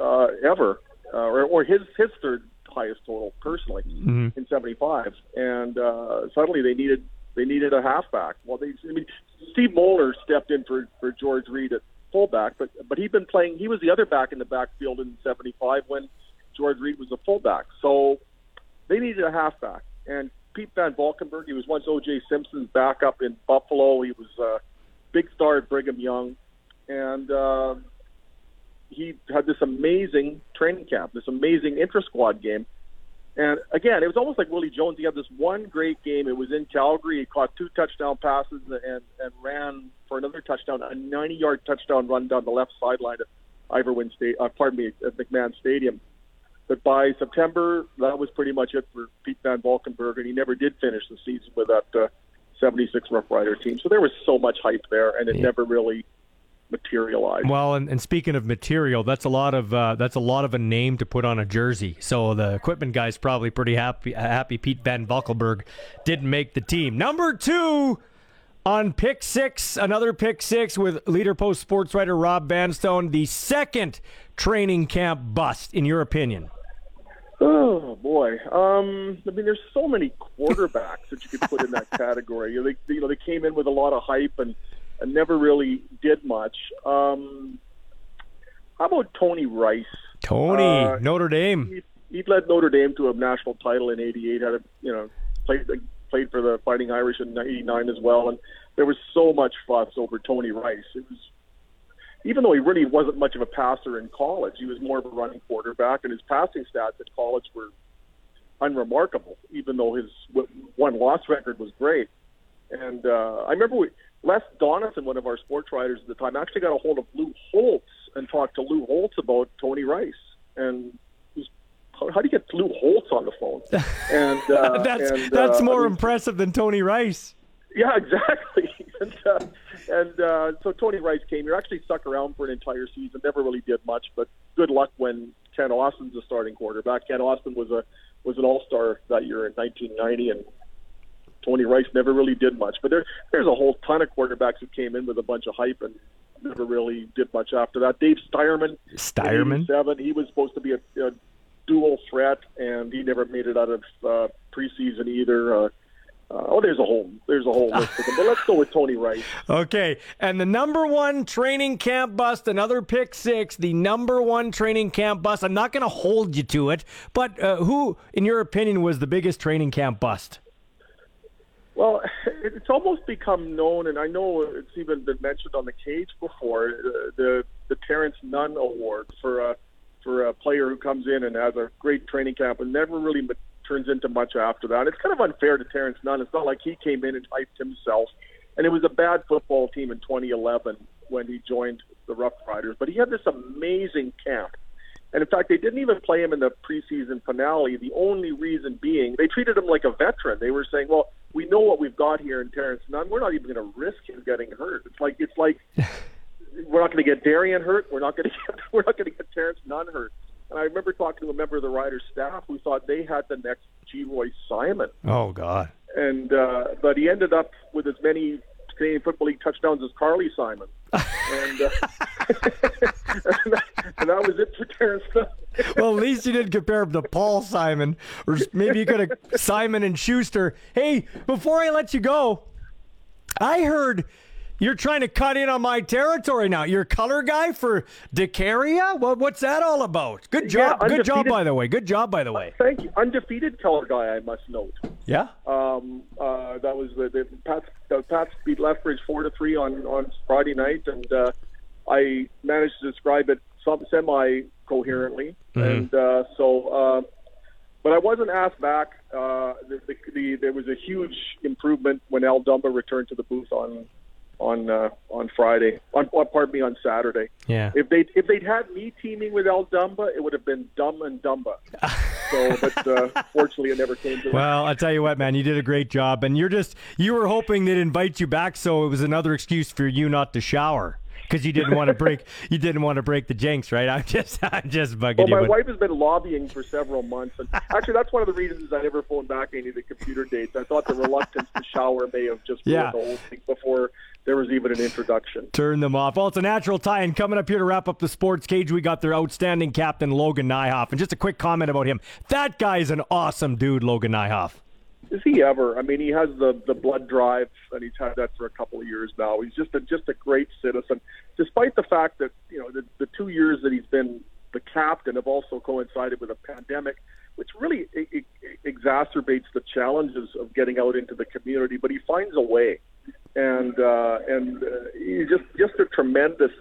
uh, ever, uh, or, or his his third highest total personally Mhm. in '75. And uh, suddenly they needed they needed a halfback. Well, they I mean Steve Moeller stepped in for for George Reed at fullback, but but he'd been playing. He was the other back in the backfield in '75 when George Reed was a fullback. So they needed a halfback. And Pete Van Valkenburg, he was once O.J. Simpson's backup in Buffalo. He was a big star at Brigham Young, and uh, he had this amazing training camp, this amazing intra squad game. And again, it was almost like Willie Jones. He had this one great game. It was in Calgary. He caught two touchdown passes and and ran for another touchdown, a 90-yard touchdown run down the left sideline at Iverwin State. Uh, pardon me, at McMahon Stadium. But by September, that was pretty much it for Pete Van Valkenburg, and he never did finish the season with that uh, 76 Rough Rider team. So there was so much hype there, and it never really materialized. Well, and, and speaking of material, that's a lot of uh, that's a lot of a name to put on a jersey. So the equipment guy's probably pretty happy. Happy Pete Van Valkenburg didn't make the team. Number two on pick six, another pick six with leader post sports writer Rob Vanstone. The second training camp bust, in your opinion. Oh boy, um, I mean, there's so many quarterbacks that you could put in that category. You know, they, you know, they came in with a lot of hype and never really did much. Um, how about Tony Rice? Tony, Uh, Notre Dame. He, he'd led Notre Dame to a national title in '88. Had a, you know played played for the Fighting Irish in '89 as well, and there was so much fuss over Tony Rice. It was even though he really wasn't much of a passer in college, he was more of a running quarterback, and his passing stats at college were unremarkable. Even though his one loss record was great, and uh, I remember we, Les Donison, one of our sports writers at the time, actually got a hold of Lou Holtz and talked to Lou Holtz about Tony Rice, and how, how do you get Lou Holtz on the phone? And uh, that's and, that's uh, more I mean, impressive than Tony Rice. yeah, exactly. and uh, and uh, so Tony Rice came here, actually stuck around for an entire season, never really did much, but good luck when Ken Austin's the starting quarterback. Ken Austin was a was an All Star that year in 1990, and Tony Rice never really did much. But there there's a whole ton of quarterbacks who came in with a bunch of hype and never really did much after that. Dave Steierman, Steierman? seven, he was supposed to be a, a dual threat, and he never made it out of uh, preseason either. Uh, uh, oh, there's a whole there's a whole list of them. But let's go with Tony Rice. Okay, and the number one training camp bust, another pick six, the number one training camp bust. I'm not going to hold you to it, but uh, who, in your opinion, was the biggest training camp bust? Well, it's almost become known, and I know it's even been mentioned on the cage before. uh, The the Terrence Nunn Award for a for a player who comes in and has a great training camp and never really turns into much after that. It's kind of unfair to Terrence Nunn. It's not like he came in and hyped himself, and it was a bad football team in 2011 when he joined the Rough Riders. But he had this amazing camp. And in fact, they didn't even play him in the preseason finale. The only reason being they treated him like a veteran. They were saying, "Well, we know what we've got here in Terrence Nunn. We're not even going to risk him getting hurt." It's like it's like we're not going to get Darian hurt. We're not going to get we're not going to get Terrence Nunn hurt. And I remember talking to a member of the Riders staff who thought they had the next Geroy Simon, Oh God. and uh, but he ended up with as many Canadian Football League touchdowns as Carly Simon, and, uh, and, that, and that was it for Terrence well, at least you didn't compare him to Paul Simon, or maybe you could have Simon and Schuster. Hey, before I let you go, I heard You're trying to cut in on my territory now. You're color guy for Decaria? What, what's that all about? Good job. Yeah, Good job, by the way. Good job, by the way. Thank you. Undefeated color guy, I must note. Yeah. Um, uh, that was the, the Pats. The Pats beat Lethbridge four to three on on Friday night, and uh, I managed to describe it semi coherently. Mhm. And uh, so, uh, but I wasn't asked back. Uh, the, the, the, there was a huge improvement when Al Dumba returned to the booth on on uh, on Friday. On, on pardon me, on Saturday. Yeah. If they if they'd had me teaming with El Dumba, it would have been Dumb and Dumba. so, but uh, fortunately, it never came to that. Well, I tell you what, man, you did a great job, and you're just you were hoping they'd invite you back, so it was another excuse for you not to shower because you didn't want to break you didn't want to break the jinx, right? I'm just I'm just bugging Well, you. my wife has been lobbying for several months, and actually, that's one of the reasons I never phoned back any of the computer dates. I thought the reluctance to shower may have just Yeah. the whole thing before there was even an introduction. Turn them off. Well, it's a natural tie. And coming up here to wrap up the sports cage, we got their outstanding captain, Logan Nijhoff. And just a quick comment about him. That guy's an awesome dude, Logan Nijhoff. Is he ever? I mean, he has the the blood drive, and he's had that for a couple of years now. He's just a just a great citizen, despite the fact that you know the, the two years that he's been the captain have also coincided with a pandemic, which really e- e- exacerbates the challenges of getting out into the community. But he finds a way, and uh, and uh, he's just just a tremendous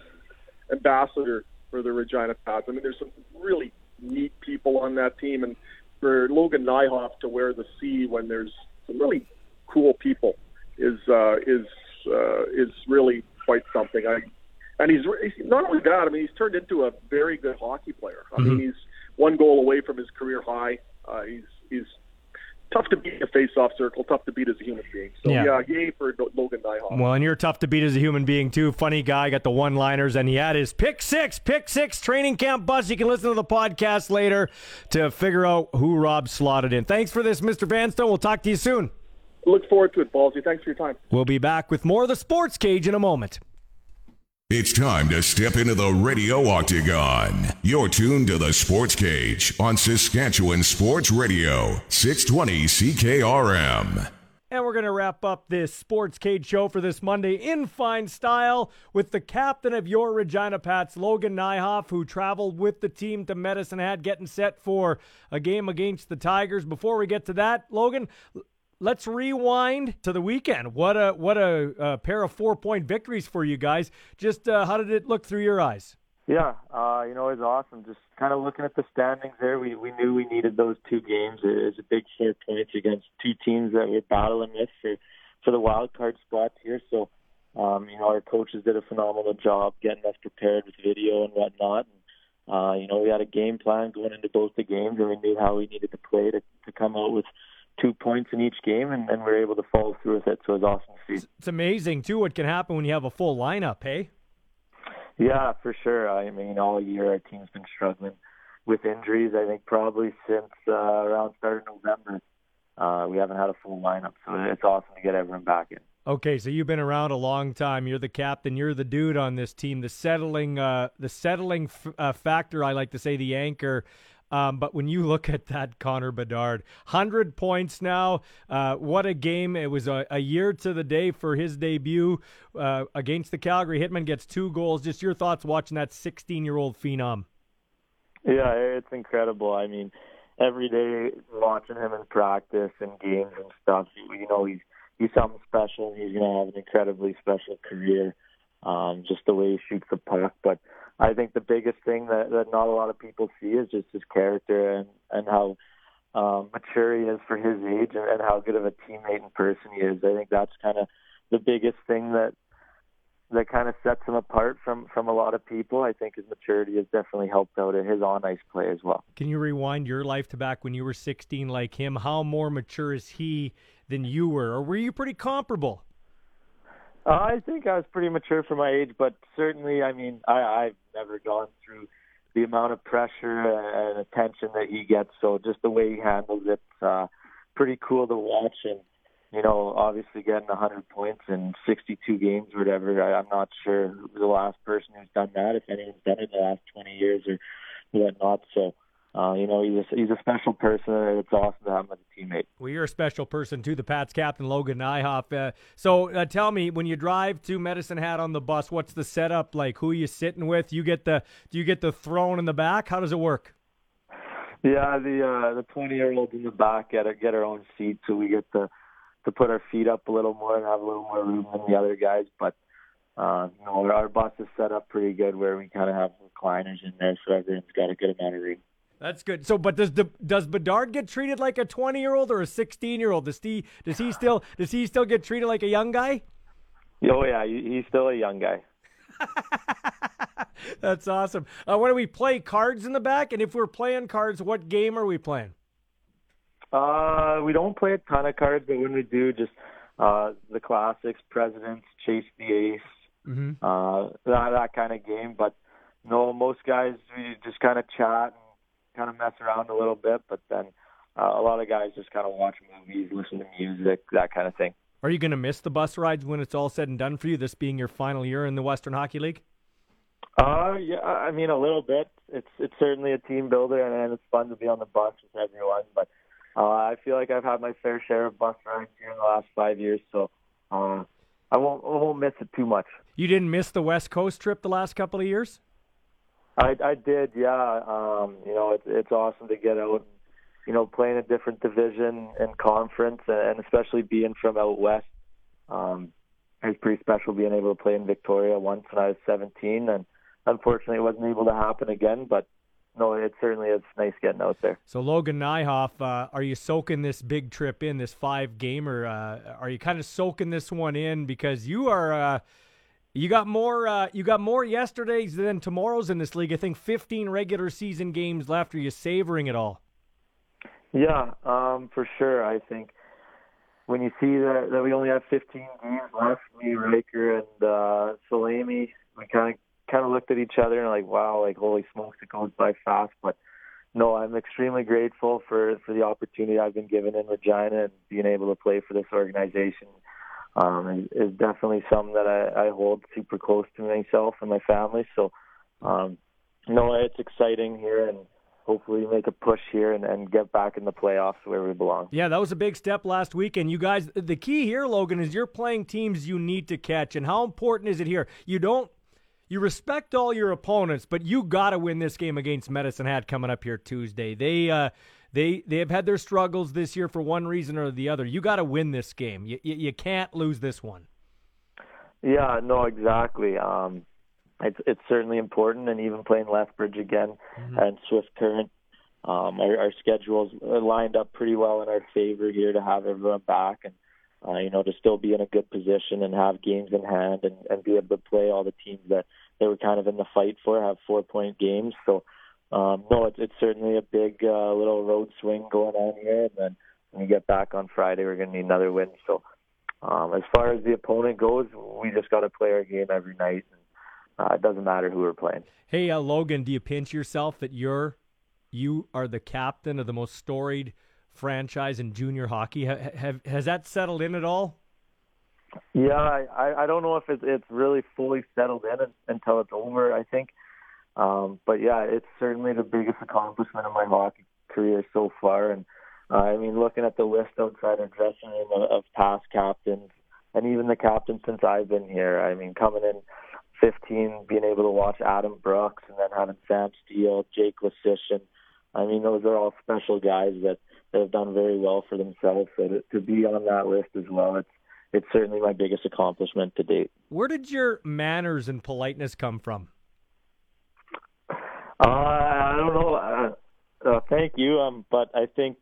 ambassador for the Regina Pats. I mean, there's some really neat people on that team, and for Logan Nijhoff to wear the C when there's some really cool people is uh, is uh, is really quite something. I and he's, he's not only that. I mean, he's turned into a very good hockey player. I mean, Mhm. he's one goal away from his career high. Uh, he's he's tough to beat in a face-off circle, tough to beat as a human being. So Yeah. yeah, yay for Logan Nijhoff. Well, and you're tough to beat as a human being, too. Funny guy, got the one liners, and he had his pick six, pick six training camp bus. You can listen to the podcast later to figure out who Rob slotted in. Thanks for this, Mr. Vanstone. We'll talk to you soon. Look forward to it, Ballsy. Thanks for your time. We'll be back with more of the Sports Cage in a moment. It's time to step into the radio octagon. You're tuned to the Sports Cage on Saskatchewan Sports Radio, 620 CKRM. And we're going to wrap up this Sports Cage show for this Monday in fine style with the captain of your Regina Pats, Logan Nijhoff, who traveled with the team to Medicine Hat getting set for a game against the Tigers. Before we get to that, Logan, let's rewind to the weekend. What a what a, uh pair of four point victories for you guys. Just uh, how did it look through your eyes? Yeah, uh, you know, it was awesome. Just kind of looking at the standings there, we, we knew we needed those two games. It was a big four points against two teams that we're battling with for, for the wild card spots here. So, um, you know, our coaches did a phenomenal job getting us prepared with video and whatnot. And, uh, you know, we had a game plan going into both the games, and we knew how we needed to play to, to come out with two points in each game, and then we were able to follow through with it. So it was awesome to see. It's amazing too what can happen when you have a full lineup, hey? Yeah, for sure. I mean, all year our team's been struggling with injuries. I think probably since uh, around start of November, uh, we haven't had a full lineup. So it's awesome to get everyone back in. Okay, so you've been around a long time. You're the captain. You're the dude on this team. The settling, uh, the settling f- uh, factor. I like to say the anchor. Um, but when you look at that, Connor Bedard, hundred points now. Uh, what a game! It was a, a year to the day for his debut uh, against the Calgary Hitmen. Gets two goals. Just your thoughts watching that 16-year-old phenom. Yeah, it's incredible. I mean, every day watching him in practice and games and stuff, you know, he's he's something special. He's going to have an incredibly special career. Um, just the way he shoots the puck, but I think the biggest thing that, that not a lot of people see is just his character and and how um, mature he is for his age and, and how good of a teammate and person he is. I think that's kind of the biggest thing that that kind of sets him apart from from a lot of people. I think his maturity has definitely helped out in his on ice play as well. Can you rewind your life to back when you were 16 like him? How more mature is he than you were, or were you pretty comparable? Uh, I think I was pretty mature for my age, but certainly, I mean, I, I've never gone through the amount of pressure and attention that he gets. So just the way he handles it, uh, pretty cool to watch. And you know, obviously getting 100 points in 62 games or whatever. I, I'm not sure who the last person who's done that, if anyone's done it in the last 20 years or whatnot. So, uh, you know, he's a, he's a special person, and it's awesome to have him as a teammate. Well, you're a special person too, the Pats captain Logan Nijhoff. Uh, so uh, tell me, when you drive to Medicine Hat on the bus, what's the setup like? Who are you sitting with? You get the do you get the throne in the back? How does it work? Yeah, the uh, the 20 year olds in the back get a, get our own seat, so we get to to put our feet up a little more and have a little more room than the other guys. But uh, you know, our bus is set up pretty good where we kind of have recliners in there, so everyone's got a good amount of room. That's good. So, but does the does Bedard get treated like a 20 year old or a 16 year old? Does he does he still does he still get treated like a young guy? Oh yeah, he's still a young guy. That's awesome. Uh, when do we play cards in the back? And if we're playing cards, what game are we playing? Uh, we don't play a ton of cards, but when we do, just uh, the classics, presidents, chase the ace, mm-hmm. uh, that that kind of game. But no, most guys we just kind of chat and kind of mess around a little bit, but then uh, a lot of guys just kind of watch movies, listen to music, that kind of thing. Are you going to miss the bus rides when it's all said and done for you? This being your final year in the Western Hockey League. Uh, yeah, I mean a little bit. It's it's certainly a team builder, and, and it's fun to be on the bus with everyone. But uh, I feel like I've had my fair share of bus rides here in the last five years, so uh, I won't I won't miss it too much. You didn't miss the West Coast trip the last couple of years. I I did, yeah. Um, you know, it's it's awesome to get out you know play in a different division and conference, and especially being from out west. Um, it's pretty special being able to play in Victoria once when I was 17, and unfortunately, it wasn't able to happen again. But no, it certainly is nice getting out there. So Logan Nijhoff, uh, are you soaking this big trip in, this five gamer? Uh, are you kind of soaking this one in because you are? Uh, you got more. Uh, you got more yesterdays than tomorrows in this league. I think 15 regular season games left. Are you savoring it all? Yeah, um, for sure. I think when you see that, that we only have 15 games left, me, Riker, and uh, Salami, we kind of kind of looked at each other and like, wow, like holy smokes, it goes by fast. But no, I'm extremely grateful for for the opportunity I've been given in Regina and being able to play for this organization. Um, is, is definitely something that I, I hold super close to myself and my family. So, um, no, it's exciting here and hopefully make a push here and, and get back in the playoffs where we belong. Yeah, that was a big step last week. And you guys, the key here, Logan, is you're playing teams you need to catch. And how important is it here? You don't you respect all your opponents, but you got to win this game against Medicine Hat coming up here Tuesday. They uh, they they have had their struggles this year for one reason or the other. You got to win this game. You, you, you can't lose this one. Yeah, no, exactly. Um, it's it's certainly important, and even playing Lethbridge again mm-hmm. and Swift Current, um, our, our schedules lined up pretty well in our favor here to have everyone back and uh, you know, to still be in a good position and have games in hand and, and be able to play all the teams that they were kind of in the fight for, have four point games. So, um, no, it's, it's certainly a big uh, little road swing going on here. And then when we get back on Friday, we're going to need another win. So, um, as far as the opponent goes, we just got to play our game every night. And, uh, it doesn't matter who we're playing. Hey, uh, Logan, do you pinch yourself that you're you are the captain of the most storied franchise in junior hockey. Have, have, has that settled in at all? Yeah, I, I don't know if it's it's really fully settled in until it's over. I think, um, but yeah, it's certainly the biggest accomplishment of my hockey career so far. And uh, I mean, looking at the list outside our dressing room of, of past captains, and even the captains since I've been here. I mean, coming in 15, being able to watch Adam Brooks, and then having Sam Steel, Jake Leschyshyn. I mean, those are all special guys that that have done very well for themselves. So to, to be on that list as well, it's it's certainly my biggest accomplishment to date. Where did your manners and politeness come from? Uh, I don't know. Uh, uh, thank you. Um, but I think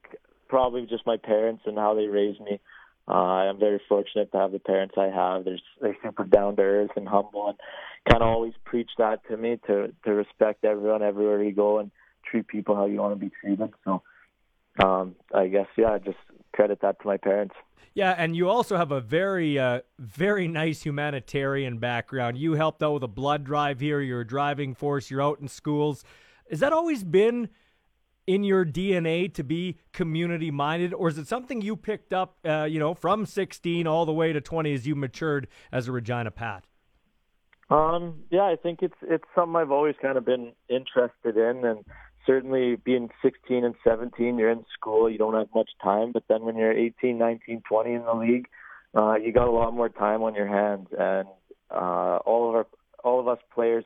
probably just my parents and how they raised me. Uh, I'm very fortunate to have the parents I have. They're they're super down to earth and humble, and kind of always preach that to me to to respect everyone everywhere you go and treat people how you want to be treated. So um, I guess yeah, just credit that to my parents. Yeah, and you also have a very, uh, very nice humanitarian background. You helped out with a blood drive here. You're a driving force. You're out in schools. Has that always been in your DNA to be community minded, or is it something you picked up, uh, you know, from 16 all the way to 20 as you matured as a Regina Pat? Um, yeah, I think it's it's something I've always kind of been interested in, and certainly being 16 and 17, you're in school, you don't have much time. But then when you're 18, 19, 20 in the league, uh, you got a lot more time on your hands, and uh, all of our all of us players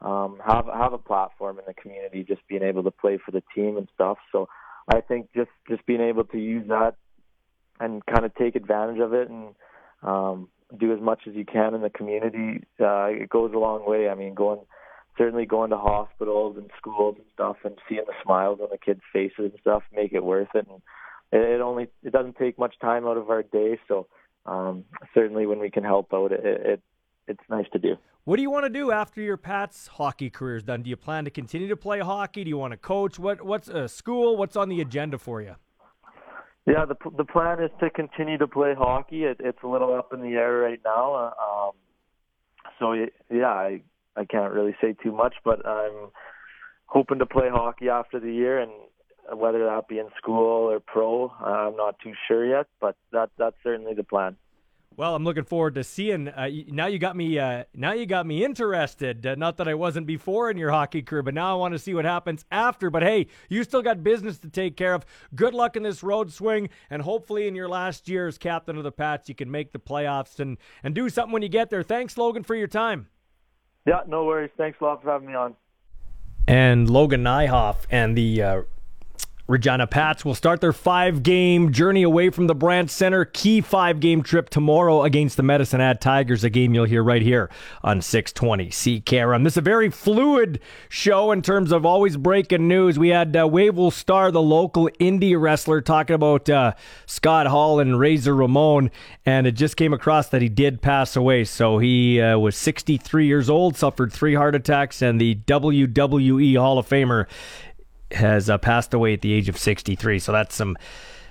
um, have have a platform in the community, just being able to play for the team and stuff. So I think just just being able to use that and kind of take advantage of it and um, do as much as you can in the community, uh, it goes a long way. I mean, going certainly going to hospitals and schools and stuff and seeing the smiles on the kids' faces and stuff make it worth it. And it, only it doesn't take much time out of our day, so um, certainly when we can help out, it, it it's nice to do. What do you want to do after your Pats hockey career is done? Do you plan to continue to play hockey? Do you want to coach? What what's uh, school? What's on the agenda for you? Yeah, the the plan is to continue to play hockey. It, it's a little up in the air right now. Uh, um, so yeah, I I can't really say too much, but I'm hoping to play hockey after the year, and whether that be in school or pro, I'm not too sure yet. But that that's certainly the plan. Well, I'm looking forward to seeing. Uh, now you got me. Uh, now you got me interested. Uh, not that I wasn't before in your hockey career, but now I want to see what happens after. But hey, you still got business to take care of. Good luck in this road swing, and hopefully in your last year as captain of the Pats, you can make the playoffs and and do something when you get there. Thanks, Logan, for your time. Yeah, no worries. Thanks a lot for having me on. And Logan Nijhoff and the uh, Regina Pats will start their five game journey away from the Brandt Center. Key five game trip tomorrow against the Medicine Hat Tigers, a game you'll hear right here on 620 CKRM. This is a very fluid show in terms of always breaking news. We had uh, Starr, the local indie wrestler, talking about uh, Scott Hall and Razor Ramon, and it just came across that he did pass away. So he uh, was 63 years old, suffered three heart attacks, and the WWE Hall of Famer has uh, passed away at the age of 63. So that's some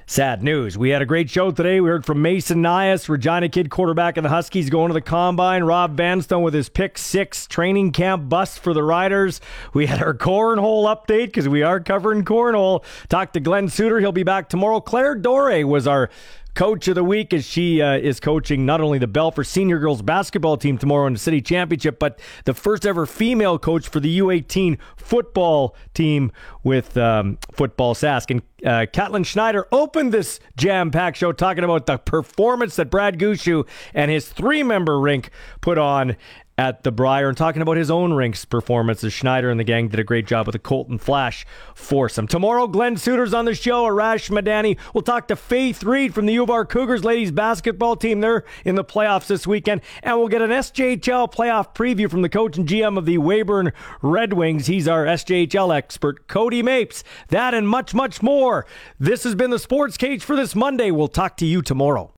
sad news. We had a great show today. We heard from Mason Nyhus, Regina Kid quarterback of the Huskies, going to the combine. Rob Vanstone with his pick six training camp bust for the Riders. We had our cornhole update because we are covering cornhole. Talked to Glen Suitor. He'll be back tomorrow. Claire Dore was our coach of the week as she uh, is coaching not only the Balfour senior girls basketball team tomorrow in the city championship, but the first ever female coach for the U18 football team with um, Football Sask. And uh, Schneider opened this jam packed show talking about the performance that Brad Gushue and his three member rink put on at the Brier and talking about his own rinks performances. Schneider and the gang did a great job with the Colton Flasch foursome. Tomorrow, Glen Suitor's on the show. Arash Madani. We'll talk to Faith Reed from the U of R Cougars ladies basketball team. They're in the playoffs this weekend. And we'll get an SJHL playoff preview from the coach and GM of the Weyburn Red Wings. He's our SJHL expert, Cody Mapes. That and much, much more. This has been the Sports Cage for this Monday. We'll talk to you tomorrow.